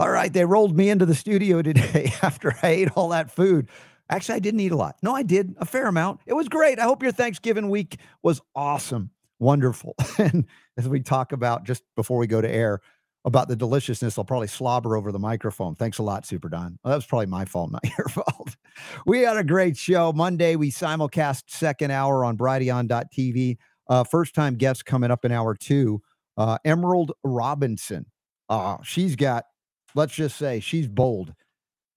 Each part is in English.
All right, they rolled me into the studio today after I ate all that food. Actually, I didn't eat a lot. No, I did a fair amount. It was great. I hope your Thanksgiving week was awesome, wonderful. and as we talk about just before we go to air about the deliciousness, I'll probably slobber over the microphone. Thanks a lot, Super Don. Well, that was probably my fault, not your fault. We had a great show. Monday, we simulcast second hour on Brighteon.tv. Uh, first time guest coming up in hour two, uh, Emerald Robinson. Uh, she's got, let's just say, she's bold,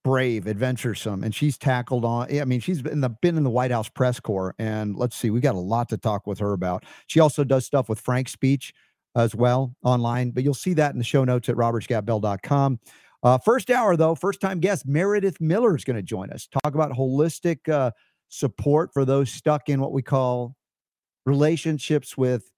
brave, adventuresome, and she's tackled on. I mean, she's been in the been in the White House press corps, and let's see, we got a lot to talk with her about. She also does stuff with FrankSpeech as well online, but you'll see that in the show notes at robertscottbell.com. Uh, first hour, though, first time guest Meredith Miller is going to join us. Talk about holistic uh, support for those stuck in what we call relationships with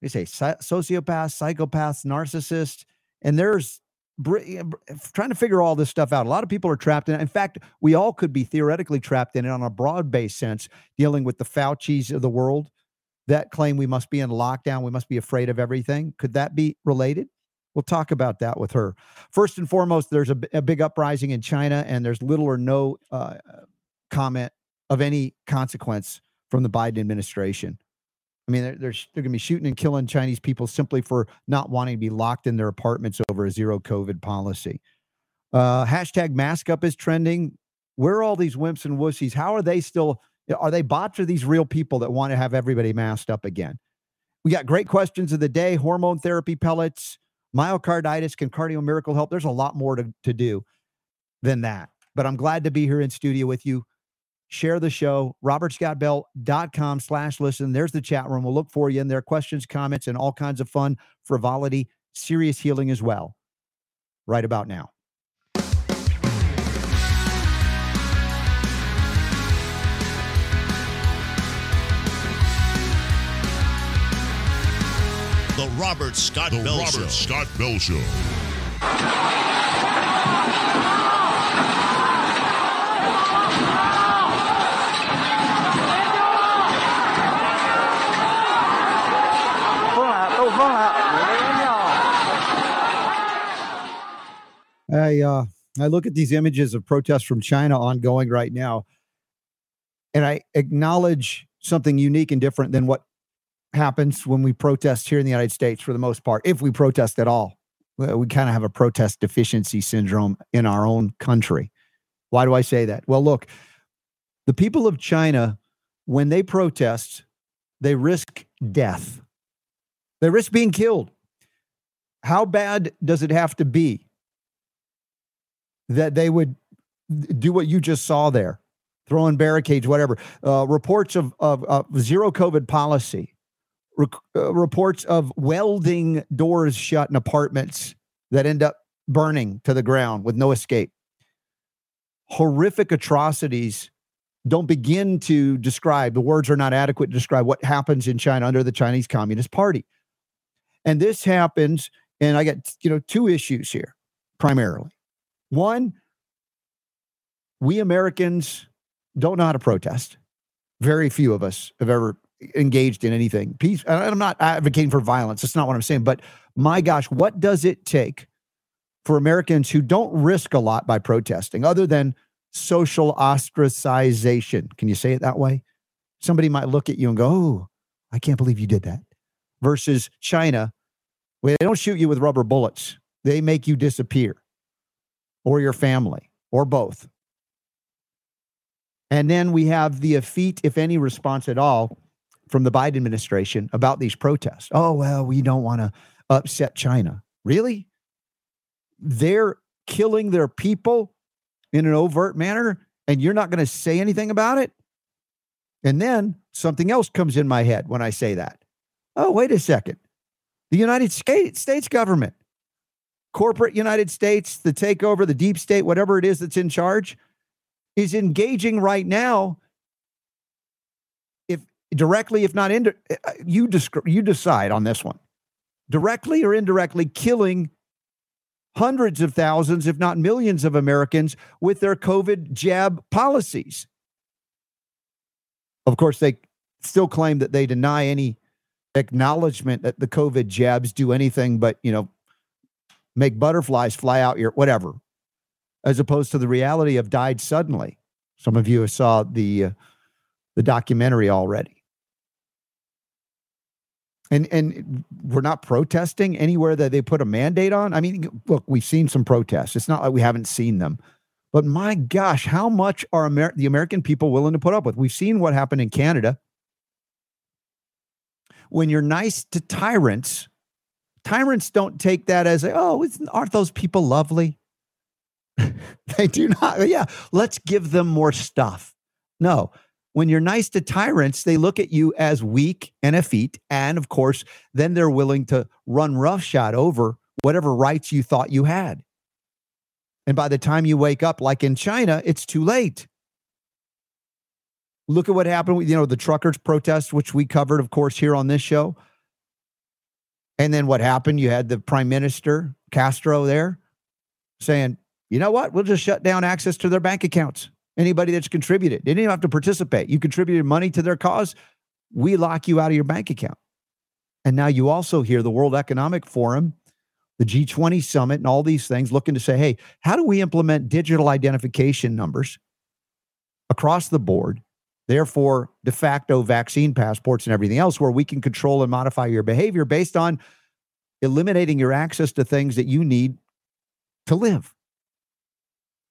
they say sociopaths, psychopaths, narcissists, and there's trying to figure all this stuff out. A lot of people are trapped in it. In fact, we all could be theoretically trapped in it on a broad based sense, dealing with the Fauci's of the world that claim we must be in lockdown, we must be afraid of everything. Could that be related? We'll talk about that with her. First and foremost, there's a, a big uprising in China, and there's little or no uh, comment of any consequence from the Biden administration. I mean, they're, they're, they're going to be shooting and killing Chinese people simply for not wanting to be locked in their apartments over a zero COVID policy. Uh, hashtag mask up is trending. Where are all these wimps and wussies? How are they still? Are they bots or these real people that want to have everybody masked up again? We got great questions of the day hormone therapy pellets, myocarditis, can cardio miracle help? There's a lot more to, to do than that. But I'm glad to be here in studio with you share the show, robertscottbell.com slash listen. There's the chat room. We'll look for you in there. Questions, comments, and all kinds of fun, frivolity, serious healing as well. Right about now. The Robert Scott the Bell Robert Show. Scott Bell Show. I uh, I look at these images of protests from China ongoing right now, and I acknowledge something unique and different than what happens when we protest here in the United States for the most part, if we protest at all. We kind of have a protest deficiency syndrome in our own country. Why do I say that? Well, look, the people of China, when they protest, they risk death. They risk being killed. How bad does it have to be that they would do what you just saw there, throwing barricades, whatever. Uh, reports of, of, of, zero COVID policy, uh, reports of welding doors shut in apartments that end up burning to the ground with no escape. Horrific atrocities don't begin to describe, the words are not adequate to describe what happens in China under the Chinese Communist Party. And this happens, and I got, you know, two issues here primarily. One, we Americans don't know how to protest. Very few of us have ever engaged in anything. Peace. I'm not advocating for violence. That's not what I'm saying. But my gosh, what does it take for Americans who don't risk a lot by protesting other than social ostracization? Can you say it that way? Somebody might look at you and go, Oh, I can't believe you did that. Versus China, where they don't shoot you with rubber bullets, they make you disappear or your family or both. And then we have the effete, if any, response at all from the Biden administration about these protests. Oh, well, we don't want to upset China. Really? They're killing their people in an overt manner, and you're not going to say anything about it? And then something else comes in my head when I say that. Oh, wait a second. The United States government corporate United States, the takeover, the deep state, whatever it is that's in charge, is engaging right now. If directly, if not in, uh, you you decide on this one, directly or indirectly, killing hundreds of thousands, if not millions, of Americans with their COVID jab policies. Of course, they still claim that they deny any acknowledgement that the COVID jabs do anything but, you know, make butterflies fly out your whatever, as opposed to the reality of died suddenly. Some of you have saw the uh, the documentary already. And and we're not protesting anywhere that they put a mandate on. I mean, look, we've seen some protests. It's not like we haven't seen them. But my gosh, how much are Amer- the American people willing to put up with? We've seen what happened in Canada. When you're nice to tyrants, tyrants don't take that as, oh, aren't those people lovely? they do not. Yeah, let's give them more stuff. No, when you're nice to tyrants, they look at you as weak and effete. And of course, then they're willing to run roughshod over whatever rights you thought you had. And by the time you wake up, like in China, it's too late. Look at what happened with, you know, the truckers protest, which we covered, of course, here on this show. And then what happened? You had the prime minister, Castro, there saying, you know what? We'll just shut down access to their bank accounts. Anybody that's contributed, they didn't even have to participate. You contributed money to their cause, we lock you out of your bank account. And now you also hear the World Economic Forum the G20 summit and all these things looking to say, hey, how do we implement digital identification numbers across the board? Therefore, de facto vaccine passports and everything else, where we can control and modify your behavior based on eliminating your access to things that you need to live.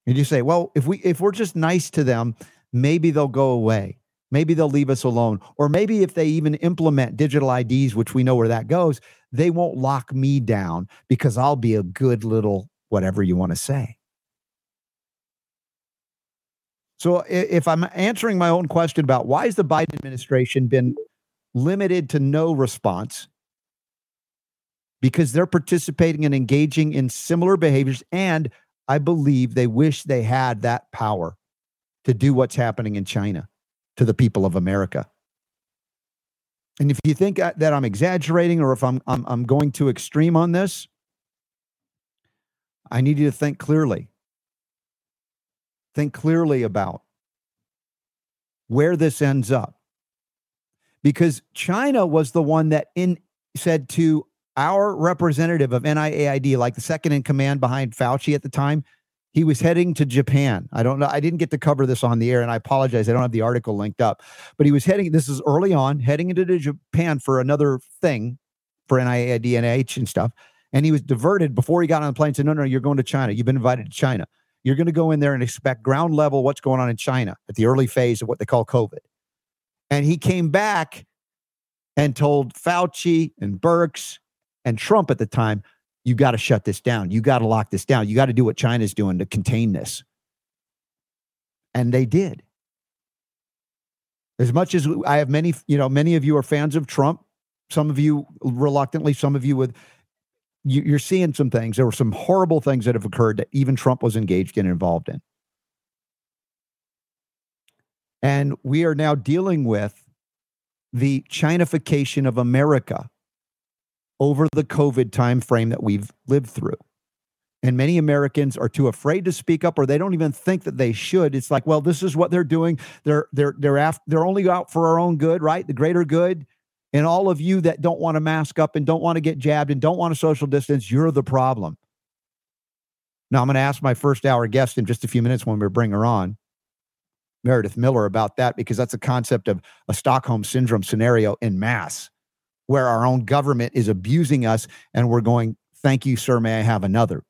And you say, well, if we if we're just nice to them, maybe they'll go away. Maybe they'll leave us alone. Or maybe if they even implement digital IDs, which we know where that goes, they won't lock me down because I'll be a good little whatever you want to say. So if I'm answering my own question about why has the Biden administration been limited to no response because they're participating and engaging in similar behaviors and I believe they wish they had that power to do what's happening in China to the people of America. And if you think uh, that I'm exaggerating or if I'm, I'm, I'm going too extreme on this, I need you to think clearly. Think clearly about where this ends up. Because China was the one that in said to our representative of NIAID, like the second in command behind Fauci at the time, he was heading to Japan. I don't know. I didn't get to cover this on the air, and I apologize. I don't have the article linked up, but he was heading. This is early on, heading into Japan for another thing for NIAID, NIH, and stuff. And he was diverted before he got on the plane. Said, "No, no, you're going to China. You've been invited to China. You're going to go in there and expect ground level what's going on in China at the early phase of what they call COVID." And he came back and told Fauci and Birx and Trump at the time, you got to shut this down. You got to lock this down. You got to do what China's doing to contain this. And they did. As much as I have many, you know, many of you are fans of Trump, some of you reluctantly, some of you with, you, are seeing some things. There were some horrible things that have occurred that even Trump was engaged in and involved in. And we are now dealing with the Chinafication of America over the COVID timeframe that we've lived through. And many Americans are too afraid to speak up, or they don't even think that they should. It's like, well, this is what they're doing. They're they're they're after, they're only out for our own good, right? The greater good. And all of you that don't want to mask up and don't want to get jabbed and don't want to social distance, you're the problem. Now I'm going to ask my first hour guest in just a few minutes when we bring her on, Meredith Miller, about that because that's a concept of a Stockholm syndrome scenario in mass where our own government is abusing us and we're going, thank you, sir, may I have another?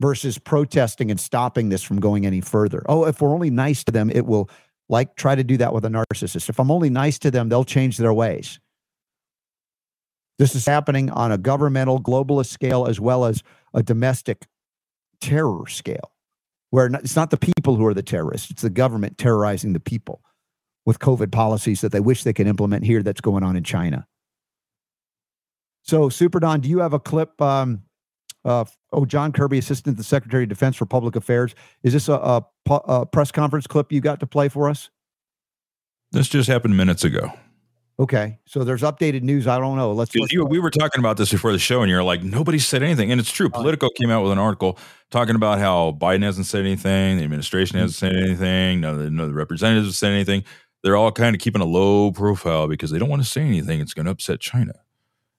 Versus protesting and stopping this from going any further. Oh, if we're only nice to them, it will like try to do that with a narcissist. If I'm only nice to them, they'll change their ways. This is happening on a governmental, globalist scale as well as a domestic terror scale, where it's not the people who are the terrorists, it's the government terrorizing the people with COVID policies that they wish they could implement here that's going on in China. So, Super Don, do you have a clip? Um, uh, oh, John Kirby, Assistant to the Secretary of Defense for Public Affairs. Is this a, a, a press conference clip you got to play for us? This just happened minutes ago. Okay, so there's updated news. I don't know. Let's. you, we were talking about this before the show, and you're like, nobody said anything, and it's true. Politico came out with an article talking about how Biden hasn't said anything, the administration hasn't said anything, none of the, none of the representatives have said anything they're all kind of keeping a low profile because they don't want to say anything. It's going to upset China.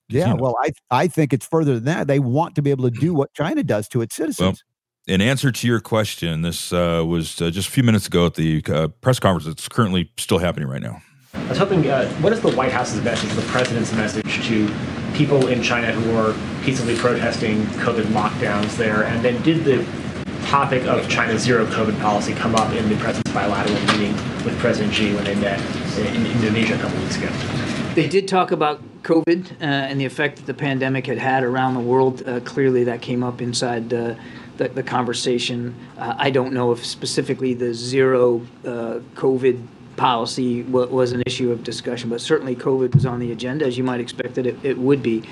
Yeah, You know. well, I I think it's further than that. They want to be able to do what China does to its citizens. in answer to your question, this uh, was uh, just a few minutes ago at the uh, press conference that's currently still happening right now. I was hoping, uh, what is the White House's message, the president's message to people in China who are peacefully protesting COVID lockdowns there? And then did the topic of China's zero COVID policy come up in the president's bilateral meeting with President Xi when they met in Indonesia a couple weeks ago? They did talk about COVID uh, and the effect that the pandemic had had around the world. Uh, clearly, that came up inside uh, the, the conversation. Uh, I don't know if specifically the zero uh, COVID policy wa- was an issue of discussion, but certainly COVID was on the agenda, as you might expect that it, it would be.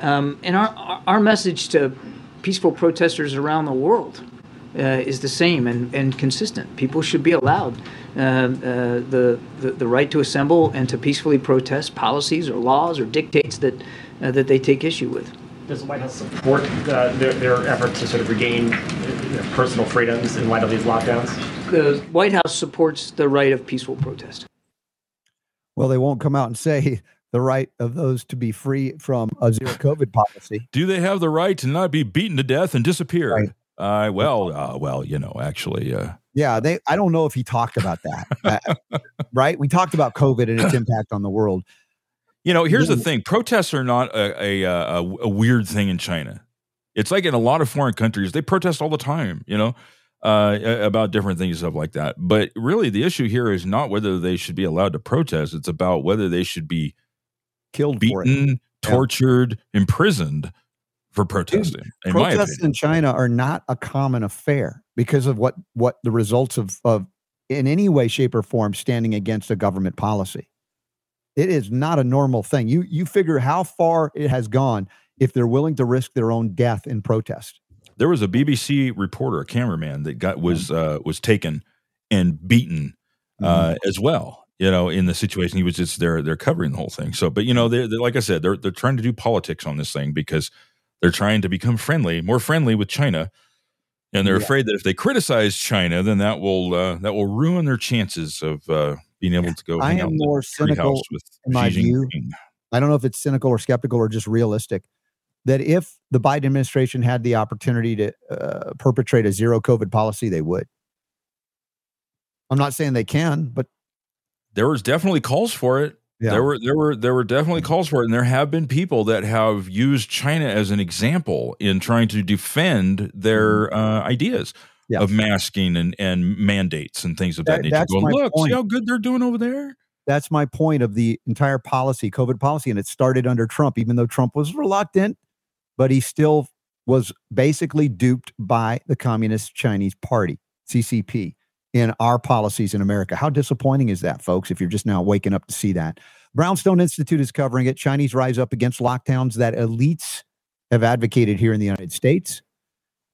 Um, and our, our- our message to peaceful protesters around the world uh, is the same and, and consistent. People should be allowed uh, uh, the, the the right to assemble and to peacefully protest policies or laws or dictates that uh, that they take issue with. Does the White House support uh, their, their effort to sort of regain uh, you know, personal freedoms in light of these lockdowns? The White House supports the right of peaceful protest. Well, they won't come out and say the right of those to be free from a zero COVID policy. Do they have the right to not be beaten to death and disappear? Right. Uh, well, uh, well, you know, actually, uh, Yeah, they. I don't know if he talked about that. Uh, right? We talked about COVID and its impact on the world. You know, here's the thing: protests are not a, a, a, a weird thing in China. It's like in a lot of foreign countries, they protest all the time. You know, uh, about different things, stuff like that. But really, the issue here is not whether they should be allowed to protest; it's about whether they should be Killed beaten, tortured, imprisoned for protesting. in Protests in China are not a common affair because of what what the results of of in any way, shape, or form standing against a government policy. It is not a normal thing. You you figure how far it has gone if they're willing to risk their own death in protest. there was a BBC reporter, a cameraman that got was uh, was taken and beaten uh, as well. You know, in the situation, he was just there. They're covering the whole thing. So, but you know, they're, they're like I said, they're they're trying to do politics on this thing because they're trying to become friendly, more friendly with China, and they're Yeah. afraid that if they criticize China, then that will uh, that will ruin their chances of uh, being able to go. I am out in the more cynical with in my Xi view. Jinping. I don't know if it's cynical or skeptical or just realistic that if the Biden administration had the opportunity to uh, perpetrate a zero COVID policy, they would. I'm not saying they can, but There was definitely calls for it. Yeah, There were there were there were definitely calls for it, and there have been people that have used China as an example in trying to defend their uh, ideas Mm-hmm. Yeah. of masking and, and mandates and things of that, That- nature. Going, look, point. see how good they're doing over there. that's my point of the entire policy, COVID policy, and it started under Trump, even though Trump was reluctant, but he still was basically duped by the Communist Chinese Party, CCP, in our policies in America. How disappointing is that, folks, if you're just now waking up to see that? Brownstone Institute is covering it. Chinese rise up against lockdowns that elites have advocated here in the United States.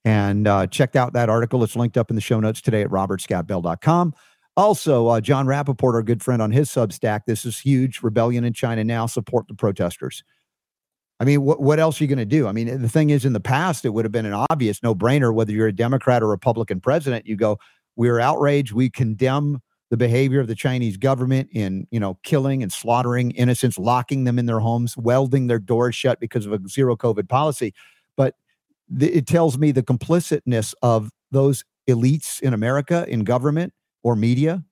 And uh, check out that article. It's linked up in the show notes today at robertscottbell.com. Also, uh, Jon Rappoport, our good friend on his Substack, this is huge. Rebellion in China now. Support the protesters. I mean, what, what else are you going to do? I mean, the thing is, in the past, it would have been an obvious no brainer whether you're a Democrat or Republican president. You go, we're outraged. We condemn the behavior of the Chinese government in, you know, killing and slaughtering innocents, locking them in their homes, welding their doors shut because of a zero COVID policy. But th- it tells me the complicitness of those elites in America in government or media.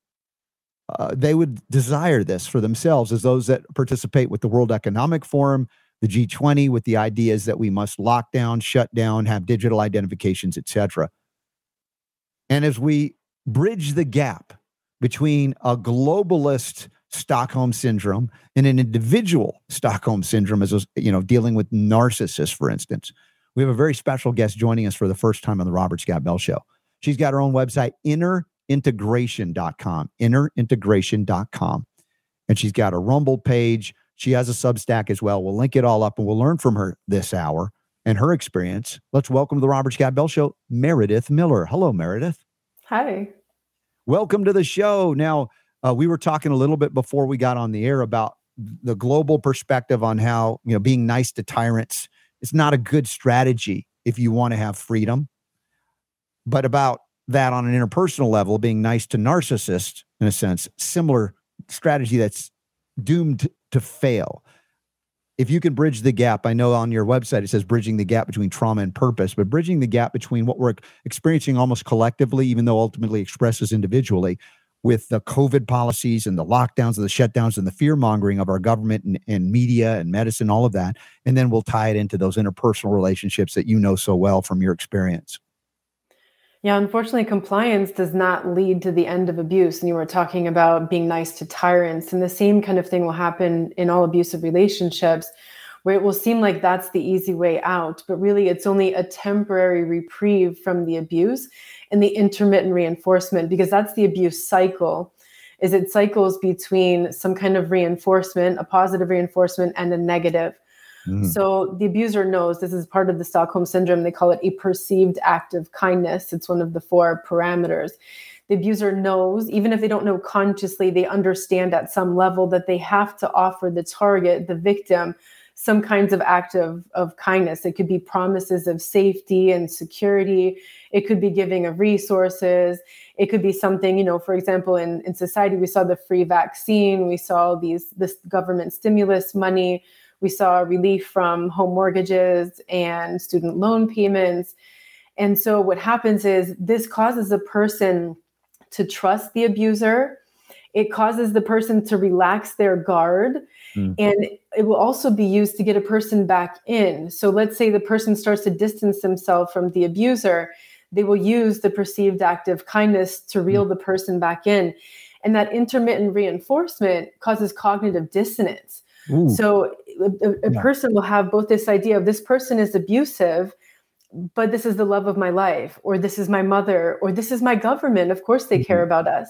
Uh, they would desire this for themselves as those that participate with the World Economic Forum, the G20, with the ideas that we must lock down, shut down, have digital identifications, etc. And as we bridge the gap between a globalist Stockholm syndrome and an individual Stockholm syndrome, as you know, dealing with narcissists, for instance, we have a very special guest joining us for the first time on the Robert Scott Bell Show. She's got her own website, innerintegration.com, innerintegration.com. And she's got a Rumble page. She has a Substack as well. We'll link it all up and we'll learn from her this hour and her experience. Let's welcome to the Robert Scott Bell Show, Meredith Miller. Hello, Meredith. Hi. Welcome to the show. Now, uh, we were talking a little bit before we got on the air about the global perspective on how, you know, being nice to tyrants is not a good strategy if you want to have freedom. But about that on an interpersonal level, being nice to narcissists, in a sense, similar strategy that's doomed to fail. If you can bridge the gap, I know on your website it says bridging the gap between trauma and purpose, but bridging the gap between what we're experiencing almost collectively, even though ultimately expresses individually, with the COVID policies and the lockdowns and the shutdowns and the fear mongering of our government and, and, media and medicine, all of that. And then we'll tie it into those interpersonal relationships that you know so well from your experience. Yeah, unfortunately, compliance does not lead to the end of abuse. And you were talking about being nice to tyrants, and the same kind of thing will happen in all abusive relationships, where it will seem like that's the easy way out, but really it's only a temporary reprieve from the abuse and the intermittent reinforcement, because that's the abuse cycle. Is it cycles between some kind of reinforcement, a positive reinforcement, and a negative. Mm-hmm. So the abuser knows this is part of the Stockholm syndrome. They call it a perceived act of kindness. It's one of the four parameters. The abuser knows, even if they don't know consciously, they understand at some level that they have to offer the target, the victim, some kinds of act of, of kindness. It could be promises of safety and security. It could be giving of resources. It could be something, you know, for example, in, in society, we saw the free vaccine, we saw these this government stimulus money we saw relief from home mortgages and student loan payments. And so what happens is this causes a person to trust the abuser. It causes the person to relax their guard. Mm. And it will also be used to get a person back in. So let's say the person starts to distance themselves from the abuser. They will use the perceived act of kindness to reel mm. the person back in. And that intermittent reinforcement causes cognitive dissonance. Ooh. So a, a person will have both this idea of this person is abusive, but this is the love of my life, or this is my mother, or this is my government. Of course, they mm-hmm. care about us.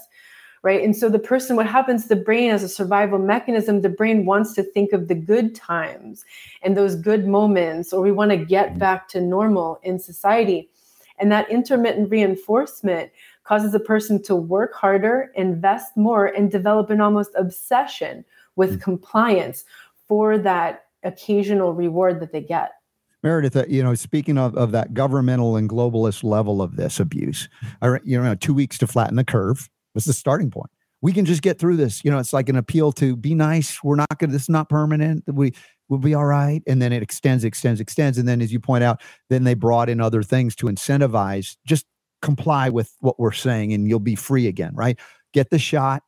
Right. And so the person, what happens, the brain as a survival mechanism, the brain wants to think of the good times and those good moments, or we want to get mm-hmm. back to normal in society. And that intermittent reinforcement causes a person to work harder, invest more, and develop an almost obsession with mm-hmm. compliance for that occasional reward that they get. Meredith, uh, you know, speaking of, of that governmental and globalist level of this abuse, you know, two weeks to flatten the curve was the starting point. We can just get through this. You know, it's like an appeal to be nice. We're not going to, this is not permanent. We, will be all right. And then it extends, extends, extends. And then, as you point out, then they brought in other things to incentivize, just comply with what we're saying and you'll be free again, right? Get the shot,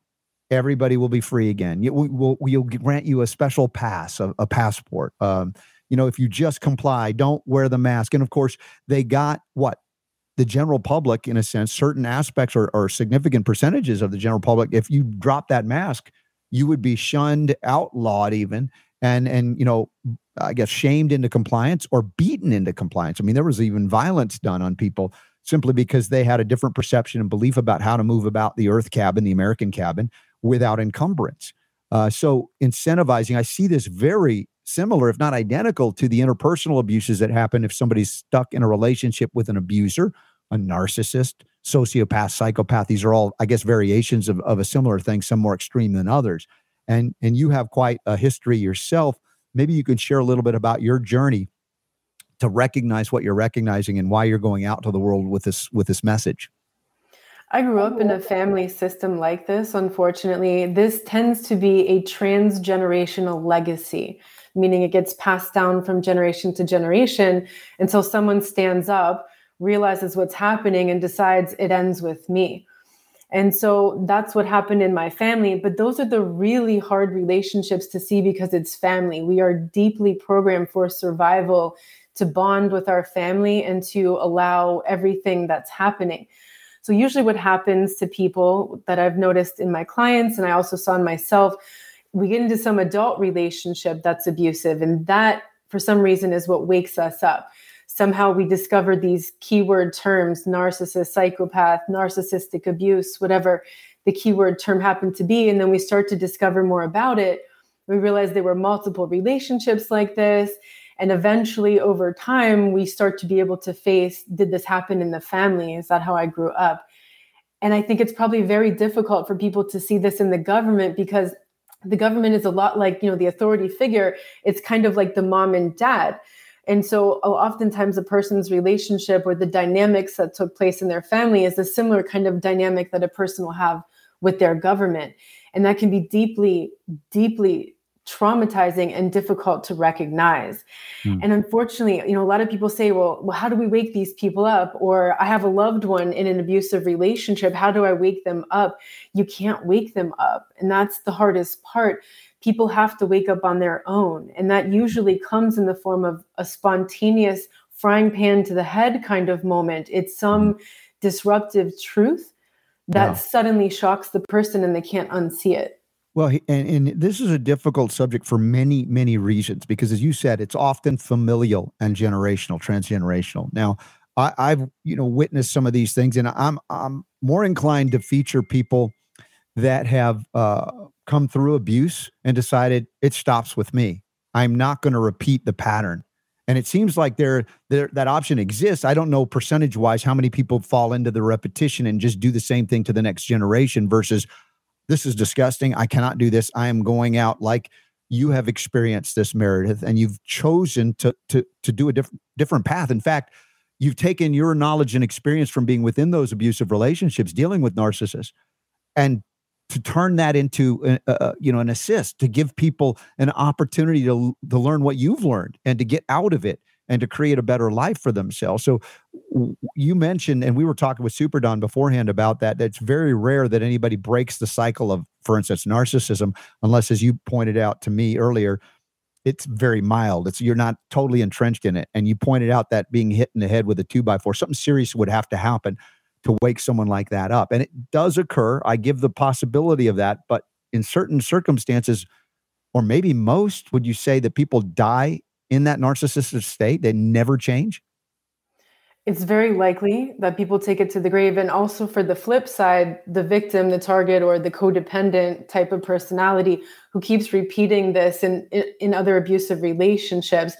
everybody will be free again. You, we'll, we'll grant you a special pass, a, a passport. Um, you know, if you just comply, don't wear the mask. And of course, they got what the general public, in a sense, certain aspects or, or significant percentages of the general public. If you drop that mask, you would be shunned, outlawed, even, and and you know, I guess shamed into compliance or beaten into compliance. I mean, there was even violence done on people simply because they had a different perception and belief about how to move about the Earth cabin, the American cabin, without encumbrance. Uh, so incentivizing, I see this very similar, if not identical, to the interpersonal abuses that happen if somebody's stuck in a relationship with an abuser, a narcissist, sociopath, psychopath. These are all, I guess, variations of, of a similar thing, some more extreme than others. And and you have quite a history yourself. Maybe you can share a little bit about your journey to recognize what you're recognizing and why you're going out to the world with this with this message. I grew up in a oh. family system like this. Unfortunately, this tends to be a transgenerational legacy, meaning it gets passed down from generation to generation until someone stands up, realizes what's happening, and decides it ends with me. And so that's what happened in my family. But those are the really hard relationships to see because it's family. We are deeply programmed for survival to bond with our family and to allow everything that's happening. So, usually, what happens to people that I've noticed in my clients, and I also saw in myself, we get into some adult relationship that's abusive. And that, for some reason, is what wakes us up. Somehow we discover these keyword terms narcissist, psychopath, narcissistic abuse, whatever the keyword term happened to be. And then we start to discover more about it. We realize there were multiple relationships like this and eventually over time we start to be able to face did this happen in the family? Is that how i grew up? And i think it's probably very difficult for people to see this in the government because the government is a lot like you know the authority figure. It's kind of like the mom and dad. And so oftentimes a person's relationship or the dynamics that took place in their family is a similar kind of dynamic that a person will have with their government. And that can be deeply deeply traumatizing and difficult to recognize. Mm. And unfortunately, you know, a lot of people say, well, well, how do we wake these people up? Or I have a loved one in an abusive relationship. How do I wake them up? You can't wake them up. And that's the hardest part. People have to wake up on their own. And that usually comes in the form of a spontaneous frying pan to the head kind of moment. It's some mm. disruptive truth that yeah. suddenly shocks the person and they can't unsee it. Well, and, and this is a difficult subject for many, many reasons because, as you said, it's often familial and generational, transgenerational. Now, I, I've you know witnessed some of these things, and I'm I'm more inclined to feature people that have uh, come through abuse and decided it stops with me. I'm not going to repeat the pattern. And it seems like there, there that option exists. I don't know percentage wise how many people fall into the repetition and just do the same thing to the next generation versus this is disgusting. I cannot do this. I am going out like you have experienced this, Meredith, and you've chosen to to to do a different different path. In fact, you've taken your knowledge and experience from being within those abusive relationships, dealing with narcissists, and to turn that into a, a, you know an assist to give people an opportunity to to learn what you've learned and to get out of it and to create a better life for themselves. So you mentioned, and we were talking with Super Don beforehand about that. It's very rare that anybody breaks the cycle of, for instance, narcissism, unless, as you pointed out to me earlier, it's very mild. It's you're not totally entrenched in it. And you pointed out that being hit in the head with a two by four, something serious would have to happen to wake someone like that up. And it does occur. I give the possibility of that, but in certain circumstances, or maybe most, would you say that people die in that narcissistic state they never change? It's very likely that people take it to the grave. And also, for the flip side, the victim, the target, or the codependent type of personality who keeps repeating this in, in, in other abusive relationships,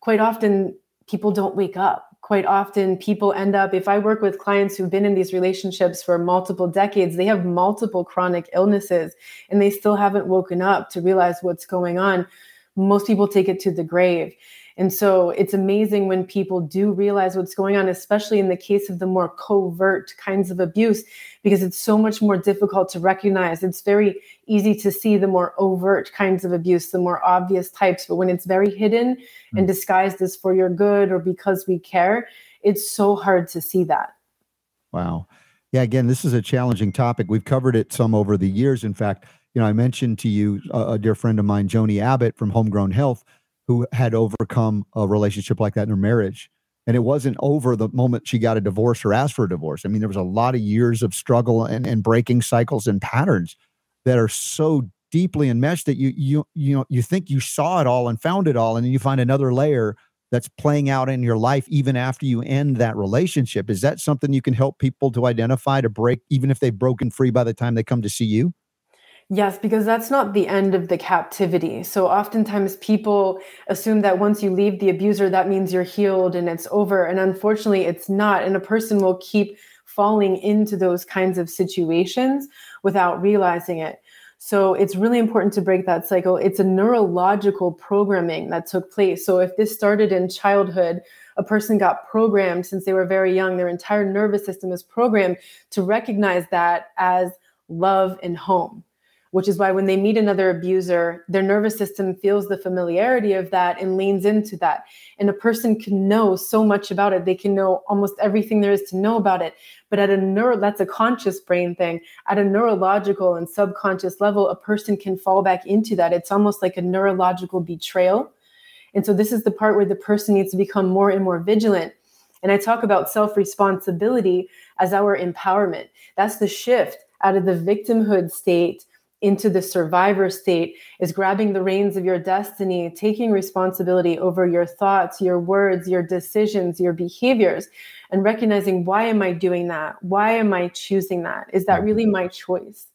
quite often people don't wake up. Quite often, people end up, if I work with clients who've been in these relationships for multiple decades, they have multiple chronic illnesses and they still haven't woken up to realize what's going on most people take it to the grave. And so it's amazing when people do realize what's going on, especially in the case of the more covert kinds of abuse, because it's so much more difficult to recognize. It's very easy to see the more overt kinds of abuse, the more obvious types. But when it's very hidden mm. and disguised as for your good or because we care, it's so hard to see that. Wow. Yeah, again, this is a challenging topic. We've covered it some over the years. In fact, you know, I mentioned to you a, a dear friend of mine, Joni Abbott from Homegrown Health, who had overcome a relationship like that in her marriage. And it wasn't over the moment she got a divorce or asked for a divorce. I mean, there was a lot of years of struggle and, and breaking cycles and patterns that are so deeply enmeshed that you you you know you think you saw it all and found it all, and then you find another layer that's playing out in your life even after you end that relationship. Is that something you can help people to identify to break, even if they've broken free by the time they come to see you? Yes, because that's not the end of the captivity. So oftentimes people assume that once you leave the abuser, that means you're healed and it's over. And unfortunately, it's not. And a person will keep falling into those kinds of situations without realizing it. So it's really important to break that cycle. It's a neurological programming that took place. So if this started in childhood, a person got programmed since they were very young, their entire nervous system is programmed to recognize that as love and home which is why when they meet another abuser, their nervous system feels the familiarity of that and leans into that. And a person can know so much about it. They can know almost everything there is to know about it. But at a neuro, that's a conscious brain thing. At a neurological and subconscious level, a person can fall back into that. It's almost like a neurological betrayal. And so this is the part where the person needs to become more and more vigilant. And I talk about self responsibility as our empowerment. That's the shift out of the victimhood state into the survivor state is grabbing the reins of your destiny, taking responsibility over your thoughts, your words, your decisions, your behaviors, and recognizing why am I doing that? Why am I choosing that? Is that really my choice?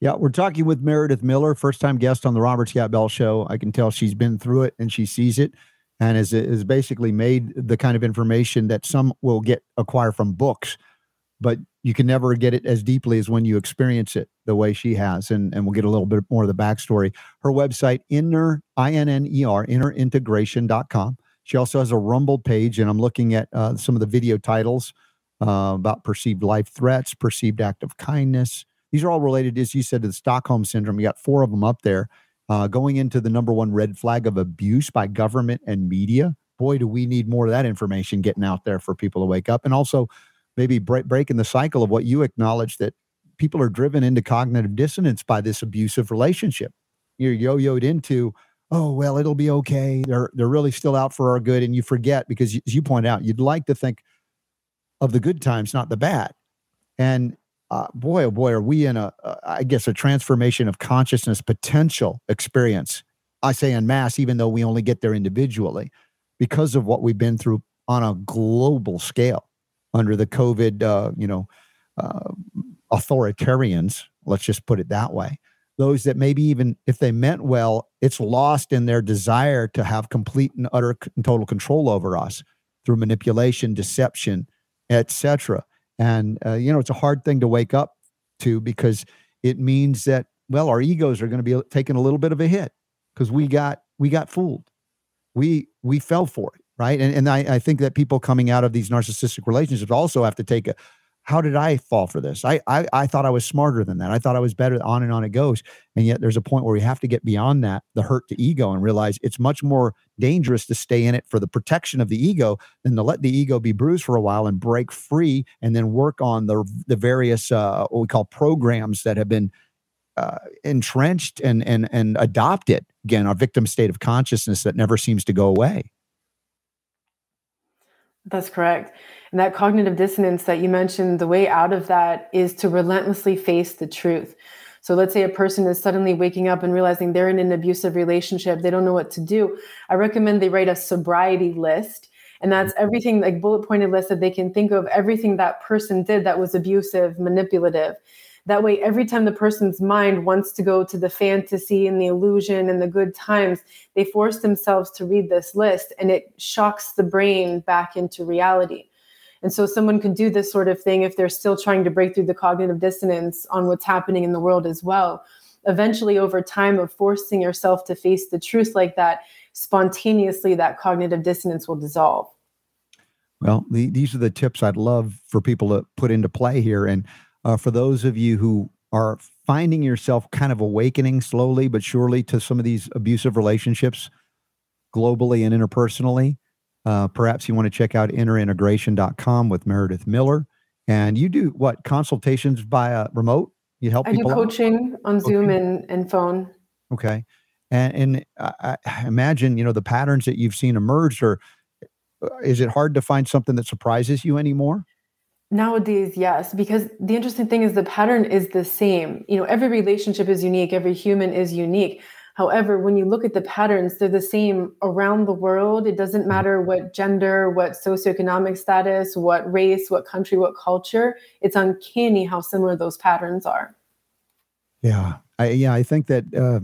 Yeah, we're talking with Meredith Miller, first time guest on the Robert Scott Bell Show. I can tell she's been through it and she sees it and is, is basically made the kind of information that some will get acquire from books but you can never get it as deeply as when you experience it the way she has. And, and we'll get a little bit more of the backstory. Her website, inner, I-N-N-E-R, innerintegration.com. She also has a Rumble page, and I'm looking at uh, some of the video titles uh, about perceived life threats, perceived act of kindness. These are all related, as you said, to the Stockholm syndrome. You got four of them up there. uh, going into the number one red flag of abuse by government and media. Boy, do we need more of that information getting out there for people to wake up. And also, maybe break, breaking the cycle of what you acknowledge that people are driven into cognitive dissonance by this abusive relationship. You're yo-yoed into, oh well, it'll be okay. They're they're really still out for our good, and you forget because, as you point out, you'd like to think of the good times, not the bad. And uh, boy, oh boy, are we in a, uh, I guess, a transformation of consciousness potential experience. I say in mass, even though we only get there individually, because of what we've been through on a global scale under the COVID, uh, you know, uh, authoritarians. Let's just put it that way. Those that maybe even if they meant well, it's lost in their desire to have complete and utter and total control over us through manipulation, deception, etc. And uh, you know, it's a hard thing to wake up to because it means that well, our egos are going to be taking a little bit of a hit because we got we got fooled. We we fell for it, right? And and I, I think that people coming out of these narcissistic relationships also have to take a how did I fall for this? I, I I thought I was smarter than that. I thought I was better. On and on it goes. And yet there's a point where we have to get beyond that, the hurt to ego, and realize it's much more dangerous to stay in it for the protection of the ego than to let the ego be bruised for a while and break free, and then work on the the various uh, what we call programs that have been uh, entrenched and and and adopted. Again, our victim state of consciousness that never seems to go away. That's correct. And that cognitive dissonance that you mentioned, the way out of that is to relentlessly face the truth. So let's say a person is suddenly waking up and realizing they're in an abusive relationship, they don't know what to do. I recommend they write a sobriety list. And that's mm-hmm. everything like bullet pointed list that they can think of everything that person did that was abusive, manipulative. That way, every time the person's mind wants to go to the fantasy and the illusion and the good times, they force themselves to read this list and it shocks the brain back into reality. And so someone could do this sort of thing if they're still trying to break through the cognitive dissonance on what's happening in the world as well. Eventually, over time of forcing yourself to face the truth like that, spontaneously that cognitive dissonance will dissolve. Well, the, these are the tips I'd love for people to put into play here. And uh, for those of you who are finding yourself kind of awakening slowly but surely to some of these abusive relationships globally and interpersonally, uh, perhaps you want to check out innerintegration.com with Meredith Miller. And you do what consultations via remote? You help I people do coaching out? on Zoom and, and phone. Okay. And, and I, I imagine, you know, the patterns that you've seen emerge or uh, is it hard to find something that surprises you anymore? Nowadays, yes, because the interesting thing is the pattern is the same. You know, every relationship is unique, every human is unique. However, when you look at the patterns, they're the same around the world. It doesn't mm-hmm. matter what gender, what socioeconomic status, what race, what country, what culture. It's uncanny how similar those patterns are. Yeah, I, yeah, I think that uh,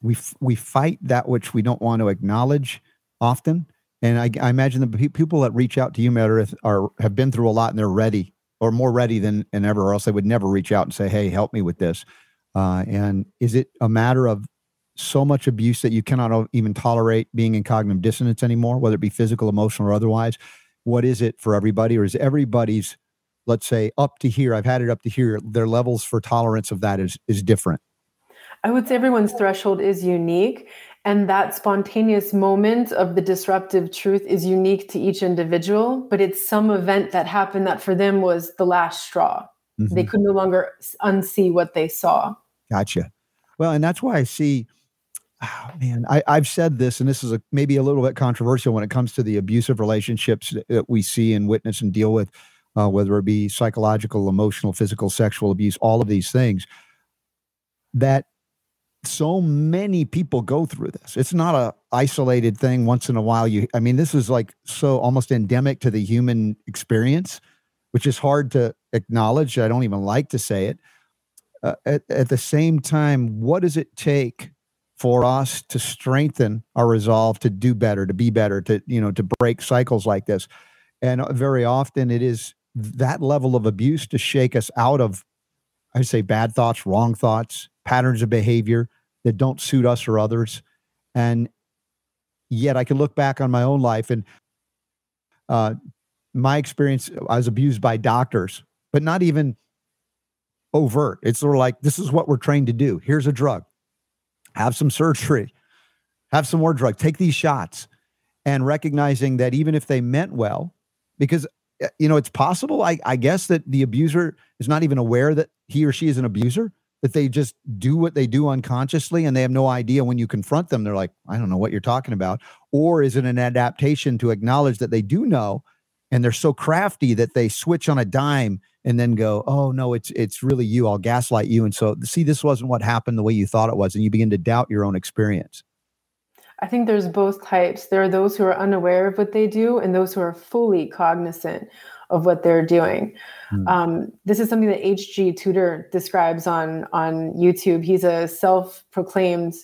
we f- we fight that which we don't want to acknowledge often and I, I imagine the people that reach out to you, Meredith, are have been through a lot and they're ready or more ready than, than ever, or else they would never reach out and say, "Hey, help me with this." Uh, and is it a matter of so much abuse that you cannot even tolerate being in cognitive dissonance anymore, whether it be physical, emotional, or otherwise? What is it for everybody, or is everybody's, let's say, up to here? I've had it up to here. Their levels for tolerance of that is is different. I would say everyone's threshold is unique. And that spontaneous moment of the disruptive truth is unique to each individual, but it's some event that happened that for them was the last straw. Mm-hmm. They could no longer unsee what they saw. Gotcha. Well, and that's why I see, oh, man, I, have said this, and this is a, maybe a little bit controversial when it comes to the abusive relationships that we see and witness and deal with, uh, whether it be psychological, emotional, physical, sexual abuse, all of these things. That so many people go through this. It's not a isolated thing once in a while you I mean this is like so almost endemic to the human experience, which is hard to acknowledge. I don't even like to say it. Uh, at, at the same time, what does it take for us to strengthen our resolve to do better, to be better, to you know, to break cycles like this? And very often it is that level of abuse to shake us out of I say bad thoughts, wrong thoughts, patterns of behavior that don't suit us or others. And yet I can look back on my own life and uh, my experience, I was abused by doctors, but not even overt. It's sort of like, this is what we're trained to do. Here's a drug. have some surgery, have some more drugs, take these shots, and recognizing that even if they meant well, because you know it's possible, I, I guess that the abuser is not even aware that he or she is an abuser, that they just do what they do unconsciously and they have no idea when you confront them, they're like, I don't know what you're talking about. Or is it an adaptation to acknowledge that they do know and they're so crafty that they switch on a dime and then go, "Oh no, it's it's really you. I'll gaslight you." And so, see, this wasn't what happened the way you thought it was, and you begin to doubt your own experience. I think there's both types. There are those who are unaware of what they do, and those who are fully cognizant of what they're doing. Hmm. Um, this is something that H.G. Tudor describes on on YouTube. He's a self-proclaimed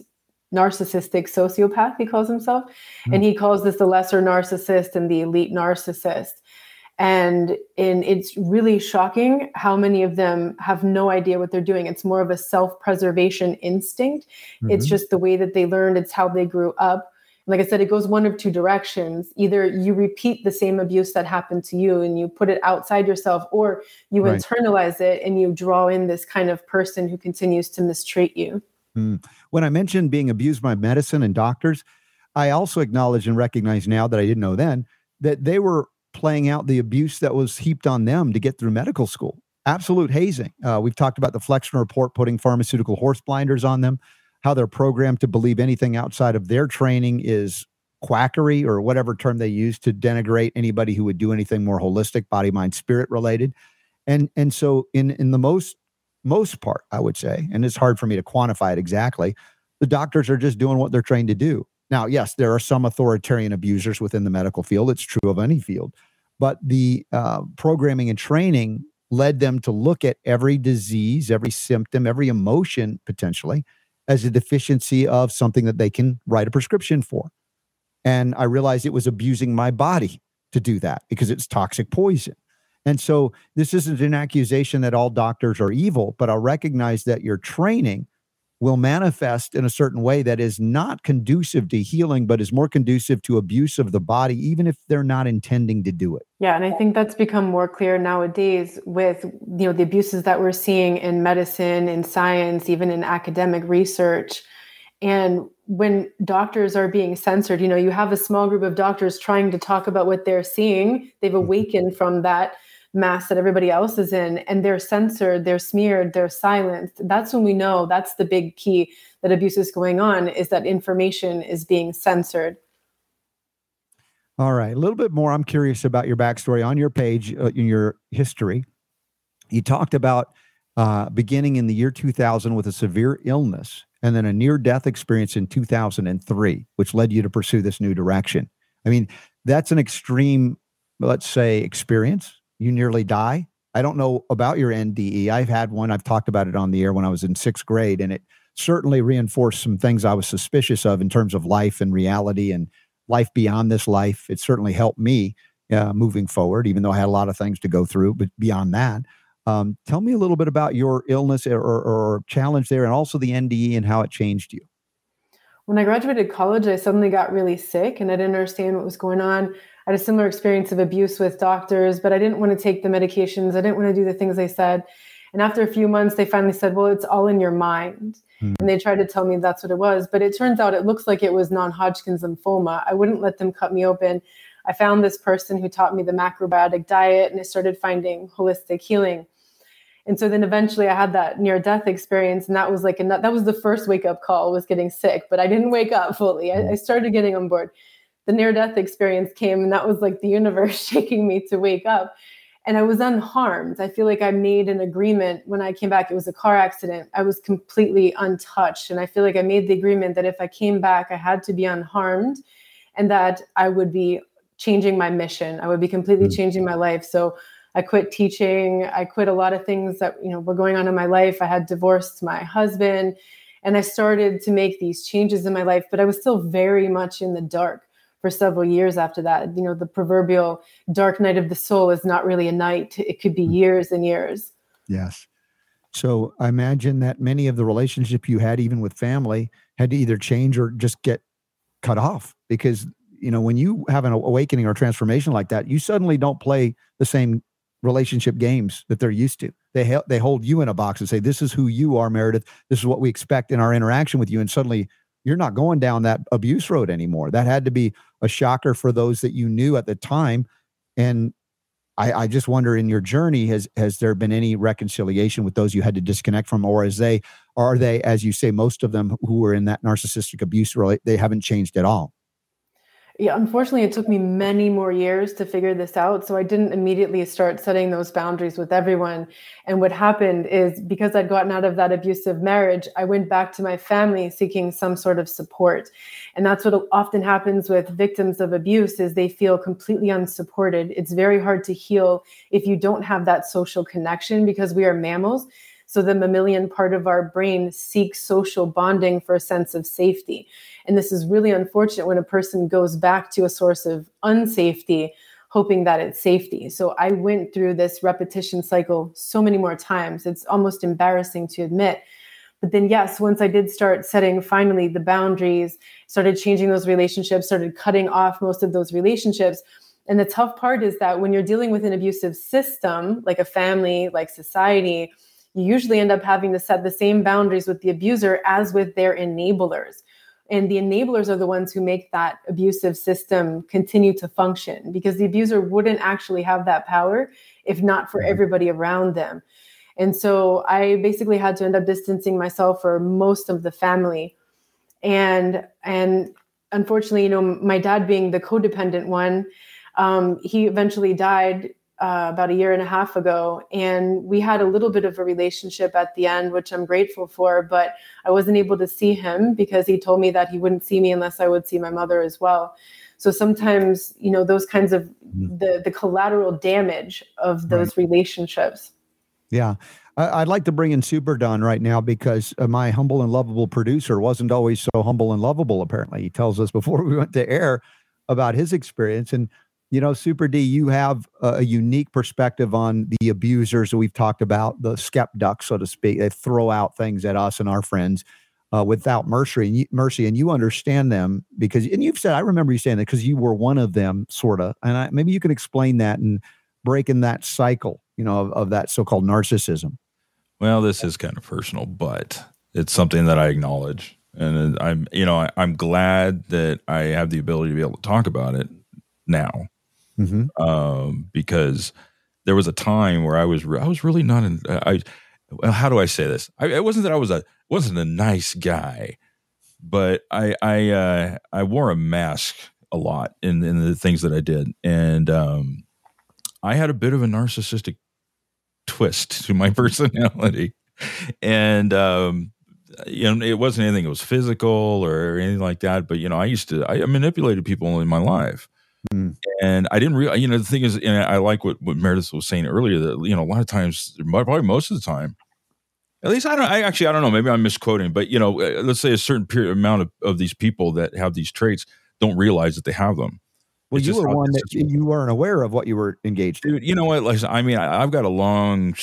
narcissistic sociopath. He calls himself, hmm. and he calls this the lesser narcissist and the elite narcissist and in it's really shocking how many of them have no idea what they're doing it's more of a self-preservation instinct mm-hmm. it's just the way that they learned it's how they grew up like i said it goes one of two directions either you repeat the same abuse that happened to you and you put it outside yourself or you right. internalize it and you draw in this kind of person who continues to mistreat you mm. when i mentioned being abused by medicine and doctors i also acknowledge and recognize now that i didn't know then that they were playing out the abuse that was heaped on them to get through medical school. Absolute hazing. Uh, we've talked about the Flexner report putting pharmaceutical horse blinders on them, how they're programmed to believe anything outside of their training is quackery or whatever term they use to denigrate anybody who would do anything more holistic, body, mind, spirit related. And and so in in the most most part, I would say, and it's hard for me to quantify it exactly, the doctors are just doing what they're trained to do. Now, yes, there are some authoritarian abusers within the medical field. It's true of any field. But the uh, programming and training led them to look at every disease, every symptom, every emotion potentially as a deficiency of something that they can write a prescription for. And I realized it was abusing my body to do that because it's toxic poison. And so this isn't an accusation that all doctors are evil, but I'll recognize that your training will manifest in a certain way that is not conducive to healing, but is more conducive to abuse of the body, even if they're not intending to do it. Yeah, and I think that's become more clear nowadays with you know the abuses that we're seeing in medicine, in science, even in academic research. And when doctors are being censored, you know, you have a small group of doctors trying to talk about what they're seeing. They've mm-hmm. awakened from that mass that everybody else is in and they're censored they're smeared they're silenced that's when we know that's the big key that abuse is going on is that information is being censored. All right a little bit more i'm curious about your backstory. On your page uh, in your history you talked about uh, beginning in the year 2000 with a severe illness and then a near death experience in 2003 which led you to pursue this new direction. I mean that's an extreme let's say experience you nearly die. I don't know about your NDE. I've had one. I've talked about it on the air when I was in sixth grade, and it certainly reinforced some things I was suspicious of in terms of life and reality and life beyond this life. It certainly helped me uh, moving forward, even though I had a lot of things to go through. But beyond that, um, tell me a little bit about your illness or, or, or challenge there, and also the NDE and how it changed you. When I graduated college, I suddenly got really sick and I didn't understand what was going on. I had a similar experience of abuse with doctors, but I didn't want to take the medications. I didn't want to do the things they said. And after a few months, they finally said, Well, it's all in your mind. Mm. And they tried to tell me that's what it was. But it turns out it looks like it was non Hodgkin's lymphoma. I wouldn't let them cut me open. I found this person who taught me the macrobiotic diet and I started finding holistic healing. And so then eventually I had that near death experience. And that was like, a, that was the first wake up call was getting sick, but I didn't wake up fully. I, I started getting on board the near death experience came and that was like the universe shaking me to wake up. And i was unharmed. I feel like i made an agreement when i came back. It was a car accident. I was completely untouched. And i feel like i made the agreement that if i came back i had to be unharmed and that i would be changing my mission. I would be completely mm. changing my life. So i quit teaching. I quit a lot of things that you know were going on in my life. I had divorced my husband and i started to make these changes in my life but i was still very much in the dark for several years after that. You know, the proverbial dark night of the soul is not really a night, it could be mm. years and years. Yes. So I imagine that many of the relationship you had, even with family, had to either change or just get cut off because you know when you have an awakening or transformation like that, you suddenly don't play the same relationship games that they're used to. They ha- they hold you in a box and say, "This is who you are, Meredith. This is what we expect in our interaction with you." And suddenly, you're not going down that abuse road anymore. That had to be a shocker for those that you knew at the time. And I, I just wonder, in your journey, has has there been any reconciliation with those you had to disconnect from, or as they are they, as you say, most of them who were in that narcissistic abuse, really, they haven't changed at all? Yeah, unfortunately, it took me many more years to figure this out. So I didn't immediately start setting those boundaries with everyone. And what happened is because I'd gotten out of that abusive marriage, I went back to my family seeking some sort of support. And that's what often happens with victims of abuse is they feel completely unsupported. It's very hard to heal if you don't have that social connection because we are mammals. So the mammalian part of our brain seeks social bonding for a sense of safety. And this is really unfortunate when a person goes back to a source of unsafety, hoping that it's safety. So I went through this repetition cycle so many more times. It's almost embarrassing to admit. But then, yes, once I did start setting finally the boundaries, started changing those relationships, started cutting off most of those relationships. And the tough part is that when you're dealing with an abusive system, like a family, like society, you usually end up having to set the same boundaries with the abuser as with their enablers. And the enablers are the ones who make that abusive system continue to function because the abuser wouldn't actually have that power if not for mm-hmm. everybody around them. And so I basically had to end up distancing myself for most of the family. And and unfortunately, you know, my dad being the codependent one, um, he eventually died uh, about a year and a half ago. And we had a little bit of a relationship at the end, which I'm grateful for. But I wasn't able to see him because he told me that he wouldn't see me unless I would see my mother as well. So sometimes, you know, those kinds of mm-hmm. the the collateral damage of those right. relationships. Yeah. I'd like to bring in Super Don right now because uh, my humble and lovable producer wasn't always so humble and lovable. Apparently, he tells us before we went to air about his experience. And you know, Super D, you have a, unique perspective on the abusers that we've talked about, the skep ducks, so to speak. They throw out things at us and our friends uh, without mercy, and you, mercy, and you understand them because, and you've said, I remember you saying that because you were one of them, sort of. And I, maybe you can explain that and breaking that cycle, you know, of, of that so-called narcissism. Well, this is kind of personal, but it's something that I acknowledge, and I'm, you know, I, I'm glad that I have the ability to be able to talk about it now mm-hmm. um, because there was a time where I was re- I was really not in I how do I say this? I, it wasn't that I was a wasn't a nice guy, but I I uh, I wore a mask a lot in in the things that I did, and um, I had a bit of a narcissistic twist to my personality, and um, you know it wasn't anything that was physical or anything like that, but you know I used to I manipulated people in my life Mm. And I didn't realize, you know, the thing is, and I like what, what Meredith was saying earlier that, you know, a lot of times, probably most of the time, at least I don't, I actually, I don't know, maybe I'm misquoting, but, you know, uh, let's say a certain period amount of, of these people that have these traits don't realize that they have them. Well, it's you were one that you weren't aware of what you were engaged in. you know what? Like, I mean, I, have got a long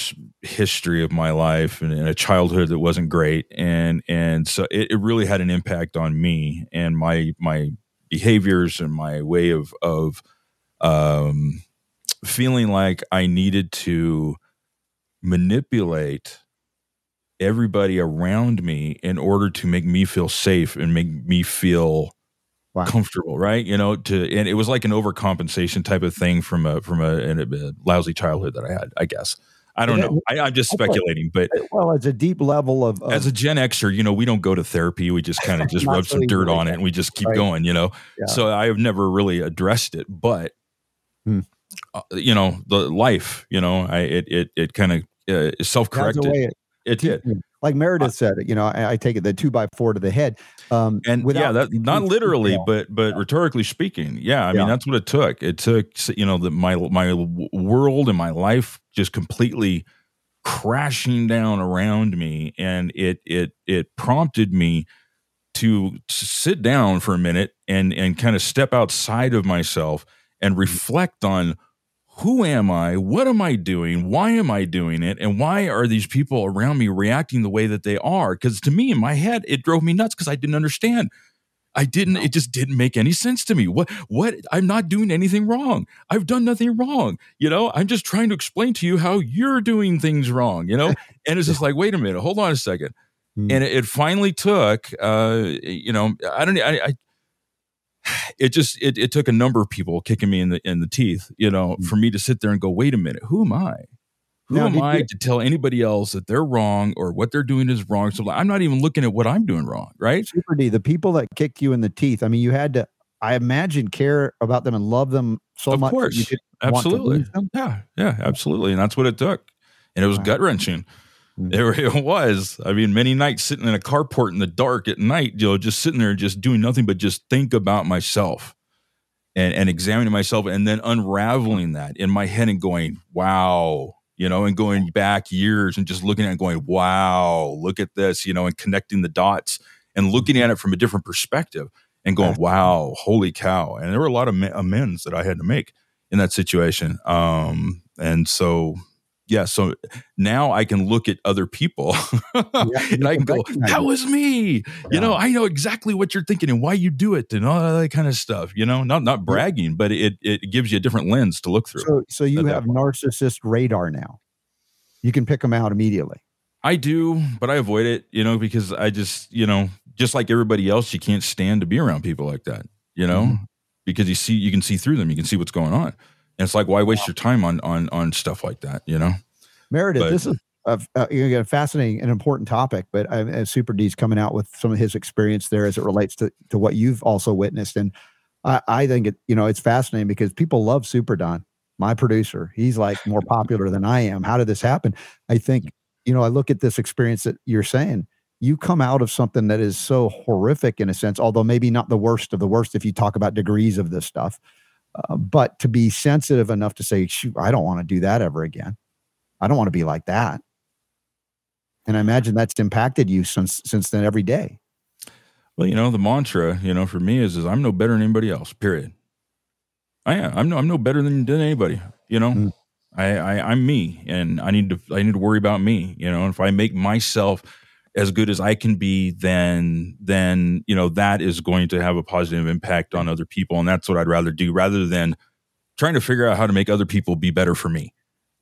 history of my life and, and, a childhood that wasn't great, and and so it, it really had an impact on me and my my behaviors and my way of of um, feeling like I needed to manipulate everybody around me in order to make me feel safe and make me feel wow. comfortable right you know to and it was like an overcompensation type of thing from a from a, a lousy childhood that i had i guess I don't know. I, am just speculating, but well, it's a deep level of, of, as a Gen Xer, you know, we don't go to therapy. We just kind of just rub some dirt on it and we just keep right. going. You know, yeah. so I have never really addressed it, but hmm. uh, you know, the life, you know, I it it it kind of uh, self corrected. It, it did. Like Meredith said, you know, I, I, take it the two by four to the head. Um, and yeah, that not literally, but but yeah. rhetorically speaking, yeah. I yeah. mean, that's what it took. It took you know the my my world and my life just completely crashing down around me and it it it prompted me to sit down for a minute and and kind of step outside of myself and mm-hmm. reflect on who am I? What am I doing? Why am I doing it? And why are these people around me reacting the way that they are? Because to me, in my head, it drove me nuts because I didn't understand. I didn't. It just didn't make any sense to me. What? What? I'm not doing anything wrong. I've done nothing wrong. You know, I'm just trying to explain to you how you're doing things wrong. You know, and it's just like, wait a minute, hold on a second. Hmm. And it, it finally took, uh, you know, I don't, I, I it just it, it took a number of people kicking me in the in the teeth, you know, Hmm. for me to sit there and go, wait a minute, who am I? Who Now, am did I you- to tell anybody else that they're wrong or what they're doing is wrong? So I'm not even looking at what I'm doing wrong, right? Super D, the people that kicked you in the teeth. I mean, you had to, I imagine, care about them and love them so Of much. that course. you didn't want to Absolutely. Yeah, yeah, absolutely. And that's what it took. And it was Wow. gut wrenching. It, it was. I mean, many nights sitting in a carport in the dark at night, you know, just sitting there and just doing nothing but just think about myself and, and examining myself and then unraveling that in my head and going, wow, you know, and going back years and just looking at it and going, wow, look at this, you know, and connecting the dots and looking at it from a different perspective and going, wow, holy cow. And there were a lot of amends that I had to make in that situation. Um, and so, yeah, so now I can look at other people and I can go, that was me. You know, I know exactly what you're thinking and why you do it and all that kind of stuff. You know, not not bragging, but it it gives you a different lens to look through. So, so you have narcissist radar now. You can pick them out immediately. I do, but I avoid it, you know, because I just, you know, just like everybody else, you can't stand to be around people like that, you know, Mhm. because you see, you can see through them, you can see what's going on, and it's like, why waste your time on on on stuff like that, you know? Meredith, But- this is a, you know, a fascinating and important topic, but I, as Super D's coming out with some of his experience there as it relates to, to what you've also witnessed. And I, I think it, you know, it's fascinating because people love Super Don, my producer. He's like more popular than I am. How did this happen? I think, you know, I look at this experience that you're saying. You come out of something that is so horrific in a sense, although maybe not the worst of the worst if you talk about degrees of this stuff. Uh, but to be sensitive enough to say, shoot, I don't want to do that ever again. I don't want to be like that. And I imagine that's impacted you since since then every day. Well, you know, the mantra, you know, for me is, is I'm no better than anybody else. Period. I am. I'm no. I'm no better than, than anybody. You know, Mm. I, I I'm me, and I need to. I need to worry about me. You know, and if I make myself as good as I can be, then then you know that is going to have a positive impact on other people, and that's what I'd rather do rather than trying to figure out how to make other people be better for me.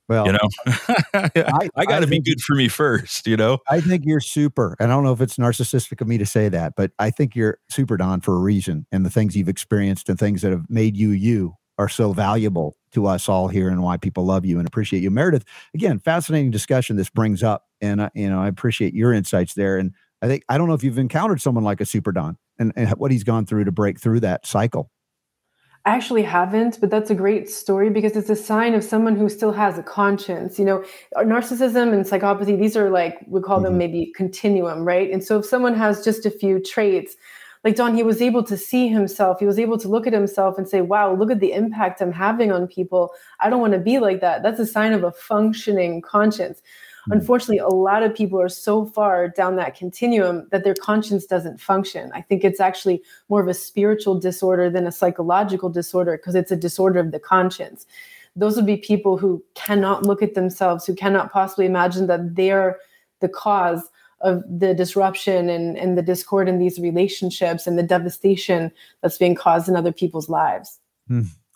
Well, You know, I, I got to be good for me first. You know, I think you're super. And I don't know if it's narcissistic of me to say that, but I think you're super Don for a reason. And the things you've experienced and things that have made you you are so valuable to us all here and why people love you and appreciate you. Meredith, again, fascinating discussion this brings up. And I, you know, I appreciate your insights there. And I think I don't know if you've encountered someone like a super Don and, and what he's gone through to break through that cycle. I actually haven't, but that's a great story because it's a sign of someone who still has a conscience. You know, narcissism and psychopathy, these are like, we call Mhm. them maybe continuum, right? And so if someone has just a few traits, like Don, he was able to see himself, he was able to look at himself and say, wow, look at the impact I'm having on people. I don't want to be like that. That's a sign of a functioning conscience. Mhm. Unfortunately, a lot of people are so far down that continuum that their conscience doesn't function. I think it's actually more of a spiritual disorder than a psychological disorder because it's a disorder of the conscience. Those would be people who cannot look at themselves, who cannot possibly imagine that they're the cause of the disruption and, and the discord in these relationships and the devastation that's being caused in other people's lives.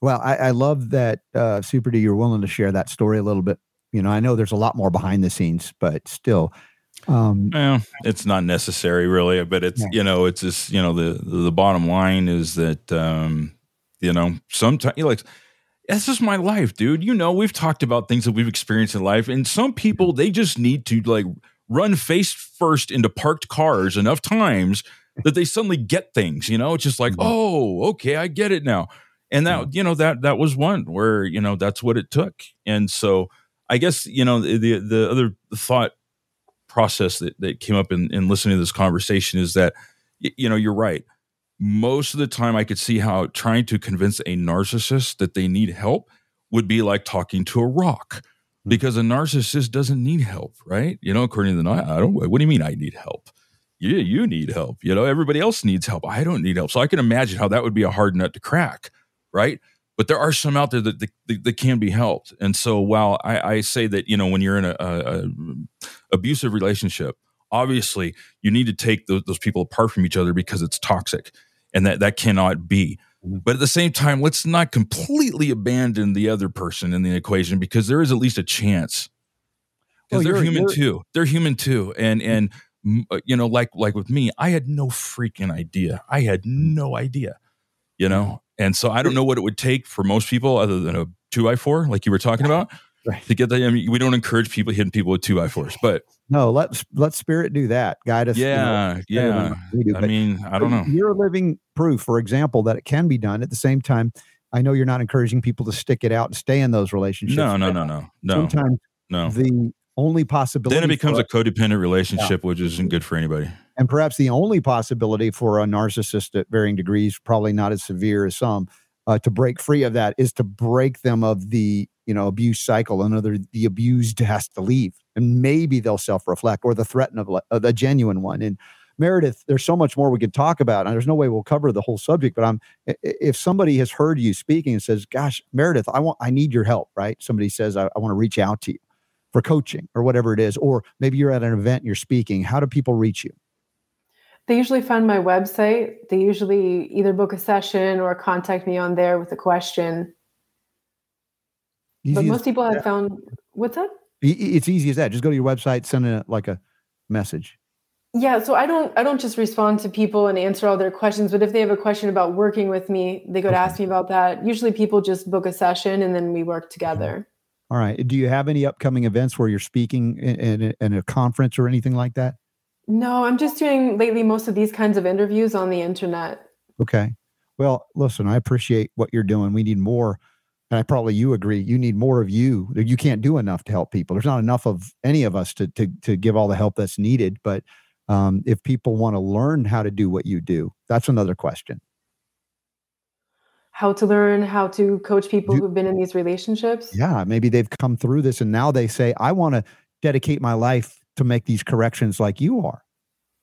Well, I, I love that, uh, Super D, you're willing to share that story a little bit. You know, I know there's a lot more behind the scenes, but still, um, Well, it's not necessary really, but it's Yeah. you know, it's just you know the the bottom line is that um, you know sometimes like that's just my life, dude. You know, we've talked about things that we've experienced in life, and some people they just need to like run face first into parked cars enough times that they suddenly get things. You know, it's just like, Mhm. oh, okay, I get it now. And that you know that that was one where you know that's what it took, and so I guess you know the the, the other thought process that, that came up in, in listening to this conversation is that you know you're right. Most of the time i could see how trying to convince a narcissist that they need help would be like talking to a rock hmm. because a narcissist doesn't need help right? You know according to the i don't what do you mean i need help? Yeah, you need help you know everybody else needs help. I don't need help. So i can imagine how that would be a hard nut to crack right but there are some out there that, that, that can be helped and so while I, I say that you know when you're in a, a, a abusive relationship obviously you need to take those, those people apart from each other because it's toxic and that that cannot be. Mhm. But at the same time, let's not completely abandon the other person in the equation because there is at least a chance. Well, Because they're human you're- too. They're human too, and and mm, uh, you know, like like with me, I had no freaking idea. I had no idea, you know, and so I don't know what it would take for most people other than a two by four, like you were talking about, Right. to get that. I mean, we don't encourage people hitting people with two by fours, but No, let let spirit do that. Guide us. you know, yeah, yeah. we do. I mean, I don't know. You're living proof, for example, that it can be done. At the same time, I know you're not encouraging people to stick it out and stay in those relationships. No, no, no, no, no, Sometimes no. the only possibility Then it becomes a codependent relationship, which isn't good for anybody. and perhaps the only possibility for a narcissist at varying degrees, probably not as severe as some, uh, to break free of that is to break them of the you know abuse cycle. Another, the abused has to leave, and maybe they'll self-reflect, or the threat of, of the genuine one. And Meredith, there's so much more we could talk about, and there's no way we'll cover the whole subject. But I'm, if somebody has heard you speaking and says, "Gosh, Meredith, I want, I need your help," right? Somebody says, "I, I want to reach out to you." For coaching or whatever it is, or maybe you're at an event and you're speaking. How do people reach you? They usually find my website. They usually either book a session or contact me on there with a question. But Easy as- most people have found what's that? It's easy as that. Just go to your website, send a, like a message. Yeah, so I don't I don't just respond to people and answer all their questions, but if they have a question about working with me, they go to ask me about that. Usually people just book a session and then we work together. All right. Do you have any upcoming events where you're speaking in, in, a- in a conference or anything like that? No, I'm just doing lately most of these kinds of interviews on the internet. Okay. Well, listen, I appreciate what you're doing. We need more. And I probably you agree. You need more of you. You can't do enough to help people. There's not enough of any of us to to to give all the help that's needed. But um, if people want to learn how to do what you do, that's another question. How to learn how to coach people who've been in these relationships. Yeah, maybe they've come through this and now they say, I want to dedicate my life to make these corrections like you are.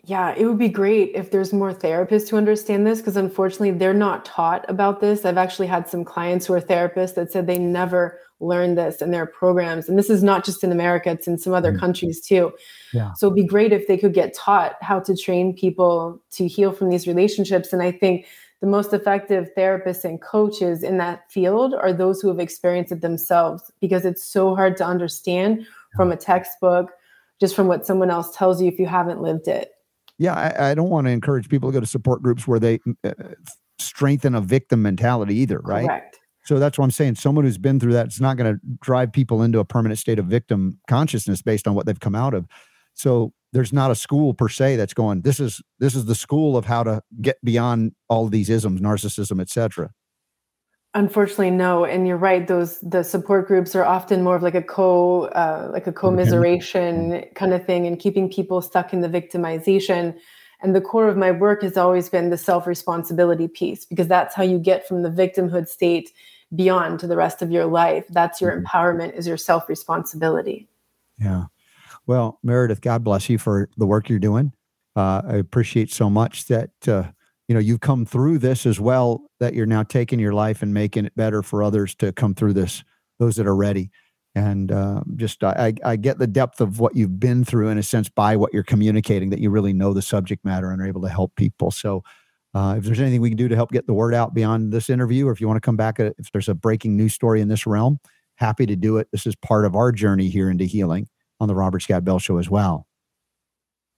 Yeah, it would be great if there's more therapists who understand this because unfortunately they're not taught about this. I've actually had some clients who are therapists that said they never learned this in their programs. And this is not just in America, it's in some other Mm. countries too. Yeah. So it'd be great if they could get taught how to train people to heal from these relationships. And I think the most effective therapists and coaches in that field are those who have experienced it themselves because it's so hard to understand from a textbook, just from what someone else tells you if you haven't lived it. Yeah, I, I don't want to encourage people to go to support groups where they uh, strengthen a victim mentality either, right? Correct. So that's what I'm saying. Someone who's been through that is not going to drive people into a permanent state of victim consciousness based on what they've come out of. So there's not a school per se that's going. This is this is the school of how to get beyond all of these isms, narcissism, etc. Unfortunately, no. And you're right; those the support groups are often more of like a co, uh, like a commiseration kind of thing, and keeping people stuck in the victimization. And the core of my work has always been the self responsibility piece, because that's how you get from the victimhood state beyond to the rest of your life. That's your Mhm. empowerment, is your self responsibility. Yeah. Well, Meredith, God bless you for the work you're doing. Uh, I appreciate so much that uh, you know you've come through this as well. That you're now taking your life and making it better for others to come through this. Those that are ready, and uh, just I, I get the depth of what you've been through in a sense by what you're communicating. That you really know the subject matter and are able to help people. So. Uh, if there's anything we can do to help get the word out beyond this interview, or if you want to come back, uh, if there's a breaking news story in this realm, happy to do it. This is part of our journey here into healing on the Robert Scott Bell Show as well.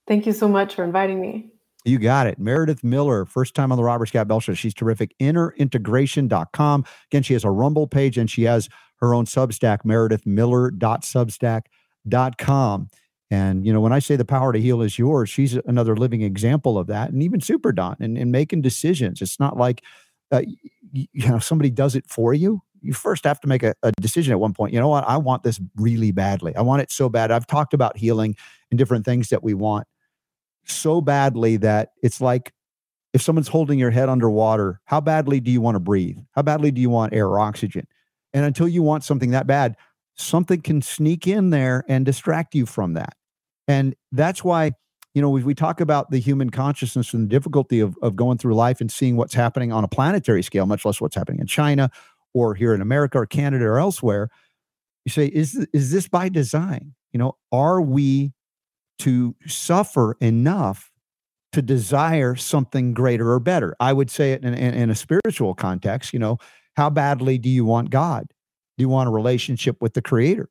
Thank you so much for inviting me. You got it. Meredith Miller, first time on the Robert Scott Bell Show. She's terrific. Innerintegration.com. Again, she has a Rumble page and she has her own Substack, meredithmiller.substack.com. And, you know, when I say the power to heal is yours, she's another living example of that. And even Super Don and, and making decisions. It's not like, uh, you know, somebody does it for you. You first have to make a, a decision at one point. You know what? I want this really badly. I want it so bad. I've talked about healing and different things that we want so badly that it's like if someone's holding your head underwater, how badly do you want to breathe? How badly do you want air or oxygen? And until you want something that bad, something can sneak in there and distract you from that. And that's why, you know, we, we talk about the human consciousness and the difficulty of, of going through life and seeing what's happening on a planetary scale, much less what's happening in China or here in America or Canada or elsewhere. You say, is, is this by design? You know, are we to suffer enough to desire something greater or better. I would say it in, in, in, a spiritual context, you know, how badly do you want God? Do you want a relationship with the creator?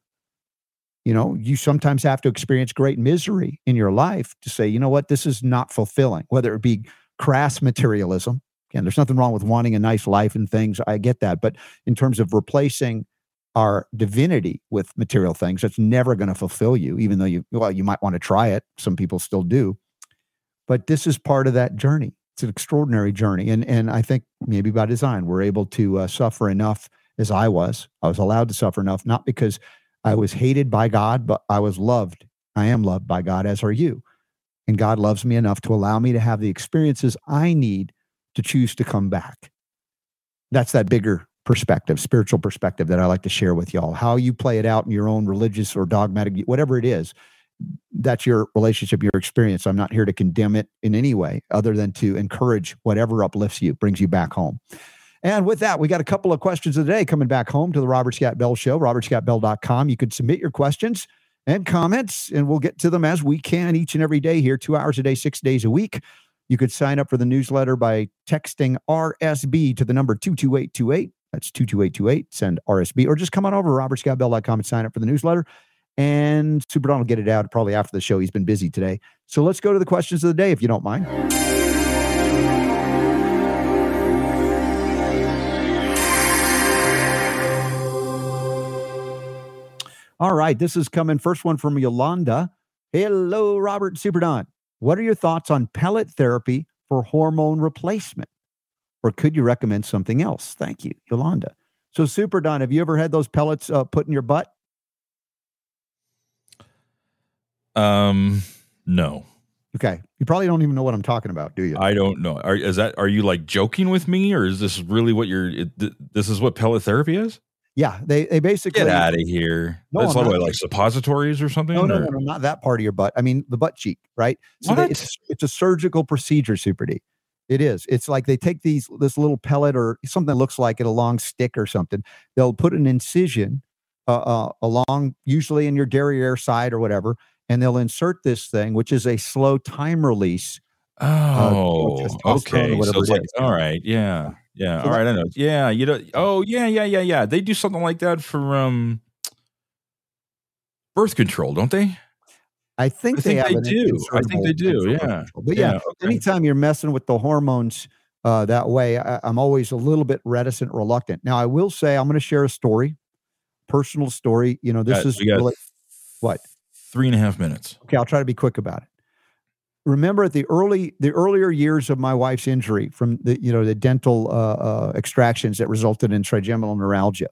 You know, you sometimes have to experience great misery in your life to say, you know what, this is not fulfilling, whether it be crass materialism. Again, there's nothing wrong with wanting a nice life and things. I get that. But in terms of replacing our divinity with material things, that's never going to fulfill you, even though you, well, you might want to try it. Some people still do. But this is part of that journey. It's an extraordinary journey. And, and I think maybe by design, we're able to uh, suffer enough as I was. I was allowed to suffer enough, not because I was hated by God, but I was loved. I am loved by God, as are you. And God loves me enough to allow me to have the experiences I need to choose to come back. That's that bigger perspective, spiritual perspective that I like to share with y'all. How you play it out in your own religious or dogmatic, whatever it is, that's your relationship, your experience. I'm not here to condemn it in any way other than to encourage whatever uplifts you, brings you back home. And with that, we got a couple of questions of the day coming back home to the Robert Scott Bell Show, robertscottbell.com. You can submit your questions and comments, and we'll get to them as we can each and every day here, two hours a day, six days a week. You could sign up for the newsletter by texting RSB to the number 22828. That's 22828. Send RSB, or just come on over to robertscottbell.com and sign up for the newsletter. And Super Don will get it out probably after the show. He's been busy today. So let's go to the questions of the day, if you don't mind. All right, this is coming. First one from Yolanda. Hello, Robert Super Don. What are your thoughts on pellet therapy for hormone replacement? Or could you recommend something else? Thank you, Yolanda. So, Super Don, have you ever had those pellets uh, put in your butt? Um, no. Okay, you probably don't even know what I'm talking about, do you? I don't know. Are is that are you like joking with me, or is this really what you're? It, this is what pellet therapy is? Yeah, they they basically get out of here. No, That's like, like suppositories or something. No, no, or? no, no, not that part of your butt. I mean the butt cheek, right? So they, it's it's a surgical procedure, Super D. It is. It's like they take these this little pellet or something that looks like it, a long stick or something. They'll put an incision uh, uh, along, usually in your derriere side or whatever, and they'll insert this thing, which is a slow time release. Uh, oh, uh, okay. So it's like, all right, yeah. Yeah. So all that, right. I know. Yeah. You know. Oh, yeah. Yeah. Yeah. Yeah. They do something like that for um birth control, don't they? I think, I they, think they do. I think they do. Yeah. But yeah, yeah okay. anytime you're messing with the hormones uh, that way, I, am always a little bit reticent, reluctant. Now, I will say I'm going to share a story, personal story. You know, this is really, what three and a half minutes. Okay, I'll try to be quick about it remember at the early the earlier years of my wife's injury from the you know the dental uh, uh, extractions that resulted in trigeminal neuralgia.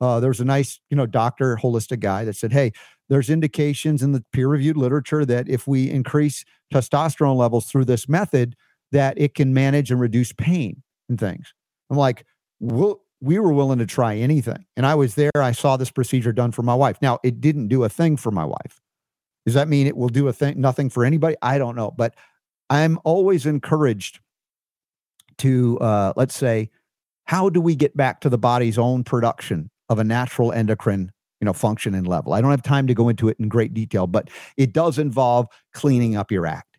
Uh, there was a nice you know doctor, holistic guy that said, "Hey, there's indications in the peer-reviewed literature that if we increase testosterone levels through this method, that it can manage and reduce pain and things." I'm like, "Well." We were willing to try anything. And I was there. I saw this procedure done for my wife. Now, it didn't do a thing for my wife does that mean it will do a thing, nothing for anybody? I don't know. But I'm always encouraged to, uh, let's say, how do we get back to the body's own production of a natural endocrine you know function and level i don't have time to go into it in great detail but it does involve cleaning up your act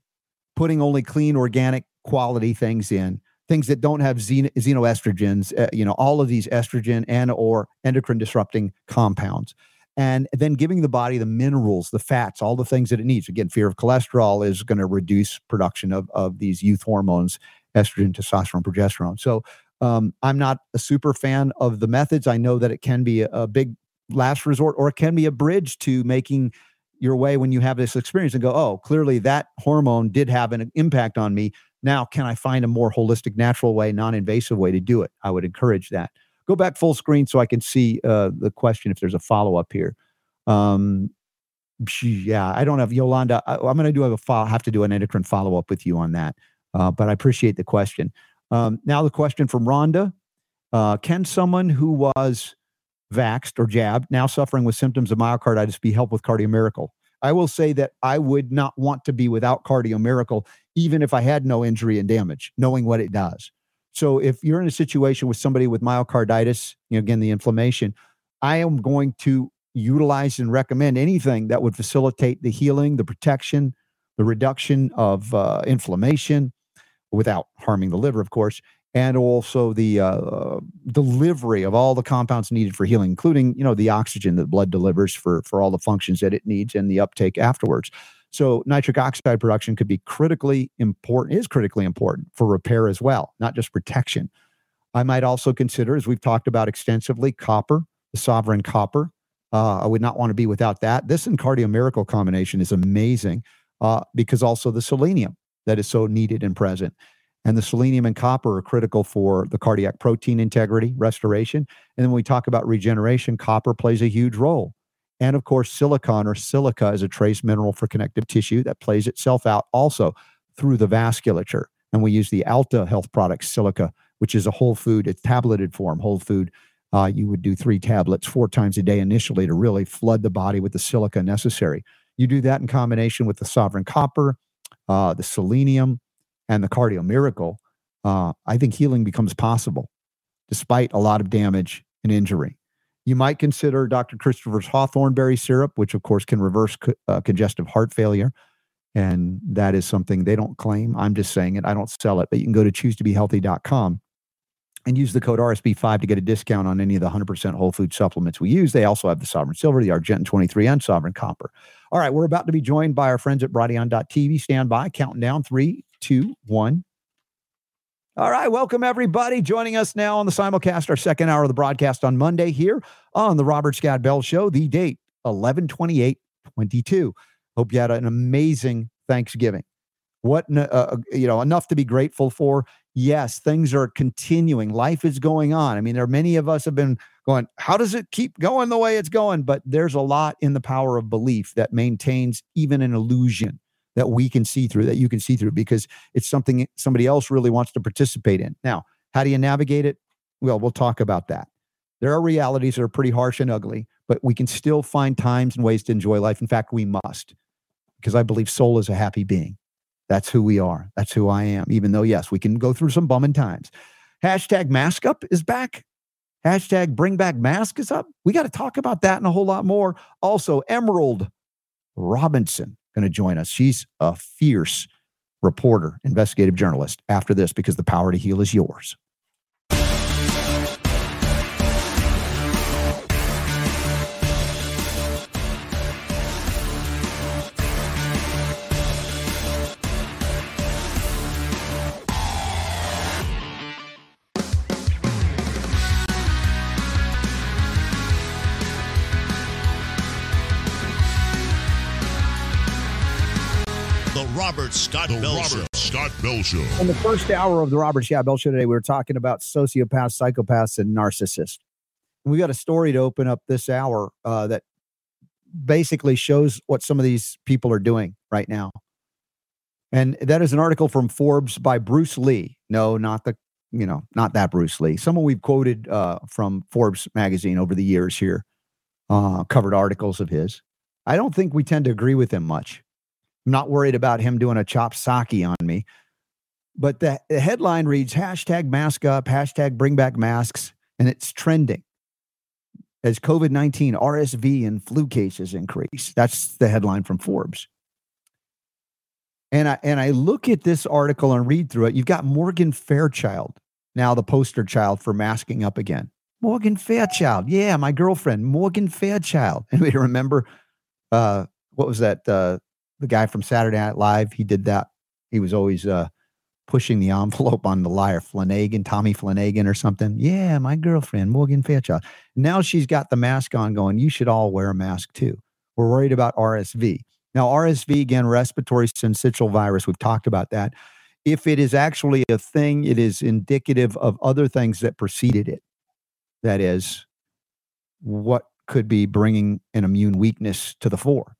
putting only clean organic quality things in things that don't have xeno- xenoestrogens uh, you know all of these estrogen and or endocrine disrupting compounds and then giving the body the minerals, the fats, all the things that it needs. Again, fear of cholesterol is going to reduce production of, of these youth hormones, estrogen, testosterone, progesterone. So um, I'm not a super fan of the methods. I know that it can be a, a big last resort or it can be a bridge to making your way when you have this experience and go, oh, clearly that hormone did have an impact on me. Now, can I find a more holistic, natural way, non invasive way to do it? I would encourage that. Go back full screen so I can see uh, the question if there's a follow up here. Um, yeah, I don't have Yolanda. I, am going to do have a follow, have to do an endocrine follow up with you on that. Uh, but I appreciate the question. Um, now the question from Rhonda: uh, Can someone who was vaxed or jabbed now suffering with symptoms of myocarditis be helped with cardio miracle? I will say that I would not want to be without cardio miracle, even if I had no injury and damage, knowing what it does. So if you're in a situation with somebody with myocarditis, you know, again, the inflammation, I am going to utilize and recommend anything that would facilitate the healing, the protection, the reduction of uh, inflammation without harming the liver, of course, and also the uh, delivery of all the compounds needed for healing, including you know the oxygen that blood delivers for for all the functions that it needs and the uptake afterwards. So nitric oxide production could be critically important, is critically important for repair as well, not just protection. I might also consider, as we've talked about extensively, copper, the sovereign copper. Uh, I would not want to be without that. This and Cardio Miracle combination is amazing uh, because also the selenium that is so needed and present. And the selenium and copper are critical for the cardiac protein integrity, restoration. And then when we talk about regeneration, copper plays a huge role. And of course, silicon or silica is a trace mineral for connective tissue that plays itself out also through the vasculature. And we use the Alta Health product silica, which is a whole food, it's tableted form, whole food. Uh, you would do three tablets four times a day initially to really flood the body with the silica necessary. You do that in combination with the sovereign copper, uh, the selenium, and the cardio miracle. Uh, I think healing becomes possible despite a lot of damage and injury. You might consider Dr. Christopher's hawthorn berry syrup, which of course can reverse co- uh, congestive heart failure. And that is something they don't claim. I'm just saying it. I don't sell it, but you can go to choosetobehealthy.com and use the code RSB5 to get a discount on any of the 100% whole food supplements we use. They also have the Sovereign Silver, the Argentyn 23, and Sovereign Copper. All right, we're about to be joined by our friends at Brighteon.tv. Stand by, counting down three, two, one. All right, welcome everybody joining us now on the simulcast, our second hour of the broadcast on Monday here on the Robert Scott Bell Show. The date 11 28 22. Hope you had an amazing Thanksgiving. What, uh, uh, you know, enough to be grateful for. Yes, things are continuing. Life is going on. I mean, there are many of us have been going, how does it keep going the way it's going? But there's a lot in the power of belief that maintains even an illusion that we can see through, that you can see through, because it's something somebody else really wants to participate in. Now, how do you navigate it? Well, we'll talk about that. There are realities that are pretty harsh and ugly, but we can still find times and ways to enjoy life. In fact, we must, because I believe soul is a happy being. That's who we are. That's who I am. Even though, yes, we can go through some bumming times. Hashtag mask up is back. Hashtag bring back mask is up. We got to talk about that and a whole lot more. Also, Emerald Robinson going to join us. She's a fierce reporter, investigative journalist after this because the power to heal is yours. Robert Scott The Bell Oh, Show. Robert Scott Bell Show. In the first hour of the Robert Scott Bell Show today, we were talking about sociopaths, psychopaths, and narcissists. And we got a story to open up this hour uh, that basically shows what some of these people are doing right now. And that is an article from Forbes by Bruce Lee. No, not the, you know, not that Bruce Lee. Someone we've quoted uh, from Forbes magazine over the years here, uh, covered articles of his. I don't think we tend to agree with him much. I'm not worried about him doing a chop sake on me. But the, the headline reads hashtag mask up, hashtag bring back masks, and it's trending as COVID 19 RSV and flu cases increase. That's the headline from Forbes. And I and I look at this article and read through it. You've got Morgan Fairchild, now the poster child for masking up again. Morgan Fairchild. Yeah, my girlfriend, Morgan Fairchild. Anybody remember uh what was that? Uh the guy from Saturday Night Live. He did that. He was always uh pushing the envelope on the liar, Flanagan, Tommy Flanagan or something. Yeah, my girlfriend, Morgan Fairchild. Now she's got the mask on going, you should all wear a mask too. We're worried about RSV. Now, RSV, again, respiratory syncytial virus, we've talked about that. If it is actually a thing, it is indicative of other things that preceded it. That is, what could be bringing an immune weakness to the fore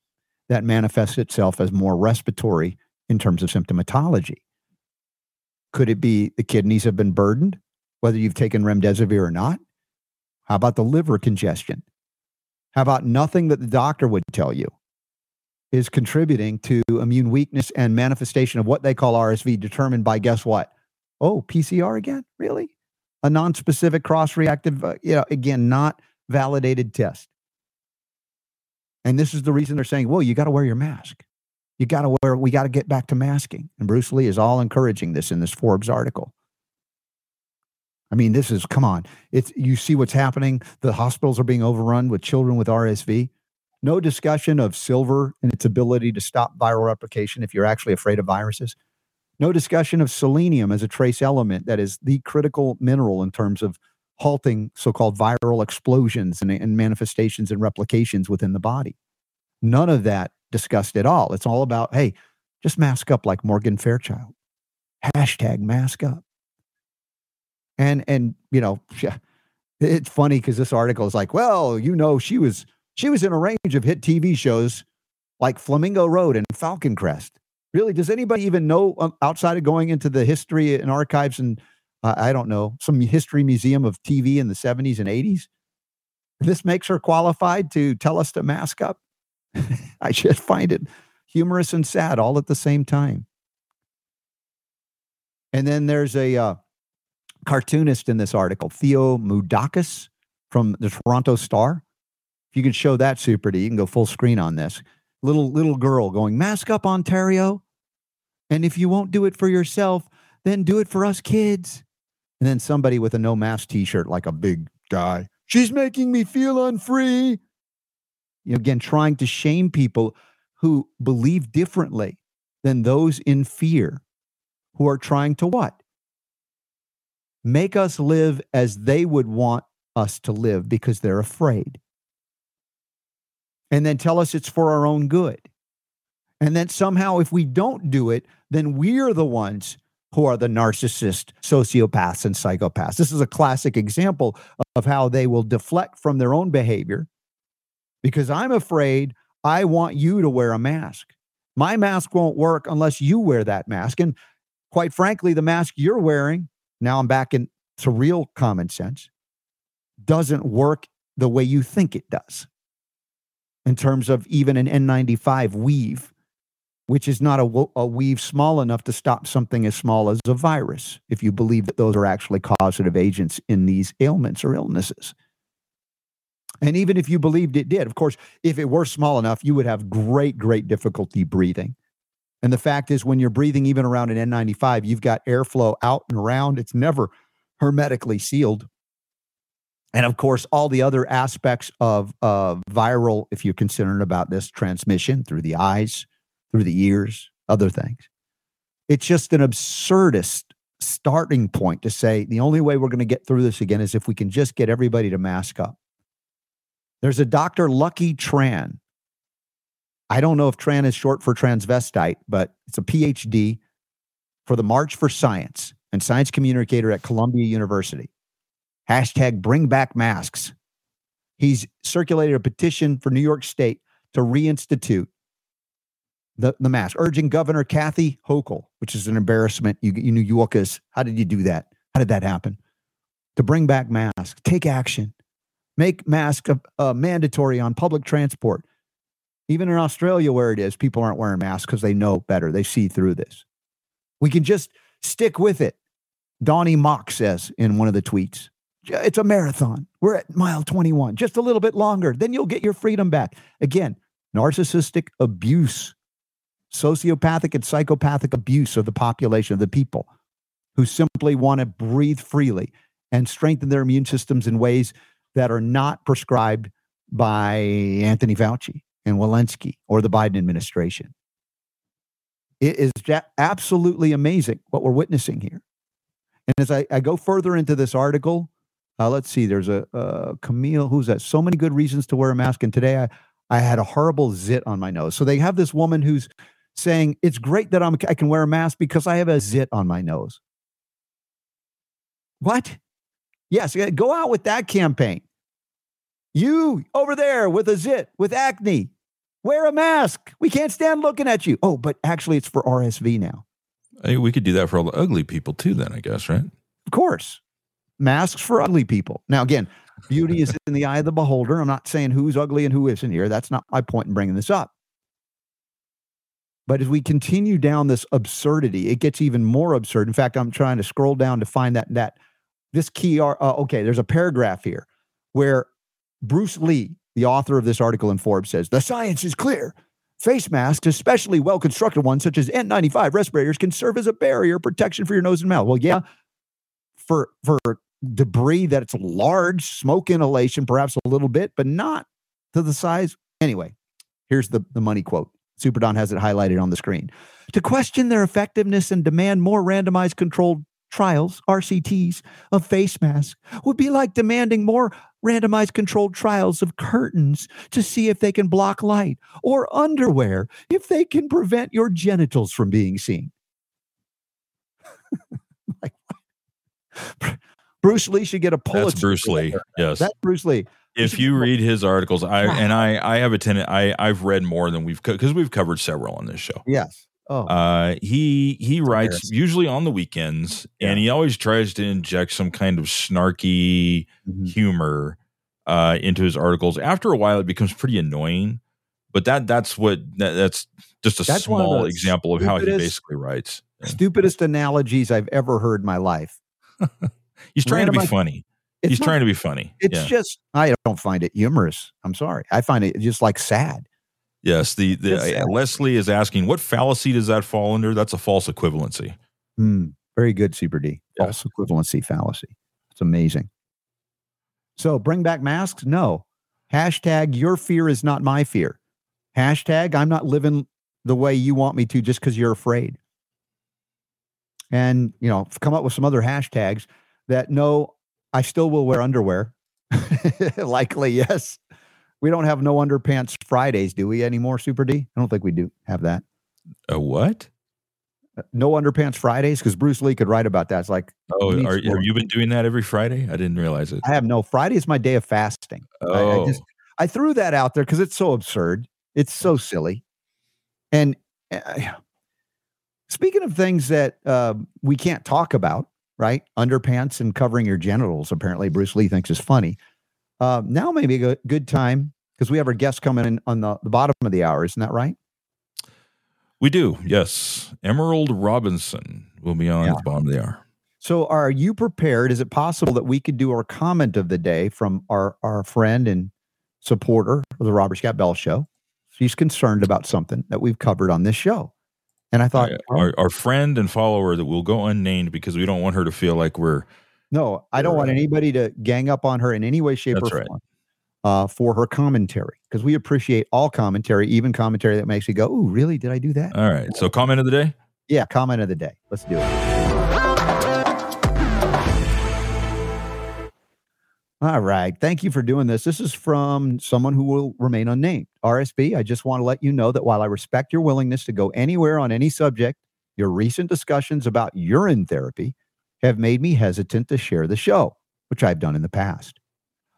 that manifests itself as more respiratory in terms of symptomatology. Could it be the kidneys have been burdened, whether you've taken remdesivir or not? How about the liver congestion? How about nothing that the doctor would tell you is contributing to immune weakness and manifestation of what they call RSV, determined by guess what? Oh, PCR again? Really? A non specific cross reactive, uh, you know, again, not validated test. And this is the reason they're saying, well, you got to wear your mask. You got to wear, we got to get back to masking. And Bruce Lee is all encouraging this in this Forbes article. I mean, this is, come on. It's, you see what's happening. The hospitals are being overrun with children with RSV. No discussion of silver and its ability to stop viral replication if you're actually afraid of viruses. No discussion of selenium as a trace element that is the critical mineral in terms of halting so called viral explosions and, and manifestations and replications within the body. None of that discussed at all. It's all about, hey, just mask up like Morgan Fairchild. Hashtag mask up. And and you know, it's funny because this article is like, well, you know, she was she was in a range of hit TV shows like Flamingo Road and Falcon Crest. Really, does anybody even know um, outside of going into the history and archives and uh, I don't know some history museum of TV in the 70s and 80s? This makes her qualified to tell us to mask up. I just find it humorous and sad all at the same time. And then there's a uh, cartoonist in this article, Theo Moudakis from the Toronto Star. If you can show that Super you can go full screen on this. Little little girl going, mask up, Ontario. And if you won't do it for yourself, then do it for us kids. And then somebody with a no mask t-shirt, like a big guy. She's making me feel unfree. You know, again, trying to shame people who believe differently than those in fear, who are trying to what? Make us live as they would want us to live because they're afraid and then tell us it's for our own good. And then somehow, if we don't do it, then we're the ones who are the narcissist, sociopaths, and psychopaths. This is a classic example of how they will deflect from their own behavior because I'm afraid I want you to wear a mask. My mask won't work unless you wear that mask. And quite frankly, the mask you're wearing, now I'm back into real common sense, doesn't work the way you think it does in terms of even an N95 weave, which is not a, a, weave small enough to stop something as small as a virus, if you believe that those are actually causative agents in these ailments or illnesses. And even if you believed it did, of course, if it were small enough, you would have great, great difficulty breathing. And the fact is, when you're breathing even around an N95, you've got airflow out and around. It's never hermetically sealed and of course, all the other aspects of uh, viral, if you're concerned about this transmission through the eyes, through the years, other things. It's just an absurdist starting point to say the only way we're going to get through this again is if we can just get everybody to mask up. There's a Dr. Lucky Tran. I don't know if Tran is short for transvestite, but it's a PhD for the March for Science and science communicator at Columbia University hashtag bring back masks. He's circulated a petition for New York State to reinstitute the, the mask, urging Governor Kathy Hochul, which is an embarrassment. You, you New Yorkers, how did you do that? How did that happen? To bring back masks, take action, make masks uh, mandatory on public transport. Even in Australia, where it is, people aren't wearing masks because they know better. They see through this. We can just stick with it. Donnie Mock says in one of the tweets. It's a marathon. We're at mile 21, just a little bit longer. Then you'll get your freedom back. Again, narcissistic abuse, sociopathic and psychopathic abuse of the population, of the people who simply want to breathe freely and strengthen their immune systems in ways that are not prescribed by Anthony Fauci and Walensky or the Biden administration. It is absolutely amazing what we're witnessing here. And as I, I go further into this article, uh, let's see. There's a uh, Camille. Who's that? So many good reasons to wear a mask. And today I, I had a horrible zit on my nose. So they have this woman who's saying it's great that I'm I can wear a mask because I have a zit on my nose. What? Yes, go out with that campaign. You over there with a zit, with acne, wear a mask. We can't stand looking at you. Oh, but actually, it's for RSV now. Hey, we could do that for all the ugly people too, then, I guess, right? Of course masks for ugly people. Now, again, beauty is in the eye of the beholder. I'm not saying who's ugly and who isn't here. That's not my point in bringing this up. But as we continue down this absurdity, it gets even more absurd. In fact, I'm trying to scroll down to find that that this key are uh, okay. There's a paragraph here where Bruce Lee, the author of this article in Forbes, says the science is clear. Face masks, especially well constructed ones such as N95 respirators, can serve as a barrier protection for your nose and mouth. Well, yeah, for for debris that's large, smoke inhalation, perhaps a little bit, but not to the size. Anyway, here's the, the money quote. Super Don has it highlighted on the screen. To question their effectiveness and demand more randomized controlled trials, RCTs, of face masks would be like demanding more randomized controlled trials of curtains to see if they can block light or underwear if they can prevent your genitals from being seen. like, Bruce Lee should get a Pulitzer. That's Bruce Lee. Yes. That's Bruce Lee. If you read his articles, I and I, I have a tenant. I I've read more than we've because we've covered several on this show. Yes. Oh. Uh, he he writes usually on the weekends, Yeah. and he always tries to inject some kind of snarky Mhm. humor uh, into his articles. After a while, it becomes pretty annoying. But that that's what that, that's just a That's one of small example of how he basically writes. Stupidest analogies I've ever heard in my life. He's trying to be funny. It's He's not- trying to be funny. It's yeah. just I don't find it humorous. I'm sorry. I find it just like sad. yes. The the uh. Leslie is asking what fallacy does that fall under? That's a false equivalency. Hmm. very good, Super D. Yeah. False equivalency fallacy. It's amazing. So bring back masks? No. Hashtag your fear is not my fear. Hashtag I'm not living the way you want me to just because you're afraid. And you know, come up with some other hashtags that no, I still will wear underwear. Likely, yes. We don't have no underpants Fridays, do we anymore, Super D? I don't think we do have that. A what? No underpants Fridays because Bruce Lee could write about that. It's like Oh, are, have you been doing that every Friday? I didn't realize it. I have no Friday is my day of fasting. I, Oh, I just I threw that out there because it's so absurd. It's so silly. And uh, speaking of things that um, we can't talk about, right? Underpants and covering your genitals. Apparently, Bruce Lee thinks is funny. Uh, now maybe a good, good time because we have our guest coming in on the, the bottom of the hour. Isn't that right? we do. Yes, Emerald Robinson will be on Yeah. at the bottom of the hour. So, are you prepared? Is it possible that we could do our comment of the day from our our friend and supporter of the Robert Scott Bell Show? She's concerned about something that we've covered on this show, and I thought, our, our friend and follower that will go unnamed because we don't want her to feel like we're no, I don't want anybody to gang up on her in any way, shape, or right. form uh, for her commentary because we appreciate all commentary, even commentary that makes you go, "Oh, really? Did I do that?" all right. So comment of the day. Yeah, comment of the day. Let's do it. All right. Thank you for doing this. This is from someone who will remain unnamed. RSB, I just want to let you know that while I respect your willingness to go anywhere on any subject, your recent discussions about urine therapy have made me hesitant to share the show, which I've done in the past.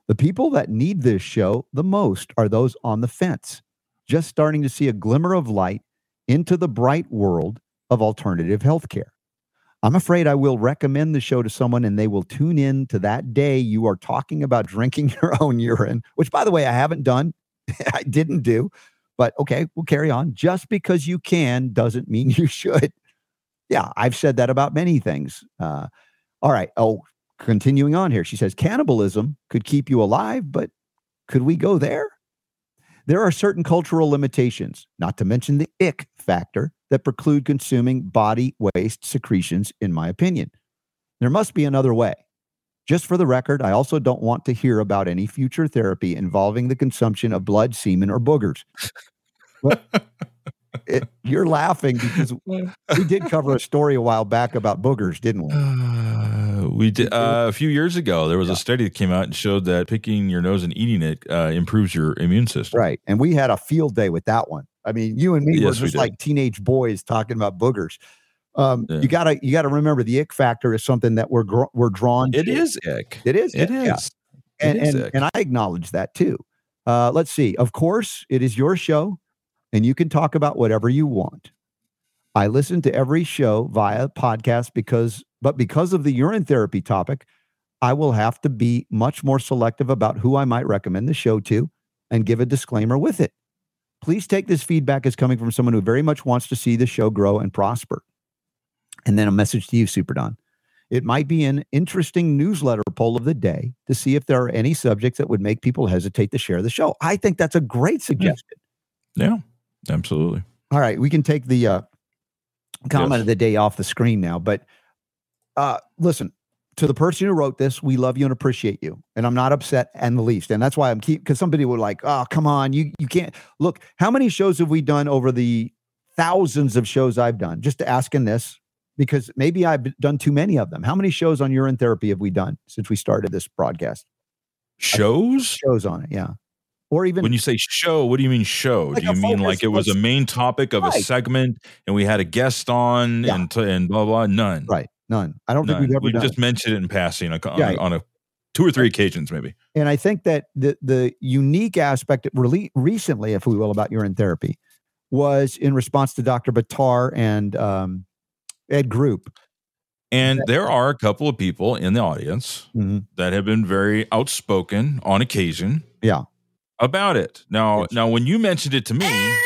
The people that need this show the most are those on the fence, just starting to see a glimmer of light into the bright world of alternative healthcare. I'm afraid I will recommend the show to someone and they will tune in to that day you are talking about drinking your own urine, which, by the way, I haven't done. I didn't do, but okay, we'll carry on. Just because you can doesn't mean you should. Yeah, I've said that about many things. Uh, all right. Oh, continuing on here. She says cannibalism could keep you alive, but could we go there? There are certain cultural limitations, not to mention the ick factor, that preclude consuming body waste secretions, in my opinion. There must be another way. Just for the record, I also don't want to hear about any future therapy involving the consumption of blood, semen, or boogers. It- you're laughing because we did cover a story a while back about boogers, didn't we? Uh, We did uh, a few years ago. There was a study that came out and showed that picking your nose and eating it uh, improves your immune system. Right. And we had a field day with that one. I mean, you and me were Yes, we just did. like teenage boys talking about boogers. Um, Yeah. You gotta you gotta remember the ick factor is something that we're gr- we're drawn. It to. is ick. It is. It yeah. is. and It is and, and I acknowledge that too. Uh, let's see. Of course, it is your show, and you can talk about whatever you want. I listen to every show via podcast because, but because of the urine therapy topic, I will have to be much more selective about who I might recommend the show to, and give a disclaimer with it. Please take this feedback as coming from someone who very much wants to see the show grow and prosper. And then a message to you, Super Don. It might be an interesting newsletter poll of the day to see if there are any subjects that would make people hesitate to share the show. I think that's a great suggestion. Yeah. Absolutely. All right, we can take the uh, comment Yes. of the day off the screen now. But uh, listen, to the person who wrote this, we love you and appreciate you, and I'm not upset and the least. And that's why I'm keep because somebody would like, oh come on, you you can't look. How many shows have we done over the thousands of shows I've done? Just asking this because maybe I've done too many of them. How many shows on urine therapy have we done since we started this broadcast? Shows? Shows on it, yeah, or even When you say show, what do you mean show? Like do you mean like it was a main topic of a segment and we had a guest on Yeah. and t- and blah blah? None. right, none. I don't None. think we've ever we done. it. just mentioned it in passing on, Yeah. a, on a two or three occasions, maybe. And I think that the the unique aspect really recently, if we will, about urine therapy was in response to Dr. Batar and um, Ed Group. And there are a couple of people in the audience Mhm. that have been very outspoken on occasion. Yeah. About it. Now, Yes. now when you mentioned it to me,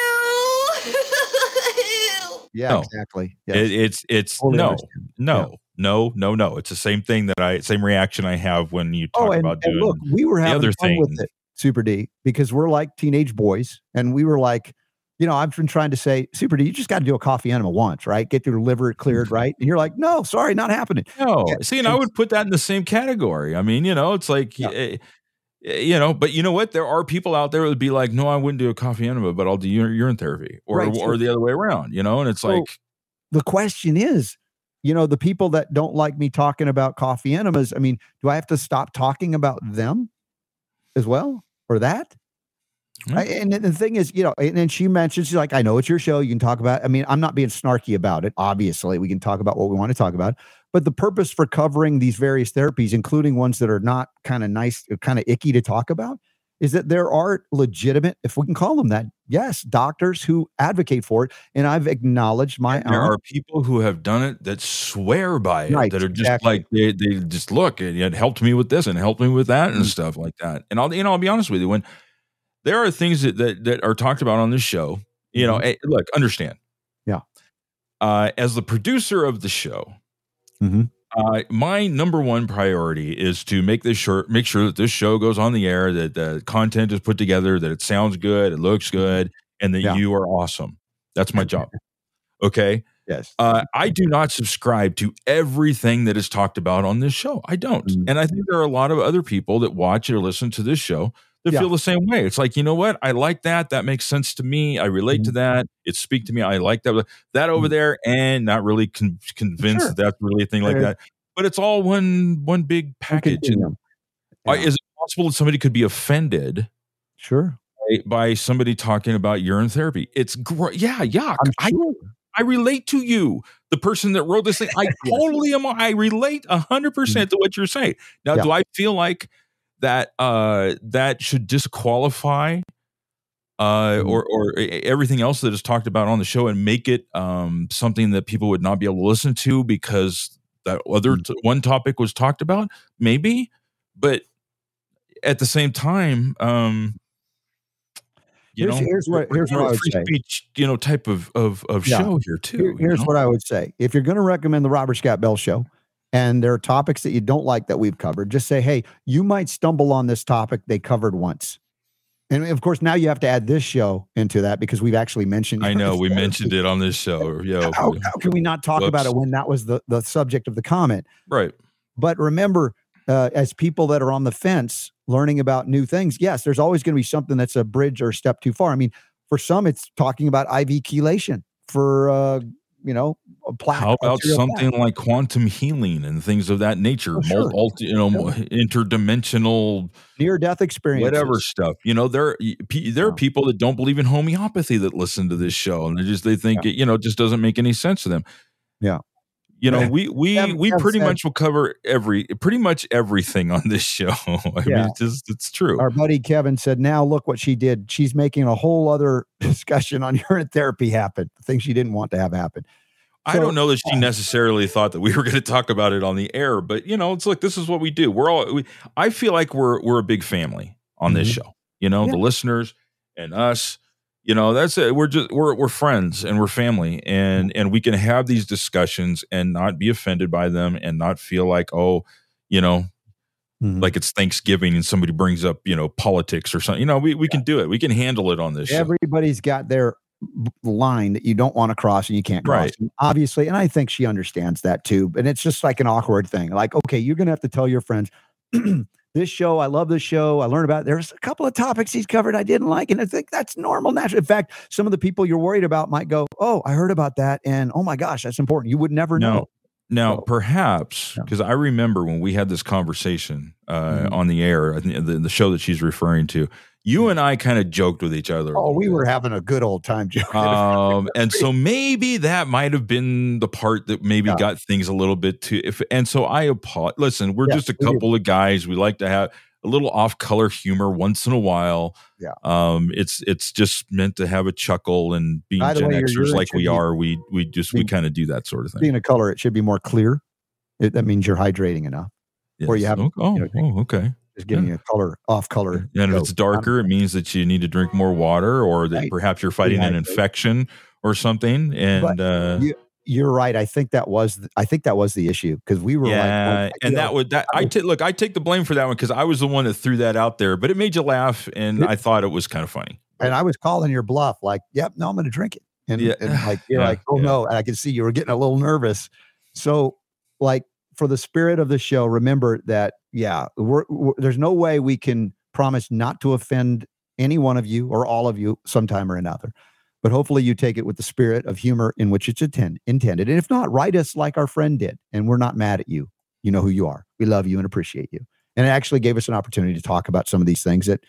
Yeah, No. exactly. Yes. it, it's it's Totally no, understand. no, no, no, no. It's the same thing that I same reaction I have when you talk Oh, and, about and doing look, we were having other fun with it, Super D, because we're like teenage boys, and we were like, you know, I've been trying to say, Super D, you just got to do a coffee enema once, right? Get your liver cleared, right? And you're like, no, sorry, not happening. No, Yeah, see, and I would put that in the same category. I mean, you know, it's like, Yeah. eh, you know, but you know what? There are people out there that would be like, no, I wouldn't do a coffee enema, but I'll do urine, urine therapy, or Right, or the other way around. You know, and it's So- like, the question is, you know, the people that don't like me talking about coffee enemas, I mean, do I have to stop talking about them as well or that? Hmm. I, and the thing is, you know, and then she mentions, she's like, I know it's your show. You can talk about, I mean, I'm not being snarky about it. Obviously, we can talk about what we want to talk about. But the purpose for covering these various therapies, including ones that are not kind of nice, kind of icky to talk about, is that there are legitimate, if we can call them that, yes, doctors who advocate for it. And I've acknowledged my there are people who have done it that swear by it, Right, that are just exactly. like they, they just look, it, it helped me with this and helped me with that and Mhm. stuff like that. And I'll, you know, I'll be honest with you, when there are things that that, that are talked about on this show, you know, eh, look, understand. Mm-hmm. Yeah. Uh, as the producer of the show, Mhm. uh, my number one priority is to make this sure, make sure that this show goes on the air, that the content is put together, that it sounds good, it looks good, and that Mm-hmm. Yeah. you are awesome. That's my job. Okay. Yes. Uh, I do not subscribe to everything that is talked about on this show. I don't. Mm. And I think there are a lot of other people that watch or listen to this show that Yeah. feel the same way. It's like, you know what? I like that. That makes sense to me. I relate Mm-hmm. to that. It speak to me. I like that. That over there, and not really con- convinced Sure. that that's really a thing like that. But it's all one one big package. And, Continuum. uh, Is it possible that somebody could be offended Sure. by, by somebody talking about urine therapy? It's great. Yeah, yuck. I'm I sure. I relate to you, the person that wrote this thing. I totally am. I relate a hundred percent to what you're saying. Now, Mm-hmm. Yeah. do I feel like that uh, that should disqualify uh, Mhm. or or everything else that is talked about on the show and make it um, something that people would not be able to listen to because that other Mm. t- one topic was talked about? Maybe, but at the same time. Um, you Here's- know, here's what- here's what I would free say. speech, you know, type of of, of Yeah. show here too. Here- you here's know? what I would say. If you're going to recommend the Robert Scott Bell show and there are topics that you don't like that we've covered, just say, hey, you might stumble on this topic they covered once. And of course, now you have to add this show into that because we've actually mentioned. I know we mentioned it on this show. Yeah, How, how can we not talk about it when that was the, the subject of the comment? right. But remember, uh, as people that are on the fence learning about new things, yes, there's always going to be something that's a bridge or a step too far. I mean, for some, it's talking about IV chelation for, uh, you know, a plaque. How about arterial plaque. something like quantum healing and things of that nature? Oh, sure. Multi- you know, Sure. interdimensional near death experience? whatever stuff. You know, there there are Yeah. people that don't believe in homeopathy that listen to this show, and they just they think it, you know, it just doesn't make any sense to them. Yeah. You know, we we Kev- we pretty said- much will cover every pretty much everything on this show. I Yeah. mean, it's just it's true. Our buddy Kevin said, now look what she did. She's making a whole other discussion on urine therapy happen, the thing she didn't want to have happen. I don't know that she necessarily thought that we were going to talk about it on the air, but you know, it's like this is what we do. We're all. We, I feel like we're we're a big family on this Mhm. show. You know, Yeah. the listeners and us. You know, that's it. We're just we're we're friends and we're family, and and we can have these discussions and not be offended by them, and not feel like oh, you know, Mhm. like it's Thanksgiving and somebody brings up you know politics or something. You know, we we can do it. We can handle it on this show. Everybody's got their line that you don't want to cross and you can't cross. Right. And obviously, and I think she understands that too. and it's just like an awkward thing. Like, okay, you're gonna have to tell your friends. This show, I love this show. I learned about. It. There's a couple of topics he's covered I didn't like, and I think that's normal, natural. In fact, some of the people you're worried about might go, "Oh, I heard about that," and oh my gosh, that's important. You would never No. know. Now, So- perhaps because I remember when we had this conversation uh, Mhm. on the air, I the, the show that she's referring to, you and I kind of joked with each other. Oh, we bit. were having a good old time, joking. um, and so maybe that might have been the part that maybe Yeah. got things a little bit too. If and so I apologize. Listen, we're Yeah, just a couple of guys. We like to have a little off-color humor once in a while. Yeah. Um, it's it's just meant to have a chuckle and being By Gen way, Xers like we be- are, we we just we kind of do that sort of thing. Being a color, it should be more clear. It, that means you're hydrating enough. or you have- oh, you know, oh, okay. Just giving you a color, off color. And if it's darker, it means that you need to drink more water, or that Right. perhaps you're fighting an infection or something. And uh, you- You're right. I think that was. th- I think that was the issue because we were yeah, like, you and know, that would that I take look. I take the blame for that one because I was the one that threw that out there, but it made you laugh, and It- I thought it was kind of funny. and I was calling your bluff. Like, yep, no, I'm going to drink it. And, Yeah. and like you're Yeah, like, oh yeah. no, and I could see you were getting a little nervous. So, like for the spirit of the show, remember that. Yeah, we're, we're, there's no way we can promise not to offend any one of you or all of you sometime or another. But hopefully, you take it with the spirit of humor in which it's attend, intended. And if not, write us like our friend did, and we're not mad at you. You know who you are. We love you and appreciate you. And it actually gave us an opportunity to talk about some of these things that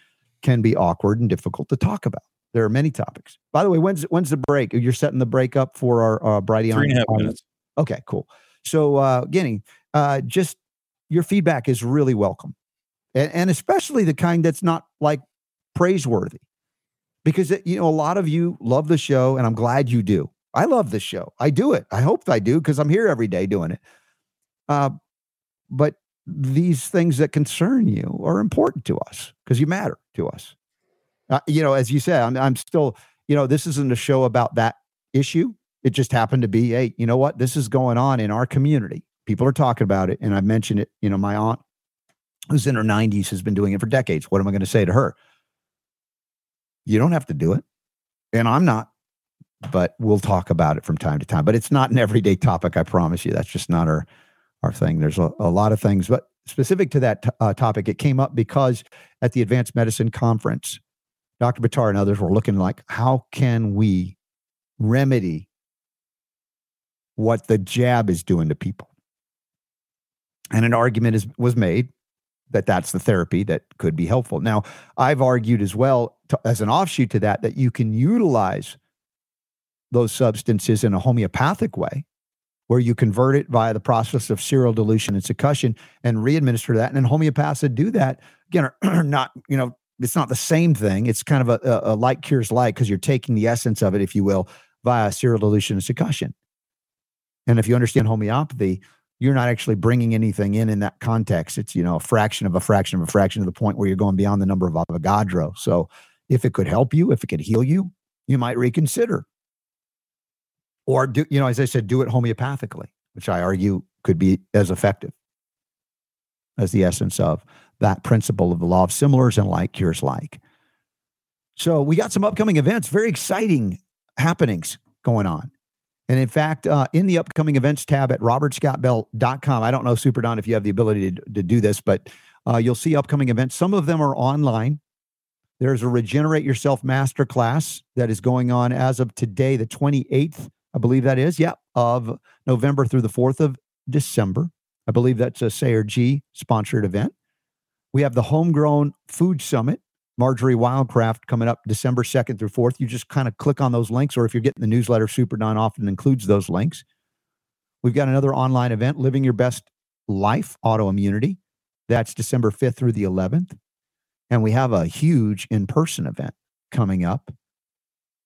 can be awkward and difficult to talk about. There are many topics. By the way, when's when's the break? You're setting the break up for our uh, Brighteon. Three and a half on- minutes. Okay, cool. So, uh, Guinea, uh, just your feedback is really welcome, and, and especially the kind that's not like praiseworthy, because it, you know a lot of you love the show, and I'm glad you do. I love the show. I do it. I hope I do because I'm here every day doing it. Uh, but these things that concern you are important to us because you matter to us. Uh, you know, as you said, I'm, I'm still, you know, this isn't a show about that issue. It just happened to be, hey, you know what? This is going on in our community. People are talking about it. And I mentioned it, you know, my aunt who's in her 90s has been doing it for decades. What am I going to say to her? You don't have to do it. And I'm not, but we'll talk about it from time to time. But it's not an everyday topic, I promise you. That's just not our our thing. There's a, a lot of things, but specific to that t- uh, topic, it came up because at the Advanced Medicine Conference, Dr. Batar and others were looking like, how can we remedy what the jab is doing to people? And an argument is, was made that that's the therapy that could be helpful. Now, I've argued as well to, as an offshoot to that that you can utilize those substances in a homeopathic way where you convert it via the process of serial dilution and succussion and re-administer that. And then homeopaths that do that again are not, you know, it's not the same thing. It's kind of a, a, a like cures like because you're taking the essence of it, if you will, via serial dilution and succussion. And if you understand homeopathy, you're not actually bringing anything in in that context. It's you know a fraction of a fraction of a fraction to the point where you're going beyond the number of Avogadro. So if it could help you, if it could heal you, you might reconsider or do you know as i said do it homeopathically which i argue could be as effective as the essence of that principle of the law of similars and like cures like so we got some upcoming events very exciting happenings going on and in fact uh, in the upcoming events tab at robertscottbell.com i don't know super don if you have the ability to, to do this but uh, you'll see upcoming events some of them are online there's a regenerate yourself masterclass that is going on as of today the 28th I believe that is, yeah, of November through the 4th of December. I believe that's a Sayer Ji sponsored event. We have the Homegrown Food Summit, Marjory Wildcraft, coming up December 2nd through 4th. You just kind of click on those links, or if you're getting the newsletter, Super Don often includes those links. We've got another online event, Living Your Best Life Autoimmunity. That's December 5th through the 11th. And we have a huge in person event coming up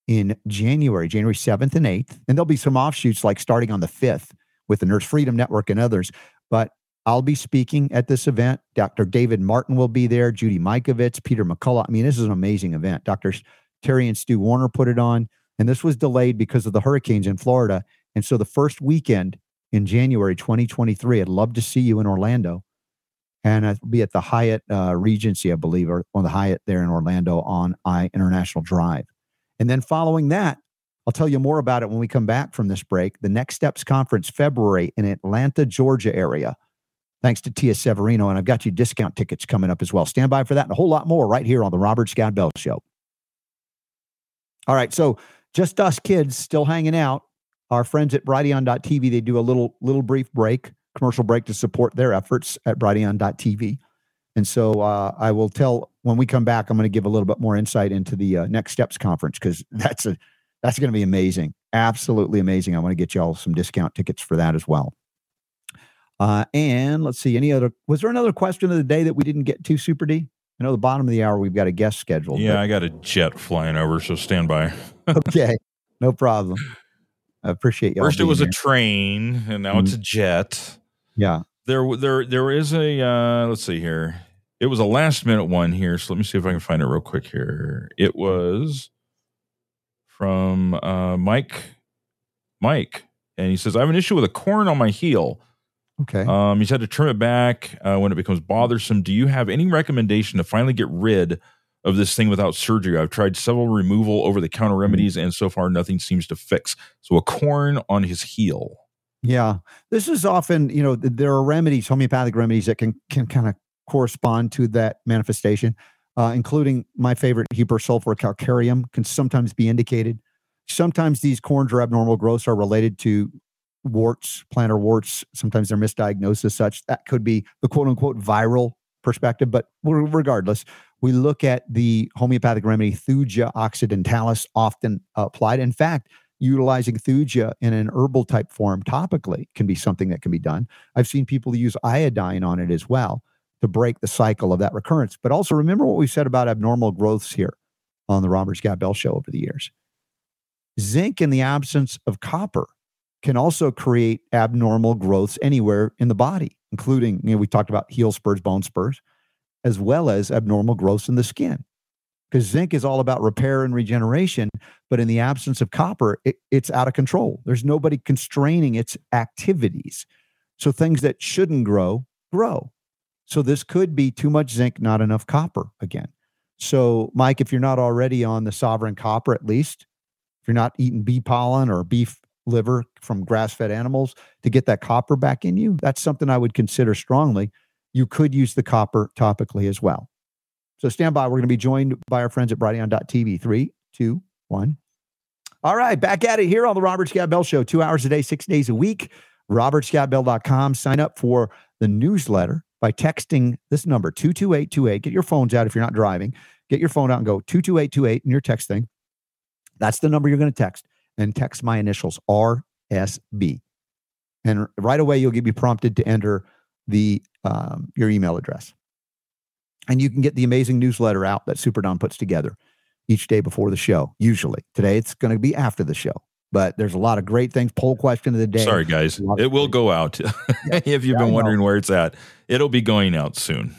in January, January 7th and 8th. And there'll be some offshoots like starting on the 5th with the Nurse Freedom Network and others. But I'll be speaking at this event. Dr. David Martin will be there, Judy Mikovits, Peter McCullough. I mean, this is an amazing event. Dr. Terry and Stu Warner put it on, and this was delayed because of the hurricanes in Florida. And so the first weekend in January 2023, I'd love to see you in Orlando. And I'll be at the Hyatt uh, Regency, I believe, or on the Hyatt there in Orlando on I International Drive. And then following that, I'll tell you more about it when we come back from this break. The Next Steps Conference, February in Atlanta, Georgia area. Thanks to Tia Severino. And I've got you discount tickets coming up as well. Stand by for that and a whole lot more right here on the Robert Scott Bell Show. All right. So just us kids still hanging out. Our friends at Brighteon.tv, they do a little little brief break, commercial break to support their efforts at Brighteon.tv. And so uh, I will tell when we come back, I'm going to give a little bit more insight into the uh, Next Steps conference because that's a that's going to be amazing, absolutely amazing. I want to get y'all some discount tickets for that as well. Uh, and let's see, any other? Was there another question of the day that we didn't get to, Super D? I know the bottom of the hour we've got a guest scheduled. Yeah, I got a jet flying over, so stand by. okay, no problem. I appreciate you. First, it was here. a train, and now mm-hmm. it's a jet. Yeah, there, there, there is a. Uh, let's see here. It was a last minute one here, so let me see if I can find it real quick here. It was from uh, Mike. Mike, and he says, "I have an issue with a corn on my heel." Okay. Um, he's had to trim it back uh, when it becomes bothersome. Do you have any recommendation to finally get rid of this thing without surgery? I've tried several removal over the counter mm-hmm. remedies, and so far nothing seems to fix. So a corn on his heel. Yeah, this is often you know there are remedies, homeopathic remedies that can can kind of correspond to that manifestation, uh, including my favorite Hepar sulfur calcareum can sometimes be indicated. Sometimes these corns or abnormal growths are related to warts, plantar warts. Sometimes they're misdiagnosed as such. That could be the quote unquote viral perspective. But regardless, we look at the homeopathic remedy Thuja occidentalis, often applied. In fact, utilizing Thuja in an herbal type form topically can be something that can be done. I've seen people use iodine on it as well to break the cycle of that recurrence. But also remember what we said about abnormal growths here on the Robert Scott Bell show over the years. Zinc in the absence of copper can also create abnormal growths anywhere in the body, including, you know, we talked about heel spurs, bone spurs, as well as abnormal growths in the skin. Because zinc is all about repair and regeneration, but in the absence of copper, it, it's out of control. There's nobody constraining its activities. So things that shouldn't grow, grow. So this could be too much zinc, not enough copper again. So, Mike, if you're not already on the sovereign copper, at least, if you're not eating bee pollen or beef liver from grass fed animals to get that copper back in you, that's something I would consider strongly. You could use the copper topically as well. So stand by. We're going to be joined by our friends at Brighteon.tv. Three, two, one. All right, back at it here on the Robert Scott Bell Show, two hours a day, six days a week. RobertScottBell.com. Sign up for the newsletter by texting this number, 22828. Get your phones out if you're not driving. Get your phone out and go 22828 in your text thing. That's the number you're going to text and text my initials RSB. And right away, you'll get be prompted to enter the um, your email address. And you can get the amazing newsletter out that Super Don puts together each day before the show. Usually, today it's going to be after the show, but there's a lot of great things. Poll question of the day. Sorry, guys, it will go out. if you've been wondering where it's at, it'll be going out soon.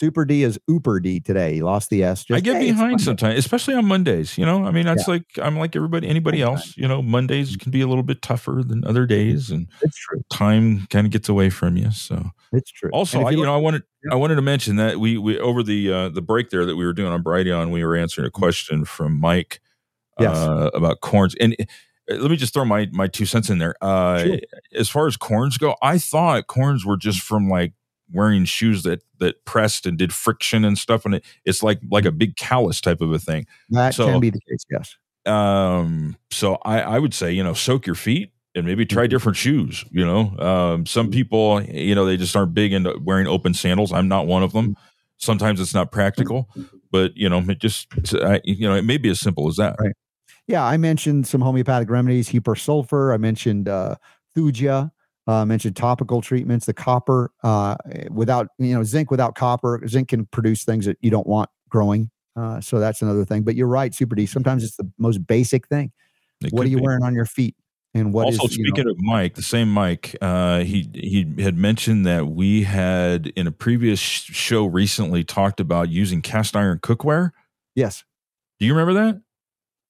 Super D is Uper D today. He lost the S. Just, I get hey, behind sometimes, especially on Mondays. You know, I mean, that's yeah. like I'm like everybody, anybody else. You know, Mondays can be a little bit tougher than other days, and it's true. Time kind of gets away from you. So it's true. Also, I, you know, I wanted. I wanted to mention that we we over the uh, the break there that we were doing on Brighteon, we were answering a question from Mike yes. uh, about corns, and uh, let me just throw my my two cents in there. Uh, sure. As far as corns go, I thought corns were just from like wearing shoes that that pressed and did friction and stuff and it, it's like like a big callus type of a thing. That so, can be the case yes. um so i i would say you know soak your feet and maybe try mm-hmm. different shoes you know? Um some mm-hmm. people you know they just aren't big into wearing open sandals. I'm not one of them. Mm-hmm. sometimes it's not practical but you know it just I, you know it may be as simple as that. Right. Yeah i mentioned some homeopathic remedies Hepar sulfur. I mentioned uh thuja uh, mentioned topical treatments, the copper uh, without you know zinc without copper, zinc can produce things that you don't want growing. Uh, so that's another thing. But you're right, Super D. Sometimes it's the most basic thing. It what are you be. wearing on your feet? And what also is, speaking know, of Mike, the same Mike, uh, he he had mentioned that we had in a previous show recently talked about using cast iron cookware. Yes. Do you remember that?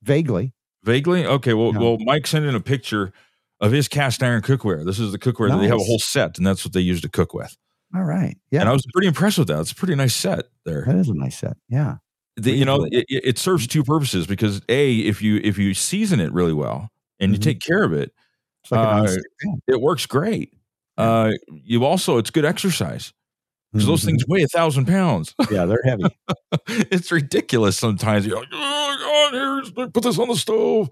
Vaguely. Vaguely. Okay. Well, no. well, Mike sent in a picture of his cast iron cookware. This is the cookware nice. that they have a whole set, and that's what they use to cook with. All right. Yeah. And I was pretty impressed with that. It's a pretty nice set there. That is a nice set. Yeah. the, you know it, it, serves two purposes because a if you if you season it really well and you mm-hmm. take care of it like uh, it works great uh, you also it's good exercise because mm-hmm. those things weigh a thousand pounds yeah they're heavy it's ridiculous sometimes you're like oh god here's put this on the stove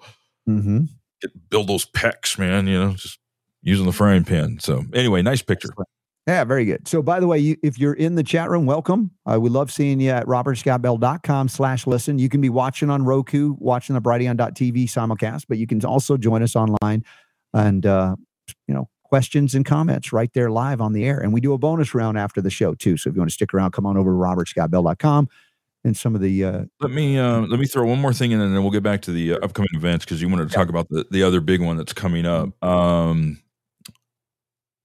mm-hmm. Get, build those pecs man you know just using the frying pan so anyway nice picture yeah, very good. So, by the way, you, if you're in the chat room, welcome. Uh, we love seeing you at robertscottbell.com slash listen. You can be watching on Roku, watching the Brighteon.tv simulcast, but you can also join us online and, uh, you know, questions and comments right there live on the air. And we do a bonus round after the show, too. So, if you want to stick around, come on over to robertscottbell.com and some of the uh, let me uh, let me throw one more thing in and then we'll get back to the uh, upcoming events because you wanted to yeah. talk about the, the other big one that's coming up um,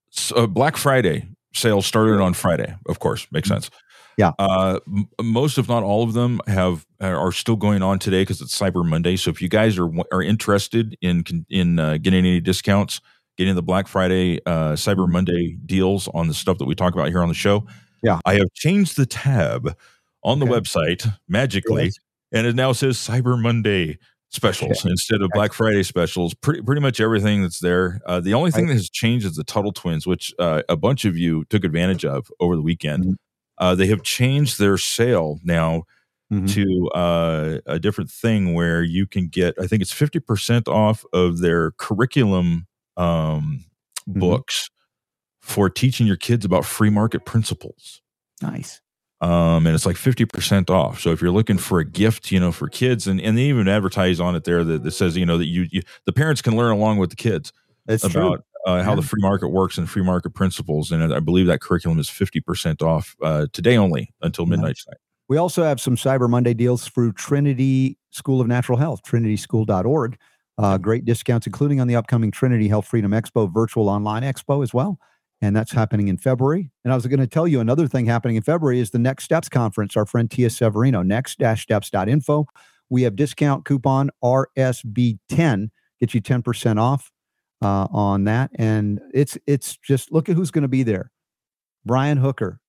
so Black Friday sales started on Friday. Of course, makes mm-hmm. sense. Yeah. Uh, m- most, if not all of them, have are still going on today because it's Cyber Monday. So if you guys are are interested in in uh, getting any discounts, getting the Black Friday, uh, Cyber mm-hmm. Monday deals on the stuff that we talk about here on the show, yeah, I have changed the tab on the website magically, yes. and it now says Cyber Monday specials okay. instead of Black Friday specials. Pretty pretty much everything that's there. Uh, the only thing that has changed is the Tuttle Twins, which uh, a bunch of you took advantage of over the weekend. Mm-hmm. Uh, they have changed their sale now mm-hmm. to uh, a different thing where you can get. I think it's fifty percent off of their curriculum um, mm-hmm. books for teaching your kids about free market principles. Nice um, and it's like 50% off. So if you're looking for a gift, you know, for kids, and, and they even advertise on it there that, that says, you know, that you, you, the parents can learn along with the kids That's about uh, how yeah. the free market works and free market principles. And I believe that curriculum is 50% off uh, today only until midnight nice. tonight. We also have some Cyber Monday deals through Trinity School of Natural Health, trinityschool.org. Uh, great discounts, including on the upcoming Trinity Health Freedom Expo virtual online expo as well and that's happening in February. And I was going to tell you another thing happening in February is the Next Steps conference. Our friend Tia Severino, next-steps.info. We have discount coupon RSB10 get you 10% off uh, on that, and it's it's just look at who's going to be there. Brian Hooker.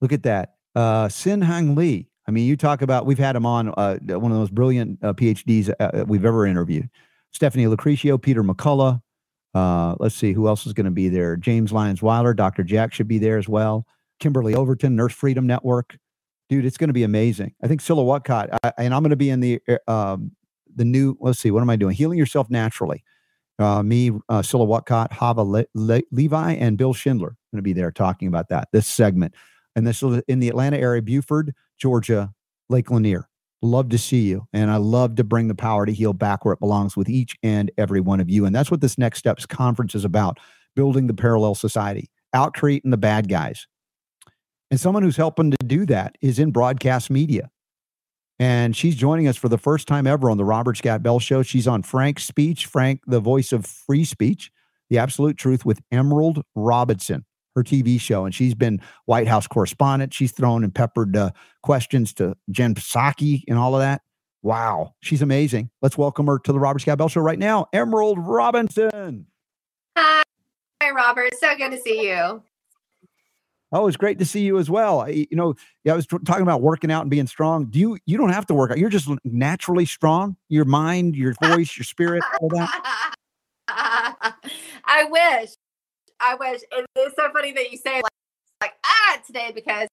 Look at that. Uh, Sin Hang Lee. I mean, you talk about we've had him on uh, one of the most brilliant uh, PhDs uh, we've ever interviewed. Stephanie Locricchio, Peter McCullough, uh, let's see who else is going to be there. James Lyons Weiler, Dr. Jack should be there as well. Kimberly Overton, Nurse Freedom Network. Dude, it's going to be amazing. I think Cilla Whatcott, I, and I'm going to be in the uh, um, the new. Let's see, what am I doing? Healing yourself naturally. Uh, me, uh, Cilla Whatcott, Hava Le- Le- Levi, and Bill Schindler going to be there talking about that. This segment, and this is in the Atlanta area, Buford, Georgia, Lake Lanier. Love to see you. And I love to bring the power to heal back where it belongs with each and every one of you. And that's what this Next Steps conference is about building the parallel society, out creating the bad guys. And someone who's helping to do that is in broadcast media. And she's joining us for the first time ever on the Robert Scott Bell Show. She's on Frank's Speech, Frank, the voice of free speech, the absolute truth with Emerald Robinson her TV show, and she's been White House correspondent. She's thrown and peppered uh, questions to Jen Psaki and all of that. Wow, she's amazing. Let's welcome her to the Robert Scott Bell Show right now, Emerald Robinson. Hi, hi, Robert. So good to see you. Oh, it's great to see you as well. I, you know, yeah, I was t- talking about working out and being strong. Do you? You don't have to work out. You're just naturally strong. Your mind, your voice, your spirit, all that. I wish. I wish it's so funny that you say like, like ah today because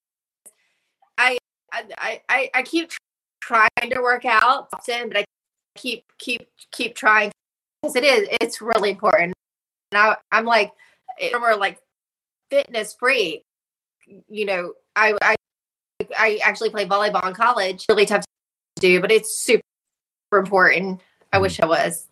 I I I, I keep trying to work out often, but I keep keep keep trying because it is it's really important. And I, I'm like we're like fitness free. You know, I I I actually play volleyball in college. Really tough to do, but it's super important. I wish I was.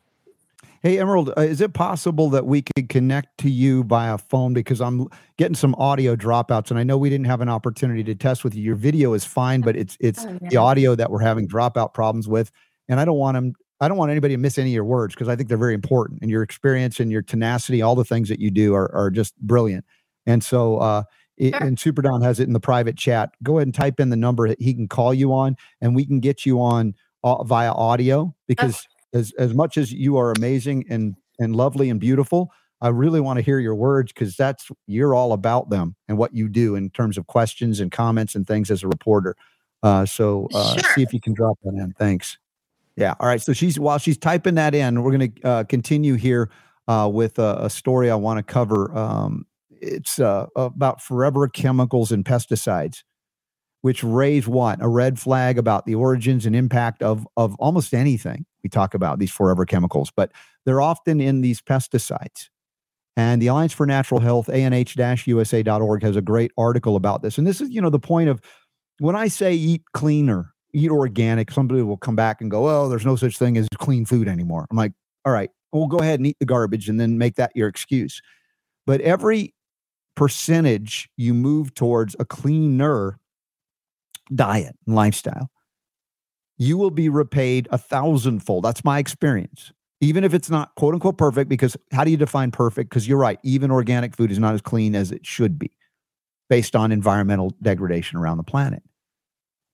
Hey, Emerald, uh, is it possible that we could connect to you via phone because I'm getting some audio dropouts, and I know we didn't have an opportunity to test with you. Your video is fine, but it's it's oh, yeah. the audio that we're having dropout problems with, and I don't want them. I don't want anybody to miss any of your words because I think they're very important, and your experience and your tenacity, all the things that you do are are just brilliant. And so, uh, it, sure. and Super Don has it in the private chat. Go ahead and type in the number that he can call you on, and we can get you on uh, via audio because as as much as you are amazing and and lovely and beautiful, I really want to hear your words because that's you're all about them and what you do in terms of questions and comments and things as a reporter. Uh, so uh, Sure. see if you can drop that in. Thanks. Yeah. All right. So she's while she's typing that in, we're going to uh, continue here uh, with a, a story I want to cover. Um, it's uh, about forever chemicals and pesticides, which raise what a red flag about the origins and impact of of almost anything we talk about these forever chemicals, but they're often in these pesticides. And the Alliance for Natural Health, anh-usa.org, has a great article about this. And this is, you know, the point of when I say eat cleaner, eat organic, somebody will come back and go, oh, there's no such thing as clean food anymore. I'm like, all right, we'll go ahead and eat the garbage and then make that your excuse. But every percentage you move towards a cleaner diet and lifestyle, you will be repaid a thousandfold. That's my experience. Even if it's not quote unquote perfect, because how do you define perfect? Because you're right, even organic food is not as clean as it should be based on environmental degradation around the planet.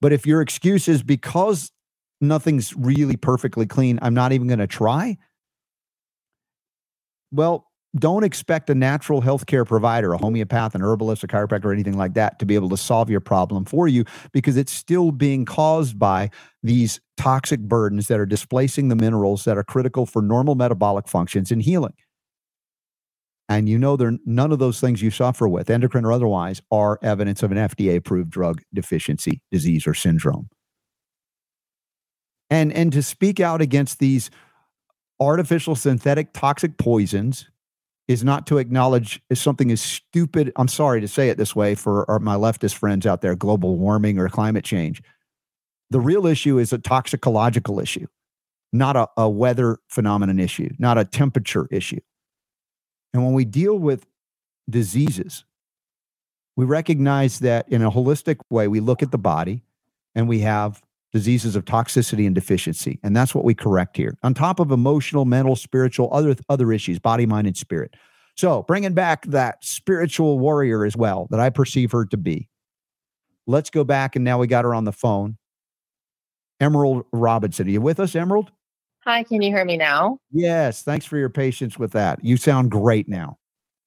But if your excuse is because nothing's really perfectly clean, I'm not even going to try. Well, don't expect a natural healthcare provider, a homeopath, an herbalist, a chiropractor, or anything like that to be able to solve your problem for you because it's still being caused by these toxic burdens that are displacing the minerals that are critical for normal metabolic functions and healing. And you know, none of those things you suffer with, endocrine or otherwise, are evidence of an FDA approved drug deficiency disease or syndrome. And and to speak out against these artificial synthetic toxic poisons is not to acknowledge as something as stupid. I'm sorry to say it this way for our, my leftist friends out there global warming or climate change. The real issue is a toxicological issue, not a, a weather phenomenon issue, not a temperature issue. And when we deal with diseases, we recognize that in a holistic way, we look at the body and we have diseases of toxicity and deficiency. And that's what we correct here, on top of emotional, mental, spiritual, other, other issues, body, mind, and spirit. So bringing back that spiritual warrior as well that I perceive her to be. Let's go back. And now we got her on the phone. Emerald Robinson. Are you with us, Emerald? Hi, can you hear me now? Yes. Thanks for your patience with that. You sound great now.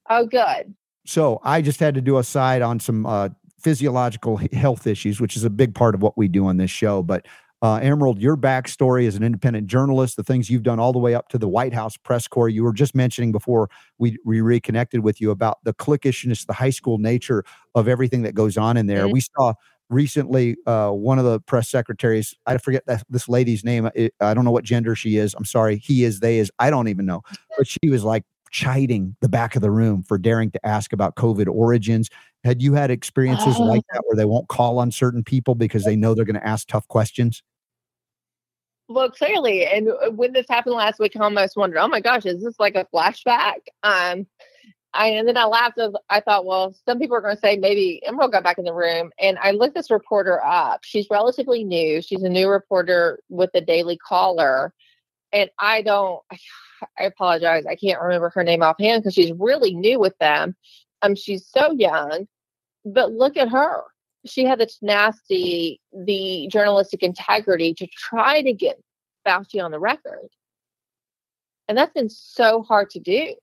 Oh, good. So I just had to do a side on some uh, physiological health issues, which is a big part of what we do on this show. But uh, Emerald, your backstory as an independent journalist, the things you've done all the way up to the White House press corps. You were just mentioning before we, we reconnected with you about the cliquishness, the high school nature of everything that goes on in there. Mhm. We saw recently uh, one of the press secretaries, I forget that, this lady's name. I, I don't know what gender she is. I'm sorry. He is, they is. I don't even know. But she was like chiding the back of the room for daring to ask about COVID origins. Had you had experiences Oh. like that where they won't call on certain people because they know they're going to ask tough questions? Well, clearly, and uh, when this happened last week, I almost wondered, oh my gosh, is this like a flashback? Um, I, and then I laughed. As I thought, well, some people are going to say maybe Emerald got back in the room. And I looked this reporter up. She's relatively new. She's a new reporter with the Daily Caller. And I don't, I apologize. I can't remember her name offhand because she's really new with them. Um, she's so young, but look at her. She had the tenacity, the journalistic integrity to try to get Fauci on the record. And that's been so hard to do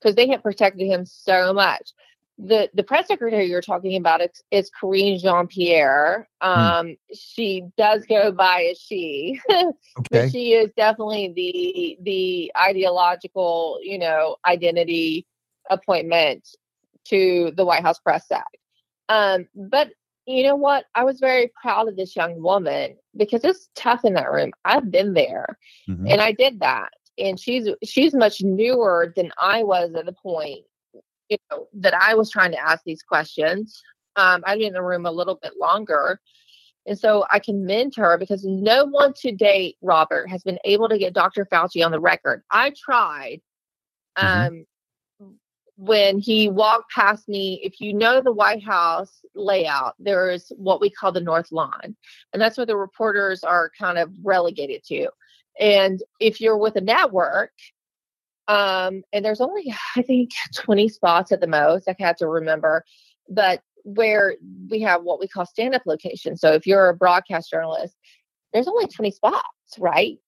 because they have protected him so much. The the press secretary you're talking about is, is Karine Jean Pierre. Um, She does go by as she, Okay. but she is definitely the the ideological, you know, identity appointment to the White House press sec. Um, but you know what? I was very proud of this young woman because it's tough in that room. I've been there Mhm. and I did that. And she's she's much newer than I was at the point, you know, that I was trying to ask these questions. Um, I've been in the room a little bit longer. And so I commend her because no one to date, Robert, has been able to get Dr. Fauci on the record. I tried. Um, when he walked past me, if you know the White House layout, there is what we call the North Lawn. And that's where the reporters are kind of relegated to. And if you're with a network, um, and there's only, I think, 20 spots at the most, I have to remember, but where we have what we call stand up locations. So if you're a broadcast journalist, there's only 20 spots, right?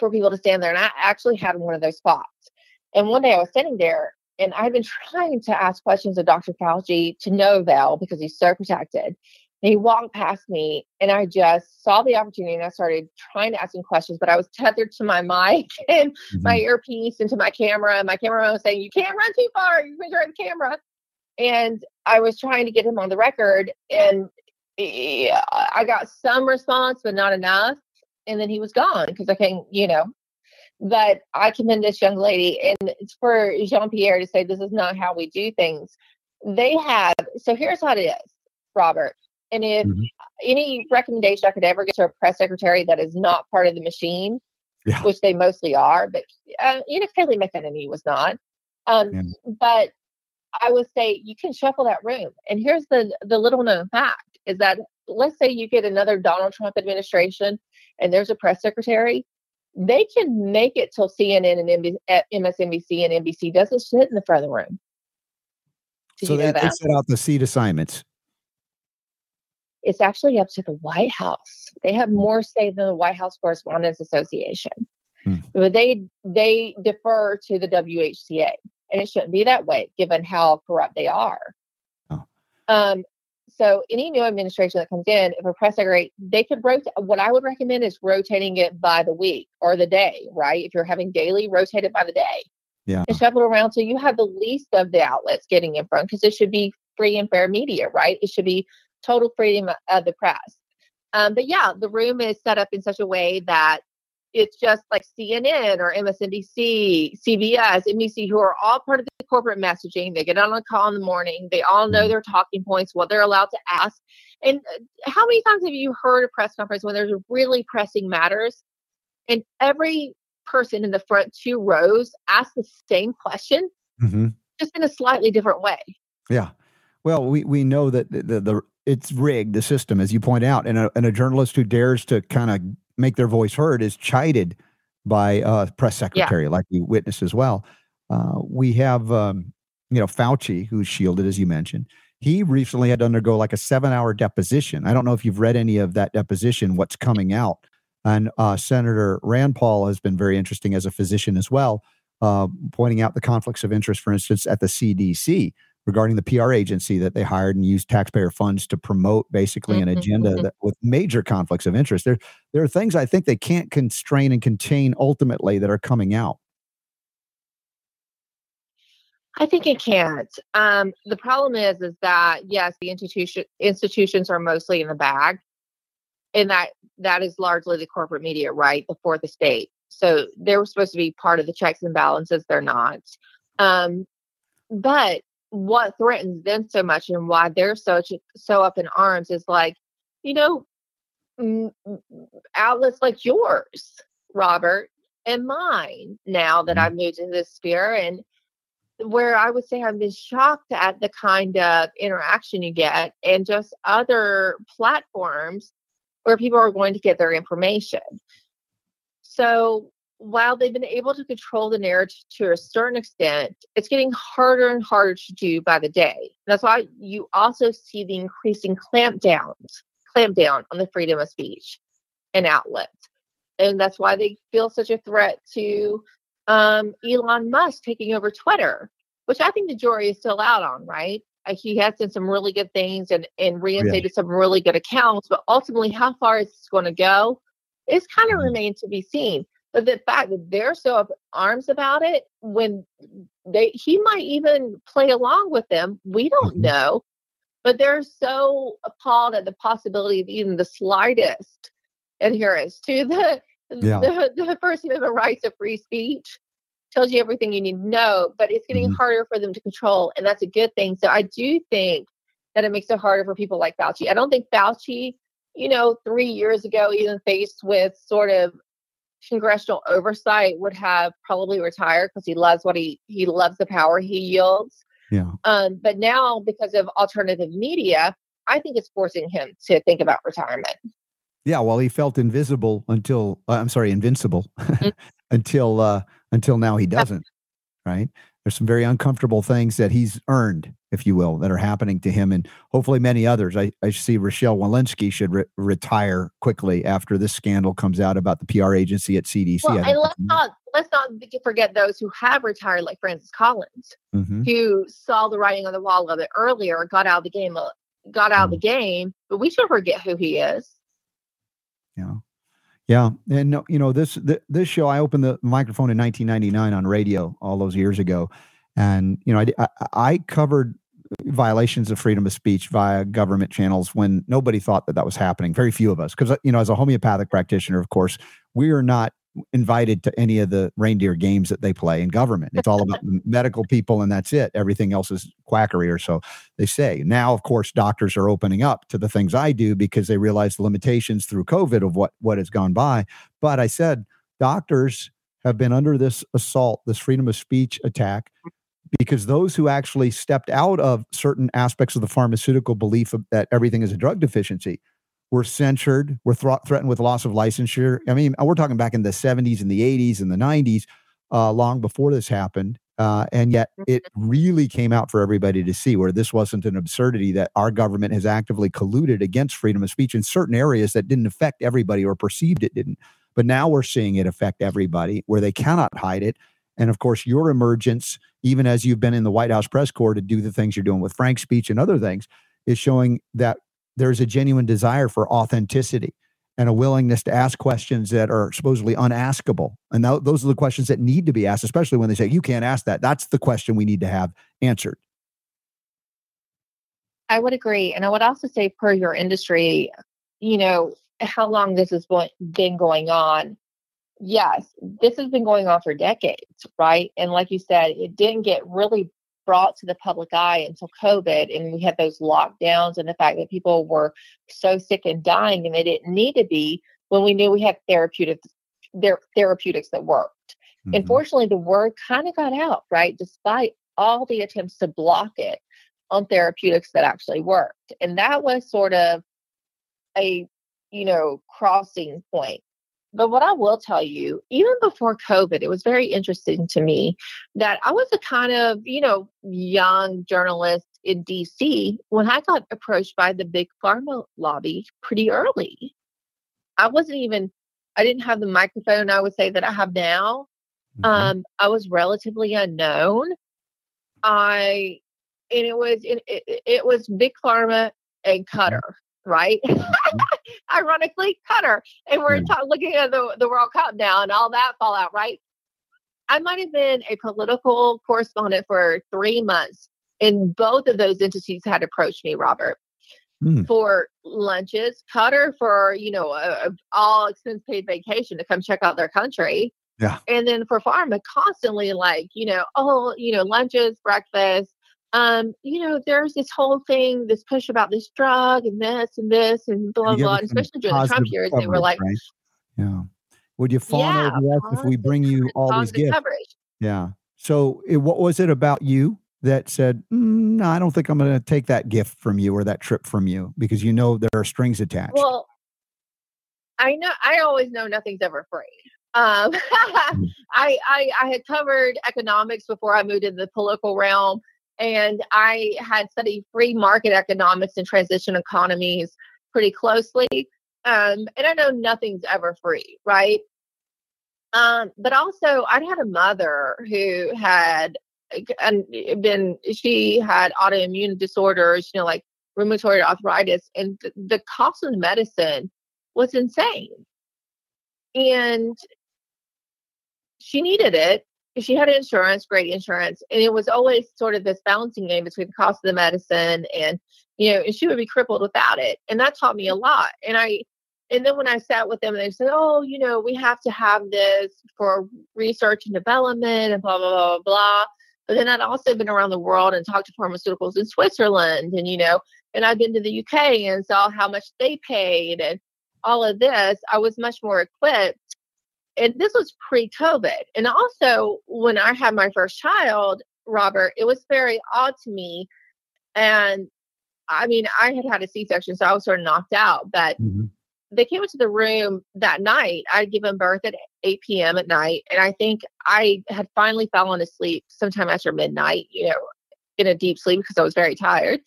For people to stand there. And I actually had one of those spots. And one day I was sitting there and I've been trying to ask questions of Dr. Fauci to no avail because he's so protected. And he walked past me, and I just saw the opportunity, and I started trying to ask him questions. But I was tethered to my mic and Mm-hmm. my earpiece and to my camera. And my cameraman was saying, "You can't run too far. You're going to the camera." And I was trying to get him on the record, and I got some response, but not enough. And then he was gone because I can't, you know. But I commend this young lady, and it's for Jean Pierre to say this is not how we do things. They have so here's how it is, Robert. And if Mhm. any recommendation I could ever get to a press secretary that is not part of the machine, Yeah. which they mostly are, but uh, you know, McEnany was not. Um, Yeah. But I would say you can shuffle that room. And here's the the little known fact is that let's say you get another Donald Trump administration and there's a press secretary, they can make it till CNN and MSNBC and NBC doesn't sit in the front of the room. Did So you know they, they set out the seat assignments. It's actually up to the White House. They have more say than the White House Correspondents Association. Hmm. But they they defer to the WHCA, and it shouldn't be that way given how corrupt they are. Oh. Um, so any new administration that comes in, if a press secretary, they could rotate. What I would recommend is rotating it by the week or the day, right? If you're having daily, rotate it by the day Yeah. and shuffle it around so you have the least of the outlets getting in front because it should be free and fair media, right? It should be total freedom of the press. Um, but yeah, the room is set up in such a way that it's just like CNN or MSNBC, CBS, NBC, who are all part of the corporate messaging. They get on a call in the morning. They all know their talking points, what they're allowed to ask. And uh, how many times have you heard a press conference when there's really pressing matters and every person in the front two rows asks the same question, hmm just in a slightly different way? Yeah. Well, we, we know that the, the, the it's rigged the system as you point out, and a, and a journalist who dares to kind of make their voice heard is chided by a press secretary, like we witnessed as well. Uh, we have um, you know Fauci, who's shielded as you mentioned. He recently had to undergo like a seven-hour deposition. I don't know if you've read any of that deposition. What's coming out? And uh, Senator Rand Paul has been very interesting as a physician as well, uh, pointing out the conflicts of interest, for instance, at the CDC regarding the PR agency that they hired and used taxpayer funds to promote basically an Mhm, agenda mhm. that, with major conflicts of interest. There, there are things I think they can't constrain and contain ultimately that are coming out. I think it can't. Um, the problem is, is that yes, the institution institutions are mostly in the bag, and that that is largely the corporate media, right? The fourth estate. So they were supposed to be part of the checks and balances. They're not. Um, but what threatens them so much, and why they're so so up in arms, is like, you know, outlets like yours, Robert, and mine. Now that Mhm. I've moved into this sphere, and where I would say I've been shocked at the kind of interaction you get and just other platforms where people are going to get their information. So while they've been able to control the narrative to a certain extent, it's getting harder and harder to do by the day. That's why you also see the increasing clampdowns, clampdown on the freedom of speech and outlets. And that's why they feel such a threat to um, Elon Musk taking over Twitter, which I think the jury is still out on, right? Uh, he has done some really good things and, and reinstated some really good accounts, but ultimately, how far is this going to go? It's kind of Mhm. remained to be seen. But the fact that they're so up arms about it, when they he might even play along with them, we don't Mhm. know. But they're so appalled at the possibility of even the slightest adherence to the Yeah. the, the First Amendment rights of free speech tells you everything you need to know, but it's getting Mhm. harder for them to control, and that's a good thing. So I do think that it makes it harder for people like Fauci. I don't think Fauci, you know, three years ago, even faced with sort of congressional oversight, would have probably retired because he loves what he he loves the power he yields. Yeah. Um, but now, because of alternative media, I think it's forcing him to think about retirement. Yeah, well, he felt invisible until uh, I'm sorry, invincible until uh, until now he doesn't. Right? There's some very uncomfortable things that he's earned, if you will, that are happening to him, and hopefully many others. I, I see Rochelle Walensky should re- retire quickly after this scandal comes out about the PR agency at CDC. Well, and let's not let's not forget those who have retired, like Francis Collins, Mhm. who saw the writing on the wall a little bit earlier, got out of the game got out of the Mm. game, but we should forget who he is. Yeah. Yeah. And you know, this th- this show, I opened the microphone in 1999 on radio all those years ago. And, you know, I, I covered violations of freedom of speech via government channels when nobody thought that that was happening. Very few of us, because, you know, as a homeopathic practitioner, of course, we are not invited to any of the reindeer games that they play in government. It's all about medical people and that's it. Everything else is quackery or so they say. Now, of course, doctors are opening up to the things I do because they realize the limitations through COVID of what what has gone by. But I said doctors have been under this assault, this freedom of speech attack because those who actually stepped out of certain aspects of the pharmaceutical belief of, that everything is a drug deficiency were censured, were thro- threatened with loss of licensure. I mean, we're talking back in the 70s and the 80s and the 90s, uh, long before this happened. Uh, and yet it really came out for everybody to see where this wasn't an absurdity that our government has actively colluded against freedom of speech in certain areas that didn't affect everybody or perceived it didn't. But now we're seeing it affect everybody where they cannot hide it. And of course, your emergence, even as you've been in the White House press corps to do the things you're doing with Frank's speech and other things, is showing that there's a genuine desire for authenticity and a willingness to ask questions that are supposedly unaskable. And th- those are the questions that need to be asked, especially when they say, you can't ask that. That's the question we need to have answered. I would agree. And I would also say, per your industry, you know, how long this has been going on. Yes, this has been going on for decades, right? And like you said, it didn't get really brought to the public eye until COVID. And we had those lockdowns and the fact that people were so sick and dying and they didn't need to be when we knew we had therapeutics, therapeutics that worked. Mhm. Unfortunately, the word kind of got out, right? Despite all the attempts to block it on therapeutics that actually worked. And that was sort of a, you know, crossing point. But what I will tell you, even before COVID, it was very interesting to me that I was a kind of, you know, young journalist in DC when I got approached by the big pharma lobby pretty early. I wasn't even, I didn't have the microphone I would say that I have now. Mhm. Um, I was relatively unknown. I and it was it, it, it was big pharma and Qatar, right? Ironically, Qatar, and we're ta- looking at the the World Cup now and all that fallout, right? I might have been a political correspondent for three months, and both of those entities had approached me, Robert, Mm. for lunches. Qatar for you know a, a all expense paid vacation to come check out their country. Yeah. And then for pharma, constantly like you know, oh, you know, lunches, breakfast. Um, you know, there's this whole thing, this push about this drug and this and this and blah blah. And especially during the Trump years, they were like, right? yeah. Would you fawn yeah, over us if we bring you all these gifts? coverage. Yeah. So, it, what was it about you that said, mm, "No, I don't think I'm going to take that gift from you or that trip from you because you know there are strings attached"? Well, I know I always know nothing's ever free. Um, I, I I had covered economics before I moved into the political realm, and I had studied free market economics and transition economies pretty closely. Um, and I know nothing's ever free, right? Um, but also, I had a mother who had and been she had autoimmune disorders, you know, like rheumatoid arthritis, and th- the cost of the medicine was insane. And she needed it. She had insurance, great insurance, and it was always sort of this balancing game between the cost of the medicine and you know, and she would be crippled without it. And that taught me a lot. And I and then when I sat with them, they said, "Oh, you know, we have to have this for research and development and blah blah blah blah." blah. But then I'd also been around the world and talked to pharmaceuticals in Switzerland, and you know, and I'd been to the UK and saw how much they paid and all of this. I was much more equipped. And this was pre-COVID. And also, when I had my first child, Robert, it was very odd to me. And I mean, I had had a C-section, so I was sort of knocked out. But Mhm. they came into the room that night. I'd given birth at 8 p.m. at night, and I think I had finally fallen asleep sometime after midnight. You know, in a deep sleep because I was very tired.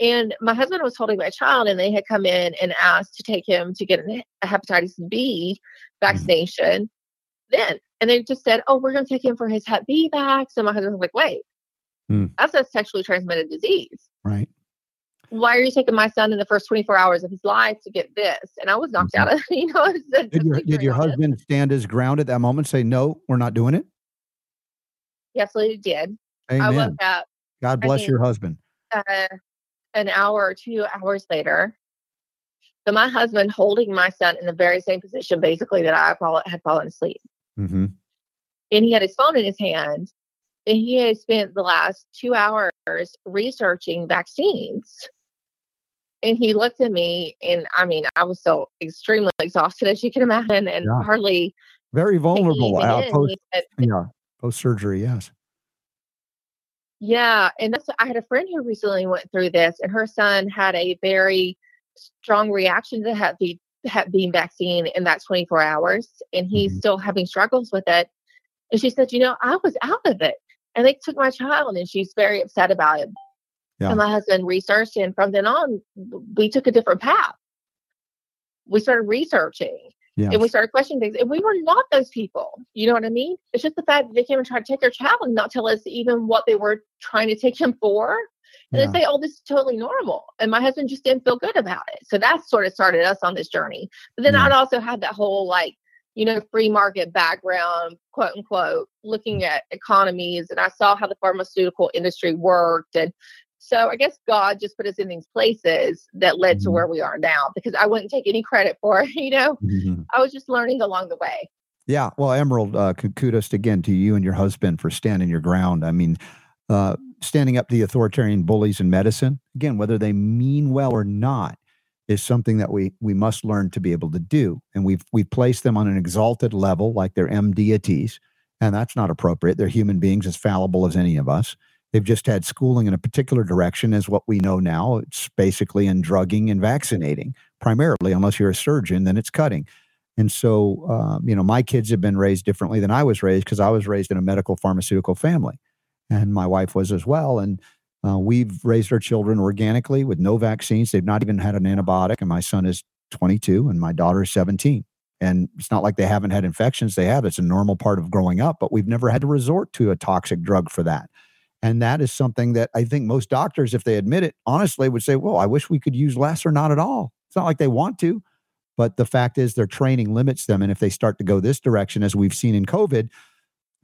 And my husband was holding my child, and they had come in and asked to take him to get a hepatitis B vaccination. Then, and they just said, "Oh, we're going to take him for his Hep B vax." And my husband was like, "Wait, Hmm. that's a sexually transmitted disease." Right. why are you taking my son in the first 24 hours of his life to get this? And I was knocked Mhm. out of, you know, I was Did your, did your husband stand his ground at that moment? Say, no, we're not doing it? Yes, he absolutely did. I Amen. woke up God I bless mean- your husband. uh, an hour or two hours later. So my husband holding my son in the very same position, basically that I fall- had fallen asleep, hmm and he had his phone in his hand, and he had spent the last two hours researching vaccines. And he looked at me, and I mean, I was so extremely exhausted, as you can imagine, and Yeah. hardly Very vulnerable uh, post, yeah, post surgery. Yes. Yeah, and that's I had a friend who recently went through this, and her son had a very strong reaction to Hep B, Hep B vaccine in that 24 hours, and he's Mhm. still having struggles with it. And she said, "You know, I was out of it, and they took my child, and she's very upset about it." Yeah. And my husband researched, and from then on, we took a different path. We started researching, Yes. and we started questioning things, and we were not those people. You know what I mean? It's just the fact that they came and tried to take our child and not tell us even what they were trying to take him for. And Yeah. they say, oh, this is totally normal. And my husband just didn't feel good about it. So that sort of started us on this journey. But then Yeah. I'd also had that whole like, you know, free market background, quote unquote, looking at economies. And I saw how the pharmaceutical industry worked. And so I guess God just put us in these places that led to Mhm. where we are now because I wouldn't take any credit for it. You know, Mhm. I was just learning along the way. Yeah. Well, Emerald, uh, kudos again to you and your husband for standing your ground. I mean, uh, standing up to the authoritarian bullies in medicine, again, whether they mean well or not, is something that we we must learn to be able to do. And we've we've placed them on an exalted level, like they're M deities, and that's not appropriate. They're human beings as fallible as any of us. They've just had schooling in a particular direction, as what we know now. It's basically in drugging and vaccinating, primarily, unless you're a surgeon, then it's cutting. And so, um, you know, my kids have been raised differently than I was raised because I was raised in a medical pharmaceutical family, and my wife was as well. And uh, we've raised our children organically with no vaccines. They've not even had an antibiotic, and my son is 22 and my daughter is 17. And it's not like they haven't had infections. They have. It's a normal part of growing up, but we've never had to resort to a toxic drug for that. And that is something that I think most doctors, if they admit it, honestly would say, well, I wish we could use less or not at all. It's not like they want to, but the fact is their training limits them. And if they start to go this direction, as we've seen in COVID,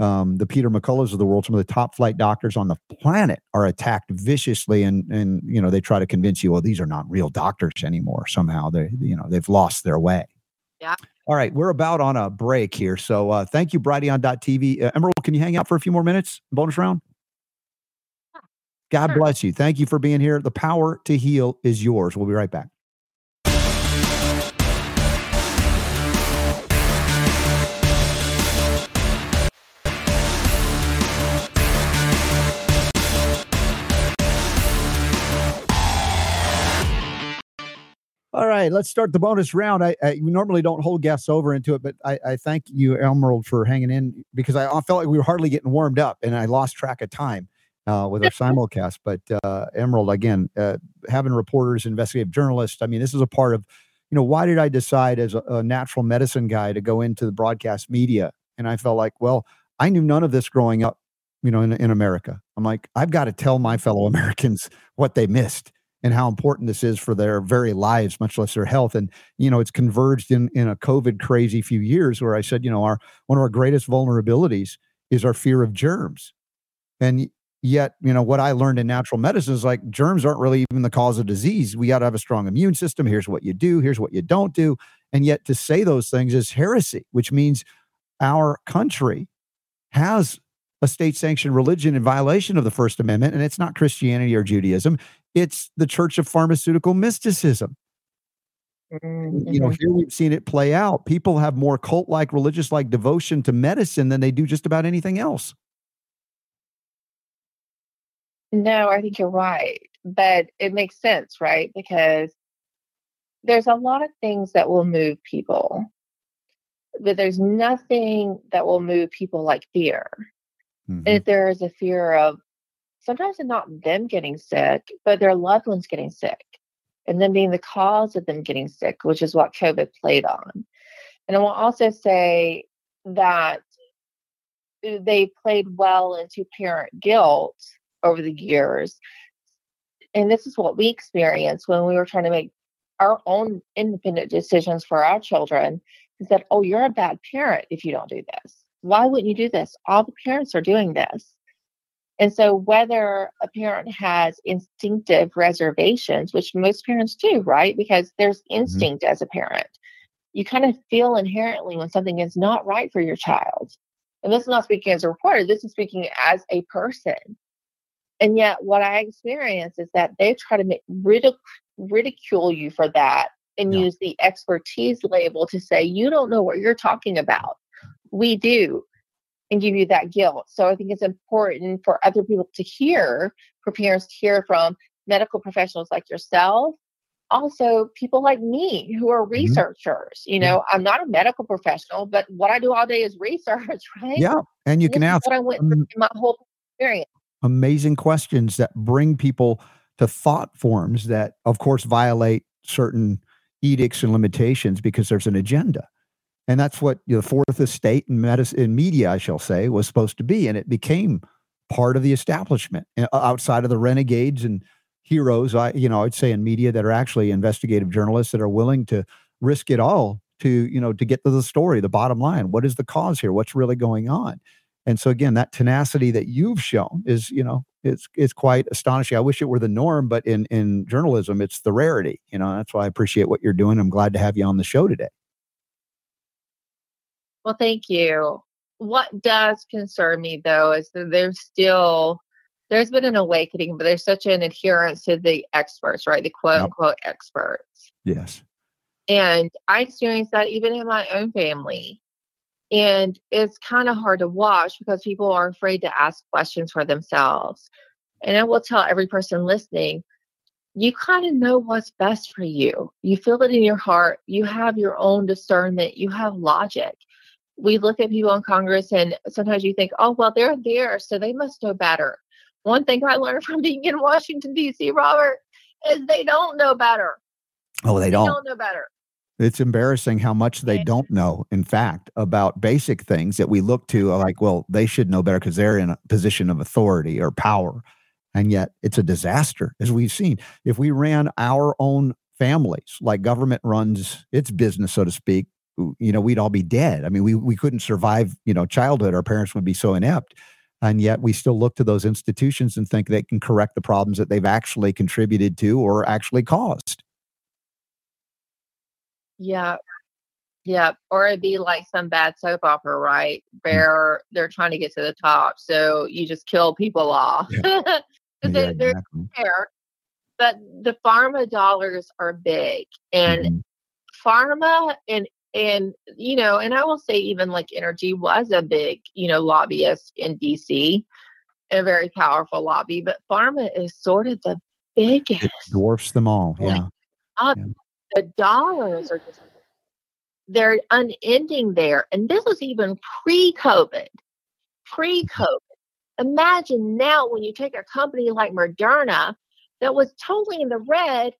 um, the Peter McCulloughs of the world, some of the top flight doctors on the planet are attacked viciously. And, and, you know, they try to convince you, well, these are not real doctors anymore. Somehow they, you know, they've lost their way. Yeah. All right. We're about on a break here. So uh, thank you, Brighteon.tv. Uh, Emerald, can you hang out for a few more minutes? Bonus round? God Sure. bless you. Thank you for being here. The power to heal is yours. We'll be right back. All right, let's start the bonus round. I, I normally don't hold guests over into it, but I, I thank you, Emerald, for hanging in because I, I felt like we were hardly getting warmed up, and I lost track of time uh, with our simulcast. But uh, Emerald, again, uh, having reporters, investigative journalists. I mean, this is a part of, you know, why did I decide as a, a natural medicine guy to go into the broadcast media? And I felt like, well, I knew none of this growing up, you know, in, in America. I'm like, I've got to tell my fellow Americans what they missed and how important this is for their very lives, much less their health. And you know, it's converged in in a COVID crazy few years where I said, you know, our one of our greatest vulnerabilities is our fear of germs, and yet, you know, what I learned in natural medicine is like germs aren't really even the cause of disease. We got to have a strong immune system. Here's what you do. Here's what you don't do. And yet, to say those things is heresy, which means our country has a state sanctioned religion in violation of the First Amendment, and it's not Christianity or Judaism. It's the Church of Pharmaceutical Mysticism. Mm-hmm. You know, mm-hmm. here we've seen it play out. People have more cult like, religious like devotion to medicine than they do just about anything else. No, I think you're right. But it makes sense, right? Because there's a lot of things that will move people, but there's nothing that will move people like fear. Mhm. And if there is a fear of sometimes it's not them getting sick, but their loved ones getting sick, and them being the cause of them getting sick, which is what COVID played on. And I will also say that they played well into parent guilt over the years and this is what we experienced when we were trying to make our own independent decisions for our children is that, oh, you're a bad parent if you don't do this. Why wouldn't you do this? All the parents are doing this. And so, whether a parent has instinctive reservations, which most parents do, right? Because there's Mm-hmm. instinct as a parent, you kind of feel inherently when something is not right for your child. And this is not speaking as a reporter, this is speaking as a person. And yet, what I experience is that they try to make ridic- ridicule you for that and Yeah. use the expertise label to say, you don't know what you're talking about. We do, and give you that guilt. So I think it's important for other people to hear, for parents to hear from medical professionals like yourself. Also, people like me who are researchers. You know, I'm not a medical professional, but what I do all day is research, right? Yeah. And you This can ask what I went through um, my whole experience. Amazing questions that bring people to thought forms that, of course, violate certain edicts and limitations because there's an agenda. And that's what the fourth estate in medicine, in media, I shall say, was supposed to be. And it became part of the establishment uh, outside of the renegades and heroes. I, you know, I'd say in media that are actually investigative journalists that are willing to risk it all to, you know, to get to the story, the bottom line. What is the cause here? What's really going on? And so again, that tenacity that you've shown is, you know, it's it's quite astonishing. I wish it were the norm, but in in journalism, it's the rarity. You know, that's why I appreciate what you're doing. I'm glad to have you on the show today. Well, thank you. What does concern me though is that there's still there's been an awakening, but there's such an adherence to the experts, right? The quote Yep. unquote experts. Yes. And I experienced that even in my own family. And it's kind of hard to watch because people are afraid to ask questions for themselves. And I will tell every person listening, you kind of know what's best for you. You feel it in your heart. You have your own discernment. You have logic. We look at people in Congress and sometimes you think, oh, well, they're there, so they must know better. One thing I learned from being in Washington, D.C., Robert, is they don't know better. Oh, they They don't. don't know better. It's embarrassing how much they don't know, in fact, about basic things that we look to like, well, they should know better because they're in a position of authority or power. And yet it's a disaster, as we've seen. If we ran our own families like government runs its business, so to speak, you know, we'd all be dead. I mean, we, we couldn't survive, you know, childhood. Our parents would be so inept. And yet we still look to those institutions and think they can correct the problems that they've actually contributed to or actually caused. Yeah. Yeah. Or it'd be like some bad soap opera, right? Mm. Where they're trying to get to the top. So you just kill people off. Yeah, Because they, they're exactly. fair. But the pharma dollars are big. And Mhm. pharma and and you know, and I will say even like energy was a big, you know, lobbyist in DC, a very powerful lobby, but pharma is sort of the biggest. It dwarfs them all. Like, Yeah. up. Yeah. The dollars are just they're unending there. And this was even pre-COVID. Pre-COVID. Imagine now when you take a company like Moderna that was totally in the red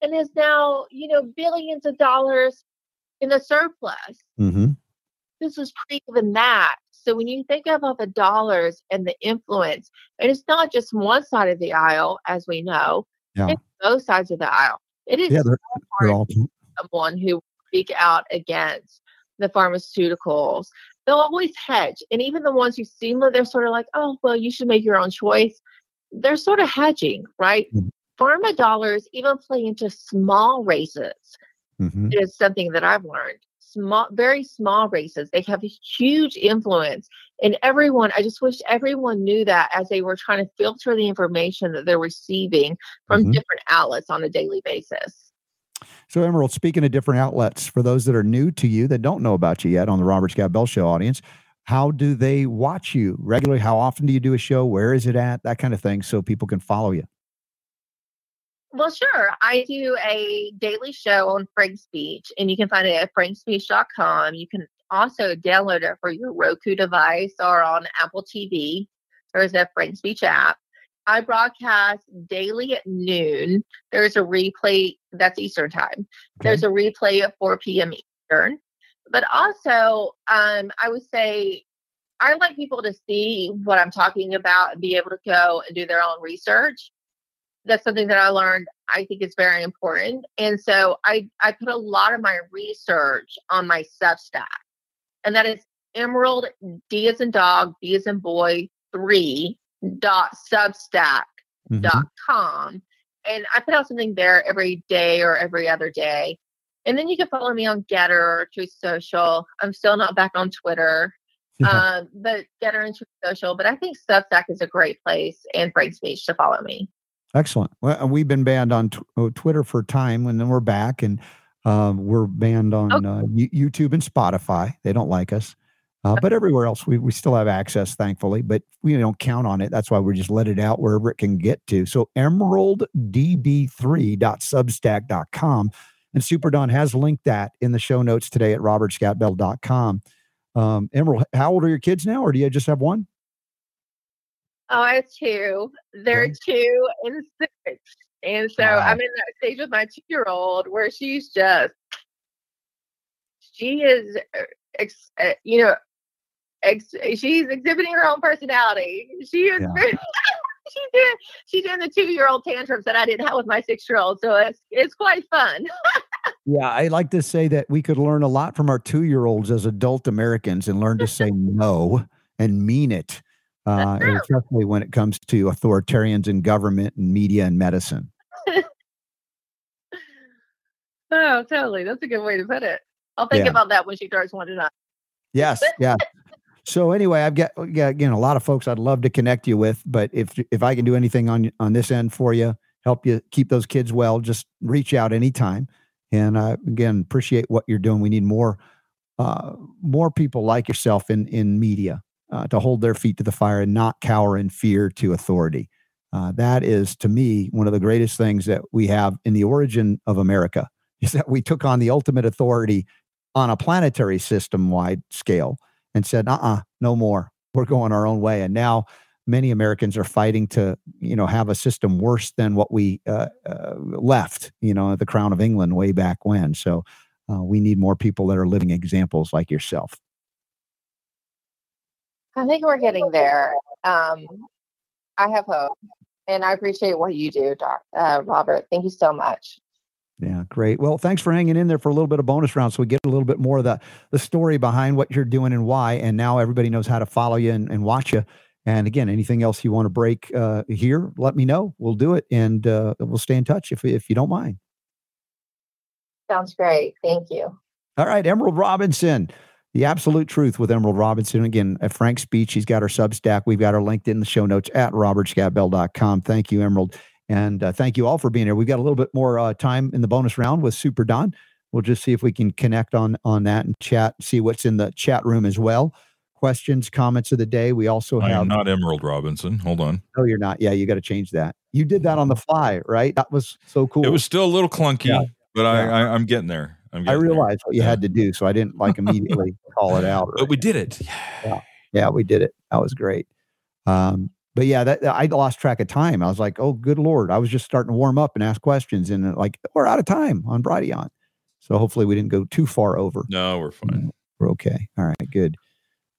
and is now, you know, billions of dollars in a surplus. hmm This is pre even that. So when you think about the dollars and the influence, and it's not just one side of the aisle, as we know, Yeah. it's both sides of the aisle. It is Yeah, they're, they're hard all someone who speak out against the pharmaceuticals. They'll always hedge. And even the ones who seem like they're sort of like, oh, well, you should make your own choice. They're sort of hedging, right? Mhm. Pharma dollars even play into small races. mhm. It is something that I've learned. Small, very small races. They have a huge influence. And everyone, I just wish everyone knew that as they were trying to filter the information that they're receiving from Mhm. different outlets on a daily basis. So, Emerald, speaking of different outlets, for those that are new to you that don't know about you yet on the Robert Scott Bell Show audience, how do they watch you regularly? How often do you do a show? Where is it at? That kind of thing, so people can follow you. Well, sure. I do a daily show on Frank Speech, and you can find it at frankspeech.com. You can also download it for your Roku device or on Apple TV. There's a Frank Speech app. I broadcast daily at noon. There's a replay, that's Eastern time. There's a replay at 4 p.m. Eastern. But also, um, I would say I like people to see what I'm talking about and be able to go and do their own research. That's something that I learned. I think is very important, and so I I put a lot of my research on my Substack, and that is Emerald D as in dog, D as in boy three dot Substack Mhm. dot com, and I put out something there every day or every other day. And then you can follow me on Gettr or Truth Social. I'm still not back on Twitter, Yeah. um, but Gettr and Truth Social. But I think Substack is a great place and Frank Speech to follow me. Excellent. Well, uh, we've been banned on tw- uh, Twitter for a time, and then we're back, and um, we're banned on Okay. uh, You- YouTube and Spotify. They don't like us, uh, but everywhere else we, we still have access, thankfully. But we don't count on it. That's why we just let it out wherever it can get to. So emeralddb3.substack.com, and Super Don has linked that in the show notes today at robertscottbell.com. Um, Emerald, how old are your kids now, or do you just have one? Oh, I have two. They're Okay. two and six. And so Wow. I'm in that stage with my two year old where she's just, she is, uh, ex, uh, you know, ex, she's exhibiting her own personality. She is Yeah. very, she did, she did the two year old tantrums that I didn't have with my six year old. So it's, it's quite fun. Yeah, I like to say that we could learn a lot from our two year olds as adult Americans and learn to say no and mean it, uh, especially when it comes to authoritarians in government and media and medicine. oh, totally. That's a good way to put it. I'll think Yeah. about that when she starts one to. Yes, yeah. So anyway, I've got yeah, again a lot of folks I'd love to connect you with, but if if I can do anything on on this end for you, help you keep those kids well, just reach out anytime. And uh, again, appreciate what you're doing. We need more uh, more people like yourself in in media uh, to hold their feet to the fire and not cower in fear to authority. Uh, that is, to me, one of the greatest things that we have in the origin of America is that we took on the ultimate authority on a planetary system wide scale and said, uh uh no more. We're going our own way. And now many Americans are fighting to, you know, have a system worse than what we uh, uh, left, you know, the Crown of England way back when. So uh, we need more people that are living examples like yourself. I think we're getting there. Um, I have hope, and I appreciate what you do, Doc, uh, Robert. Thank you so much. Yeah, great. Well, thanks for hanging in there for a little bit of bonus round so we get a little bit more of the, the story behind what you're doing and why. And now everybody knows how to follow you and, and watch you. And again, anything else you want to break uh, here, let me know. We'll do it and uh, we'll stay in touch if, if you don't mind. Sounds great. Thank you. All right, Emerald Robinson, the absolute truth with Emerald Robinson. Again, at Frank's speech, he's got our Substack. We've got our linked in the show notes at robertscottbell.com. Thank you, Emerald. And uh, thank you all for being here. We've got a little bit more uh, time in the bonus round with Super Don. We'll just see if we can connect on on that and chat, see what's in the chat room as well. Questions, comments of the day. We also I have. not Emerald Robinson. Hold on. No, you're not. Yeah, you got to change that. You did that on the fly, right? That was so cool. It was still a little clunky, Yeah. but I, I I'm getting there. I getting there. realized what you Yeah. had to do, so I didn't like immediately call it out. or But we did it. yeah, yeah, we did it. That was great. Um, but yeah, that I lost track of time. I was like, oh, good lord! I was just starting to warm up and ask questions, and like we're out of time on Brighteon. So hopefully we didn't go too far over. No, we're fine. We're okay. All right, good.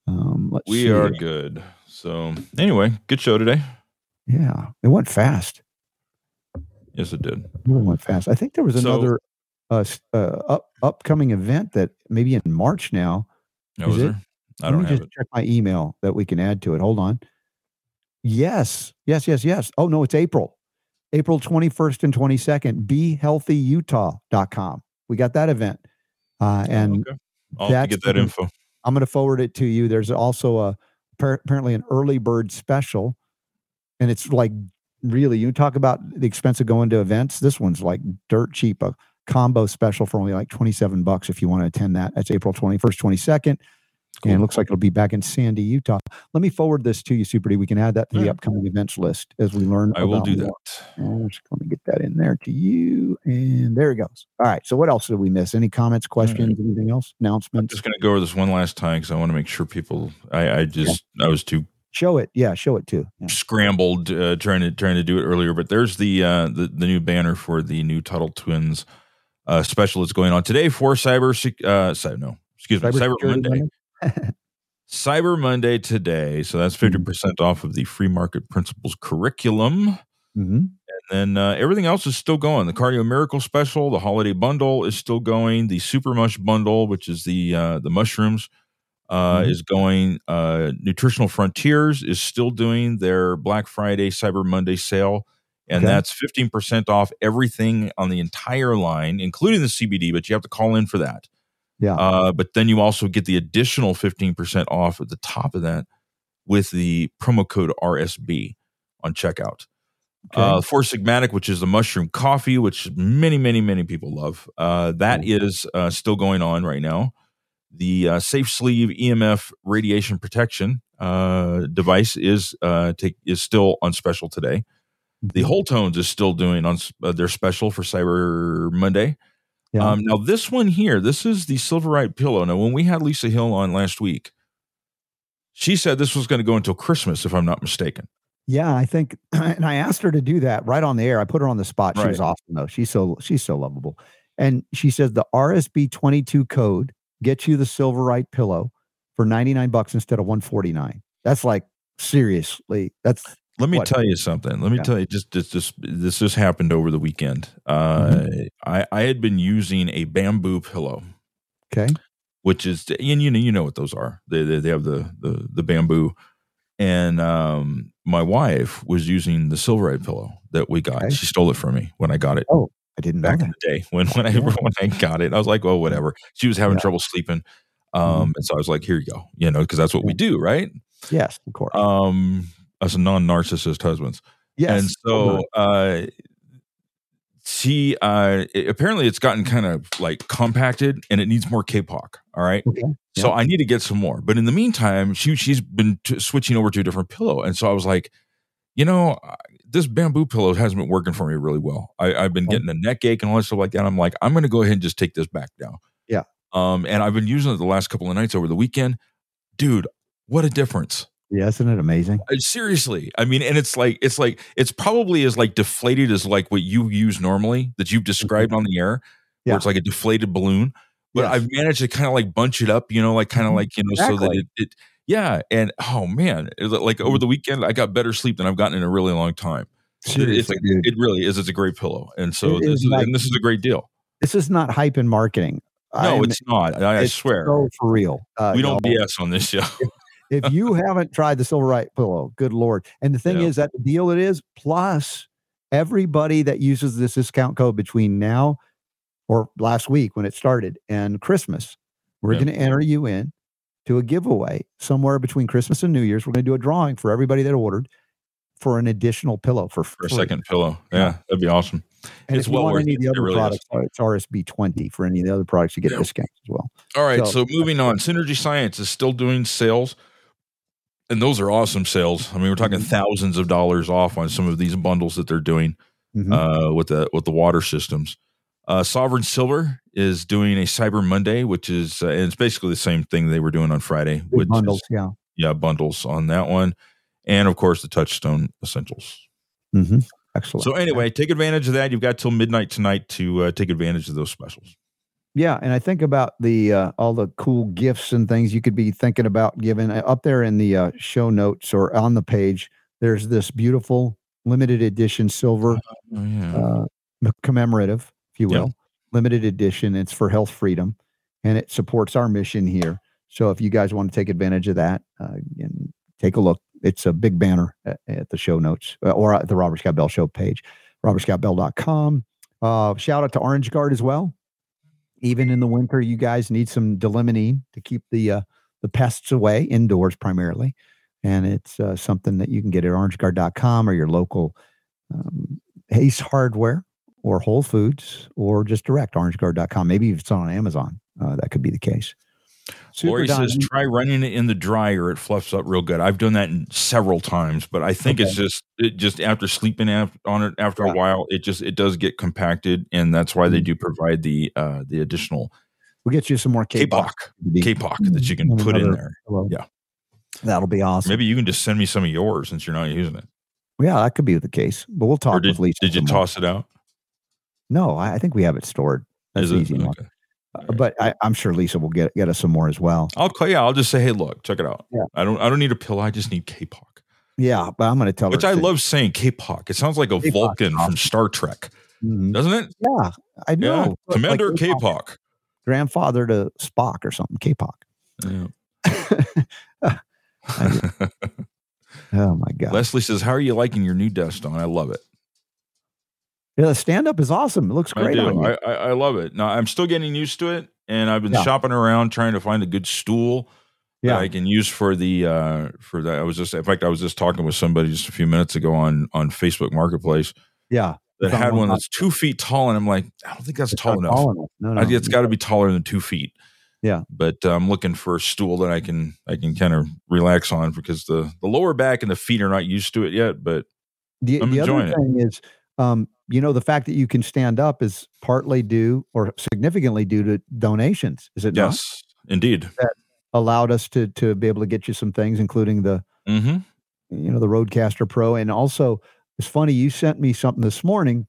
Um, let's We see. are good. So anyway, good show today. Yeah, it went fast. Yes, it did. It went fast. I think there was another uh, uh, up, upcoming event that maybe in March now. No, Is was it? I Let don't me just it. check my email that we can add to it. Hold on. Yes, yes, yes, yes. Oh, no, it's April. April 21st and 22nd. BeHealthyUtah.com. We got that event. Uh, and Oh, okay. I'll have to that's get that info. I'm going to forward it to you. There's also a apparently an early bird special, and it's like really you talk about the expense of going to events. This one's like dirt cheap, a combo special for only like 27 bucks if you want to attend that. That's April 21st, 22nd. And it looks like it'll be back in Sandy, Utah. Let me forward this to you, Super D. We can add that to the upcoming events list as we learn. I will do that. Just let me get that in there to you. And there it goes. All right. So what else did we miss? Any comments, questions, anything else? I'm Announcements? just going to go over this one last time because I want to make sure people. I, I just I was too Show it. Yeah, show it too. Yeah. scrambled uh, trying to trying to do it earlier. But there's the uh, the the new banner for the new Tuttle Twins uh, special that's going on today for Cyber. Uh, no, excuse me, Cyber Monday. Monday? Cyber Monday today. So that's fifty percent off of the free market principles curriculum. Mhm. And then uh, everything else is still going. The Cardio Miracle Special, the Holiday Bundle is still going. The Super Mush Bundle, which is the uh, the mushrooms, uh, Mhm. is going. Uh, Nutritional Frontiers is still doing their Black Friday, Cyber Monday sale, and Okay. that's fifteen percent off everything on the entire line, including the CBD. But you have to call in for that. Yeah. Uh, but then you also get the additional fifteen percent off at the top of that with the promo code RSB on checkout. Okay. Uh, Four Sigmatic, which is the mushroom coffee, which many, many, many people love. Uh, that is uh, still going on right now. The uh, Safe Sleeve EMF radiation protection uh, device is uh, take, is still on special today. The. Wholetones is still doing on uh, their special for Cyber Monday. Yeah. Um, now this one here, this is the Silverite pillow. Now, when we had Lisa Hill on last week, she said this was going to go until Christmas, if I'm not mistaken. Yeah, I think, and I asked her to do that right on the air. I put her on the spot. She was awesome though. She's so she's so lovable, and she says the RSB twenty two code gets you the Silverite pillow for ninety nine bucks instead of one forty nine. That's like seriously. That's Let me What? tell you something. Let me Yeah. tell you just this this this just happened over the weekend. Uh, Mm-hmm. I I had been using a bamboo pillow, okay. which is and you know you know what those are. They they, they have the, the the bamboo, and um, my wife was using the Silverite pillow that we got. Okay. She stole it from me when I got it Oh, I didn't back in the day when when I Yeah. when I got it. I was like, oh whatever. She was having Yeah. Mm-hmm. trouble sleeping, um, and so I was like, here you go, you know, because that's what we do, right? Yes, of course. Um, as non narcissist husbands. yes. And so uh she uh it- apparently it's gotten kind of like compacted and it needs more kapok. All right. Okay. So I need to get some more. But in the meantime, she she's been t- switching over to a different pillow. And so I was like, you know, this bamboo pillow hasn't been working for me really well. I, I've been getting a neck ache and all that stuff like that. I'm like, I'm going to go ahead and just take this back now. Yeah. Um, and I've been using it the last couple of nights over the weekend. Dude, what a difference. Yeah, isn't it amazing? Uh, seriously i mean and it's like it's like it's probably as like deflated as like what you use normally that you've described on the air where Mm-hmm. Yeah. it's like a deflated balloon but Yes. i've managed to kind of like bunch it up you know like kind of Mhm. like you know so that it, it yeah and oh man like Mm-hmm. over the weekend i got better sleep than i've gotten in a really long time it's Seriously, dude. it really is it's a great pillow and so It this is like- and this is a great deal This is not hype and marketing. no I'm- it's not i, I swear so for real. Uh, we don't y'all. bs on this show if you haven't tried the Silverite pillow, good lord! And the thing Yeah. is that the deal it is. Plus, everybody that uses this discount code between now or last week when it started and Christmas, we're Yeah. going to enter you in to a giveaway somewhere between Christmas and New Year's. We're going to do a drawing for everybody that ordered for an additional pillow for, for a second pillow yeah, Yeah. that'd be awesome And it's if you well want worth any of the other really products, uh, it's RSB twenty for any of the other products. You get Yeah. discounts as well. All right, So- so, moving on, Synergy Science is still doing sales, and those are awesome sales. I mean, we're talking Mhm. thousands of dollars off on some of these bundles that they're doing Mhm. uh, with the with the water systems. Uh, Sovereign Silver is doing a Cyber Monday, which is uh, and it's basically the same thing they were doing on Friday, Big which bundles, is yeah. yeah bundles on that one, and of course the Touchstone Essentials. Mm-hmm. Excellent. So anyway, take advantage of that. You've got till midnight tonight to uh, take advantage of those specials. Yeah, and I think about the uh, all the cool gifts and things you could be thinking about giving uh, up there in the uh, show notes or on the page. There's this beautiful limited edition silver Oh, yeah. uh, commemorative, if you Yeah. will, limited edition. It's for health freedom, and it supports our mission here. So if you guys want to take advantage of that, uh, and take a look, it's a big banner at, at the show notes uh, or at the Robert Scott Bell Show page, robertscottbell.com. Uh, shout out to Orange Guard as well. Even in the winter, you guys need some d-limonene to keep the uh, the pests away indoors primarily, and it's uh, something that you can get at orangeguard.com or your local um, Ace Hardware or Whole Foods or just direct orangeguard.com. Maybe if it's on Amazon, uh, that could be the case. Lori Super says try running it in the dryer. It fluffs up real good. I've done that in several times, but I think it's just it just after sleeping af- on it after Yeah. a while, it just it does get compacted, and that's why they Mhm. do provide the uh the additional we'll get you some more kapok, kapok. That you can And put in there. pillow. Yeah. That'll be awesome. Maybe you can just send me some of yours since you're not using it. Yeah, that could be the case. But we'll talk Or did, with Lisa. did you more. toss it out? No, I, I think we have it stored. That's it? easy enough. Okay. Uh, But I, I'm sure Lisa will get get us some more as well. I'll call yeah. I'll just say, hey, look, check it out. Yeah. I don't I don't need a pill. I just need kapok. Yeah, but I'm going to tell Which her. I to- love saying kapok. It sounds like a kapok, Vulcan from. Star Trek, Mhm. doesn't it? Yeah, I know. Yeah, Like Commander kapok. kapok. grandfather to Spock or something. kapok. Yeah. Oh my god. Leslie says, "How are you liking your new desk, Don? I love it. Yeah, the stand up is awesome. It looks I great on do. you. I, I, I love it. Now I'm still getting used to it, and I've been Yeah. shopping around trying to find a good stool Yeah. that I can use for the uh for that. I was just, in fact, I was just talking with somebody just a few minutes ago on on Facebook Marketplace yeah. that had one that's two feet tall, and I'm like, I don't think that's It's tall enough. tall enough. No, no. I, it's got to be taller than two feet. Yeah. but uh, I'm looking for a stool that I can I can kind of relax on because the the lower back and the feet are not used to it yet. But The, I'm the other enjoying it. thing is, um, you know, the fact that you can stand up is partly due or significantly due to donations. Is it not? yes, indeed. That allowed us to to be able to get you some things, including the hmm you know the RodeCaster Pro, and also it's funny you sent me something this morning,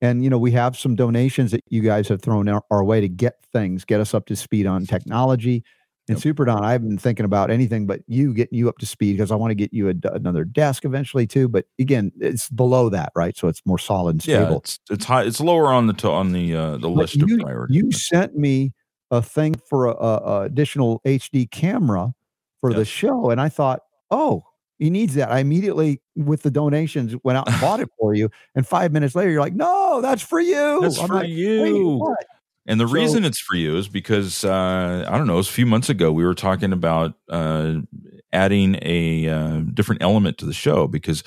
and you know we have some donations that you guys have thrown our, our way to get things, get us up to speed on technology. And Yep. Super Don, I've been thinking about anything but you getting you up to speed because I want to get you a another desk eventually too. But again, it's below that, right? So it's more solid and Yeah, stable. it's it's high. It's lower on the to, on the uh, the But list of priorities. you sent me a thing for a, a, additional HD camera for the show, and I thought, oh, he needs that. I immediately, with the donations, went out and bought it for you. And five minutes later, you're like, no, that's for you. That's I'm for like, "Wait, you." What?" And the So- reason it's for you is because uh, I don't know. It was a few months ago we were talking about uh, adding a uh, different element to the show because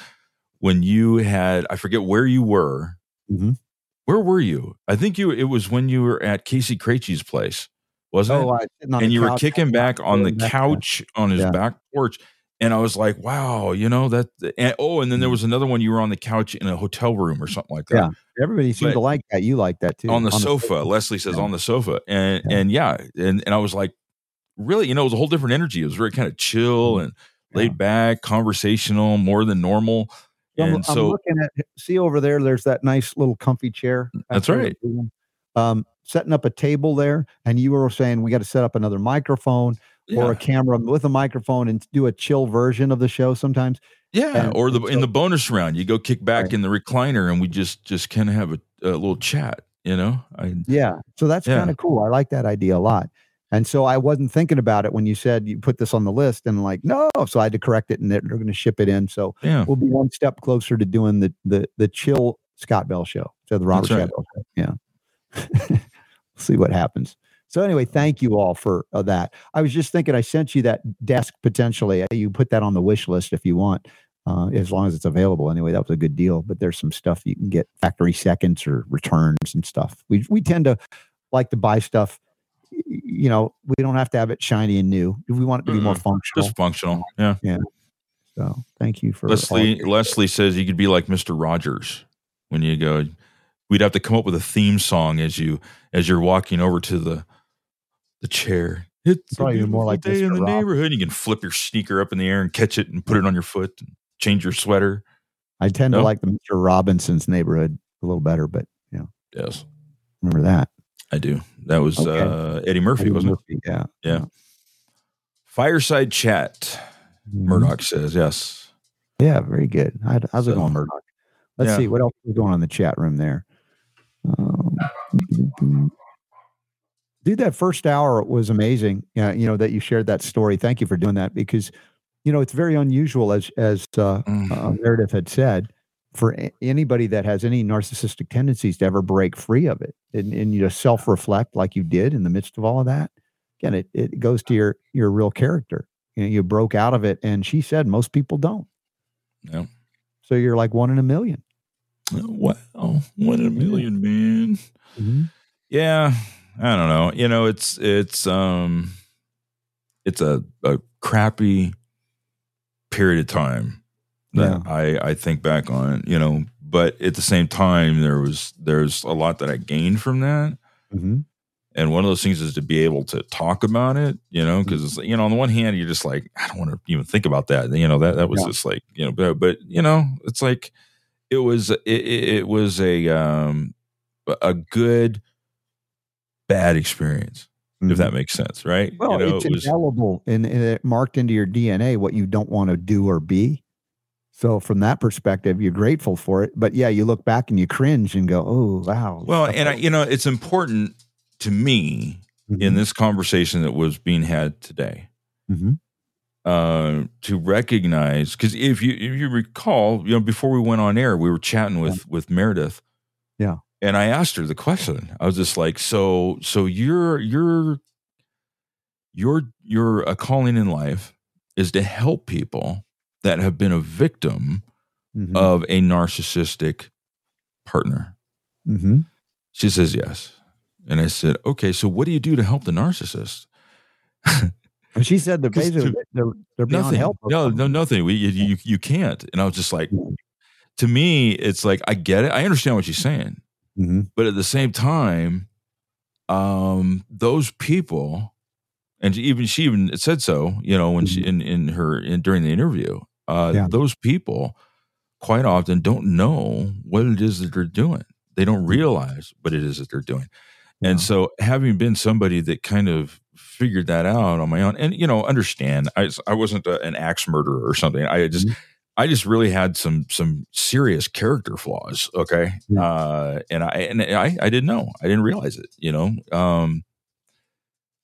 when you had I forget where you were. Mhm. Where were you? I think you. It was when you were at Casey Krejci's place, wasn't Oh, it? And you were kicking back on the laying back, yeah. couch on his Yeah. back porch. And I was like, wow, you know, that. And, oh, and then there was another one you were on the couch in a hotel room or something like that. Yeah. Everybody seemed But- to like that. You like that too. on the sofa. Leslie says Yeah. on the sofa, and Yeah. and yeah, and and I was like, really, you know, it was a whole different energy. It was very kind of chill and Mm-hmm. Yeah. laid back, conversational, more than normal. I'm, And I'm looking at see over there. There's that nice little comfy chair. That's That's right. Um, setting up a table there, and you were saying we got to set up another microphone or a camera with a microphone and do a chill version of the show sometimes. yeah, and- or the and in the bonus round, you go kick back Right. in the recliner, and we just just kind of have a, a little chat. You know, I Yeah, so that's Yeah. kind of cool. I like that idea a lot. And so I wasn't thinking about it when you said you put this on the list, and like no, so I had to correct it, and they're, they're going to ship it in. So yeah, we'll be one step closer to doing the the the chill Scott Bell show. So the Robert right. Scott Bell show. Yeah. See what happens. So anyway, thank you all for uh, that. I was just thinking I sent you that desk potentially. Uh, You put that on the wish list if you want, uh, as long as it's available. Anyway, that was a good deal. But there's some stuff you can get factory seconds or returns and stuff. We we tend to like to buy stuff. You know, we don't have to have it shiny and new. We want it to be more Mm-mm. functional. just functional. Yeah. Yeah. So thank you for Leslie Leslie says you could be like Mr. Rogers when you go. We'd have to come up with a theme song as you as you're walking over to the the chair. It's Probably a more like day in the Rob. neighborhood. You can flip your sneaker up in the air and catch it and put it on your foot and change your sweater. I tend No? to like the Mr. Robinson's neighborhood a little better, but you know, Yes, remember that. I do. That was Okay. uh, Eddie Murphy, Eddie wasn't Murphy, Yeah. it? Yeah. Fireside chat. Mhm. Murdoch says yes. Yeah, very good. How's it So, going, Murdoch? Let's yeah. see what else is going on in the chat room there. Um, dude, that first hour was amazing. Yeah, you know that you shared that story. Thank you for doing that because you know it's very unusual, as as uh, Mm. uh, Meredith had said, for a- anybody that has any narcissistic tendencies to ever break free of it and, and you know self reflect like you did in the midst of all of that. Again, it, it goes to your your real character. You know, you broke out of it, and she said most people don't. Yeah. So you're like one in a million. Wow, one in a million, man. Yeah, I don't know. You know, it's it's um it's a, a crappy period of time that I I think back on, you know, but at the same time there was there's a lot that I gained from that. Mm-hmm. And one of those things is to be able to talk about it, you know, because it's you know, on the one hand, you're just like, I don't want to even think about that. You know, that that was Yeah. just like, you know, but but you know, it's like it was it, it it was a um a good bad experience, if that makes sense, right? Mm-hmm. Well, you know, it's it was indelible and, and it marked into your DNA what you don't want to do or be. So from that perspective, you're grateful for it. But yeah, you look back and you cringe and go, "Oh, wow." Well, and I, you know, it's important to me in Mhm. this conversation that was being had today Mhm. uh, to recognize because if you if you recall, you know, before we went on air, we were chatting with with Meredith. Yeah. And I asked her the question. I was just like, so so your your your your a calling in life is to help people that have been a victim Mhm. of a narcissistic partner. Mm-hmm. She says yes. And I said, okay, so what do you do to help the narcissist? And she said 'Cause basically to- they're they're beyond nothing. help. No, no, nothing. We, you, you, you can't. And I was just like, to me, it's like, I get it. I understand what she's saying. Mhm. But at the same time, um, those people, and even she even said so, you know, when she in, in her in during the interview, uh, Yeah. those people quite often don't know what it is that they're doing. They don't realize what it is that they're doing. And Yeah. so, having been somebody that kind of figured that out on my own, and you know, understand, I I wasn't a, an axe murderer or something. I just Mhm. I just really had some some serious character flaws. Okay, Yeah. uh, and I and I I didn't know. I didn't realize it. You know, um,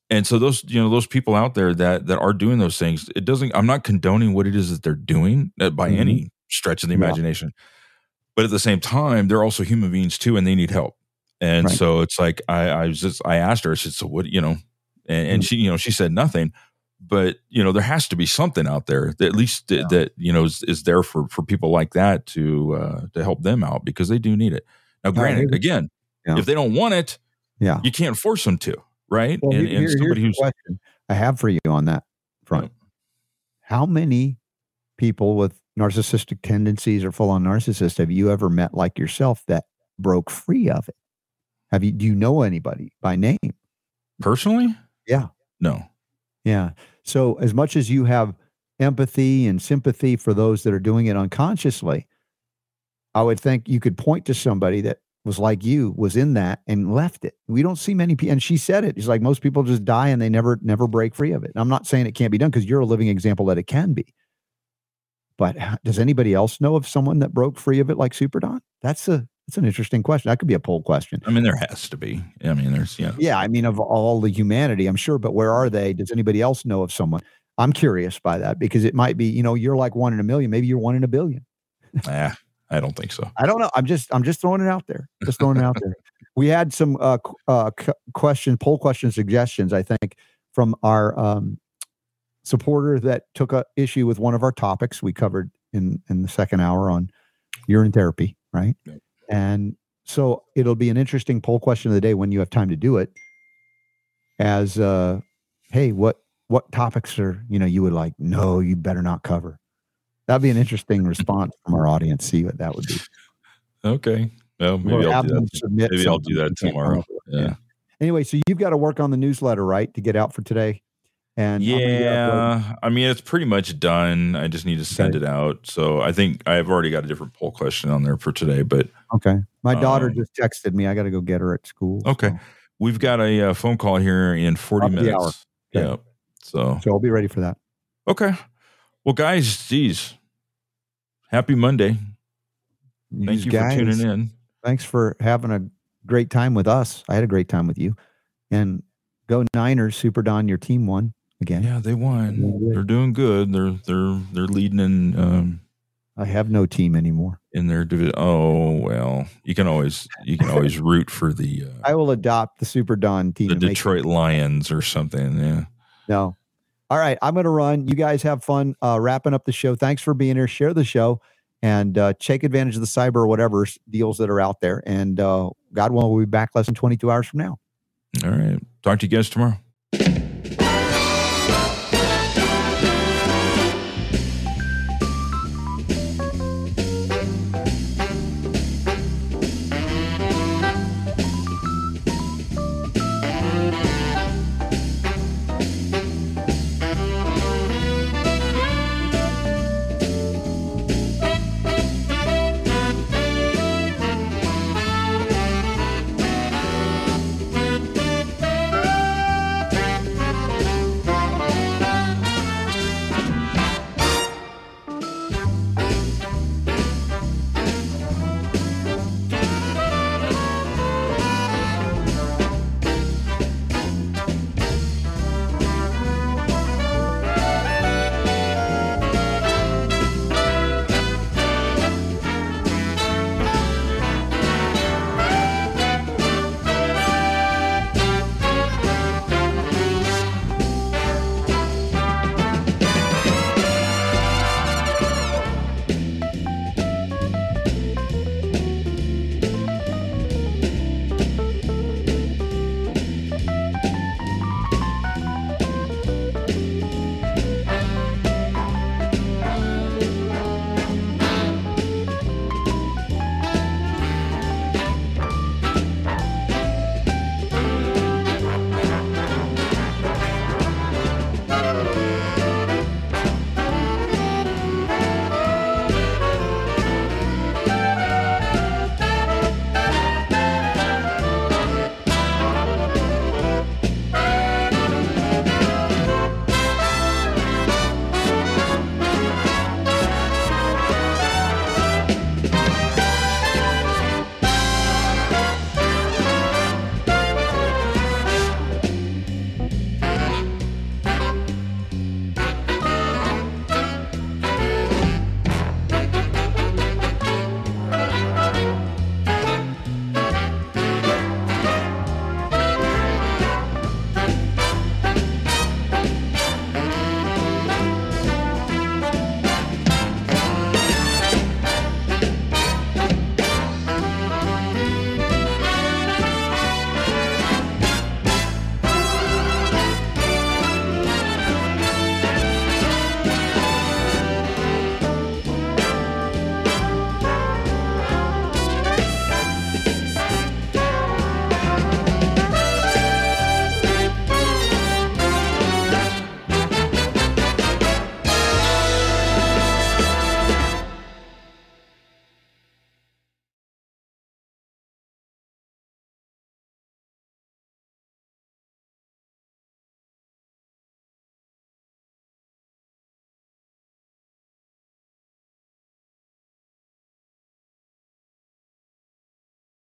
and so those you know those people out there that that are doing those things, it doesn't. I'm not condoning what it is that they're doing uh, by Mhm. any stretch of the Yeah. imagination, but at the same time, they're also human beings too, and they need help. And Right. so it's like I, I was just I asked her. I said, "So what? You know?" And, and Mm. she, you know, she said nothing. But you know, there has to be something out there that at least that, that you know is, is there for for people like that to uh, to help them out because they do need it. Now, granted, again, Yeah. if they don't want it, Yeah. you can't force them to, right? Well, and here- and somebody who's question I have for you on that front. How many people with narcissistic tendencies or full on narcissists have you ever met like yourself that broke free of it? Have you do you know anybody by name? personally, Yeah. no, Yeah. So as much as you have empathy and sympathy for those that are doing it unconsciously, I would think you could point to somebody that was like you, was in that and left it. We don't see many people and she said it. She's like most people just die and they never never break free of it. And I'm not saying it can't be done because you're a living example that it can be. But uh, does anybody else know of someone that broke free of it like Super Don? That's a that's an interesting question. That could be a poll question. I mean there has to be. I mean, there's yeah, Yeah, I mean, of all the humanity, I'm sure, but where are they? Does anybody else know of someone? I'm curious by that because it might be, you know, you're like one in a million. Maybe you're one in a billion. ah, I don't think so. I don't know. I'm just, I'm just throwing it out there. Just throwing it out there. We had some uh, uh, question, poll question suggestions, I think, from our um, supporter that took a issue with one of our topics we covered in in the second hour on urine therapy, right? Yep. And so it'll be an interesting poll question of the day when you have time to do it. As uh, hey, what what topics are you know you would like? No, you better not cover. That'd be an interesting response from our audience. See what that would be. Okay, well Or maybe I'll do that. Maybe I'll do that you can't come tomorrow. it. Yeah. Anyway, so you've got to work on the newsletter, right, to get out for today. And I'm gonna get uploaded. Yeah, I mean it's pretty much done. I just need to send Okay. it out. So I think I've already got a different poll question on there for today. But Okay. My daughter Um, just texted me. I got to go get her at school. okay, So, we've got a uh, phone call here in forty Top of the hour. minutes. Okay. Yeah. So so I'll be ready for that. okay, well, guys, geez, happy Monday. Thank you guys, for tuning in. Thanks for having a great time with us. I had a great time with you. And go Niners, Super Don, your team won again. Yeah, they won. They're doing good. They're they're they're leading in um I have no team anymore. in their division. Oh well, you can always you can always root for the uh, I will adopt the Super Don team. the Detroit Lions or something. Yeah. No. All right. I'm going to run. You guys have fun uh, wrapping up the show. Thanks for being here. Share the show and uh, take advantage of the cyber or whatever deals that are out there. And uh, God willing, we'll be back less than 22 hours from now. All right. Talk to you guys tomorrow.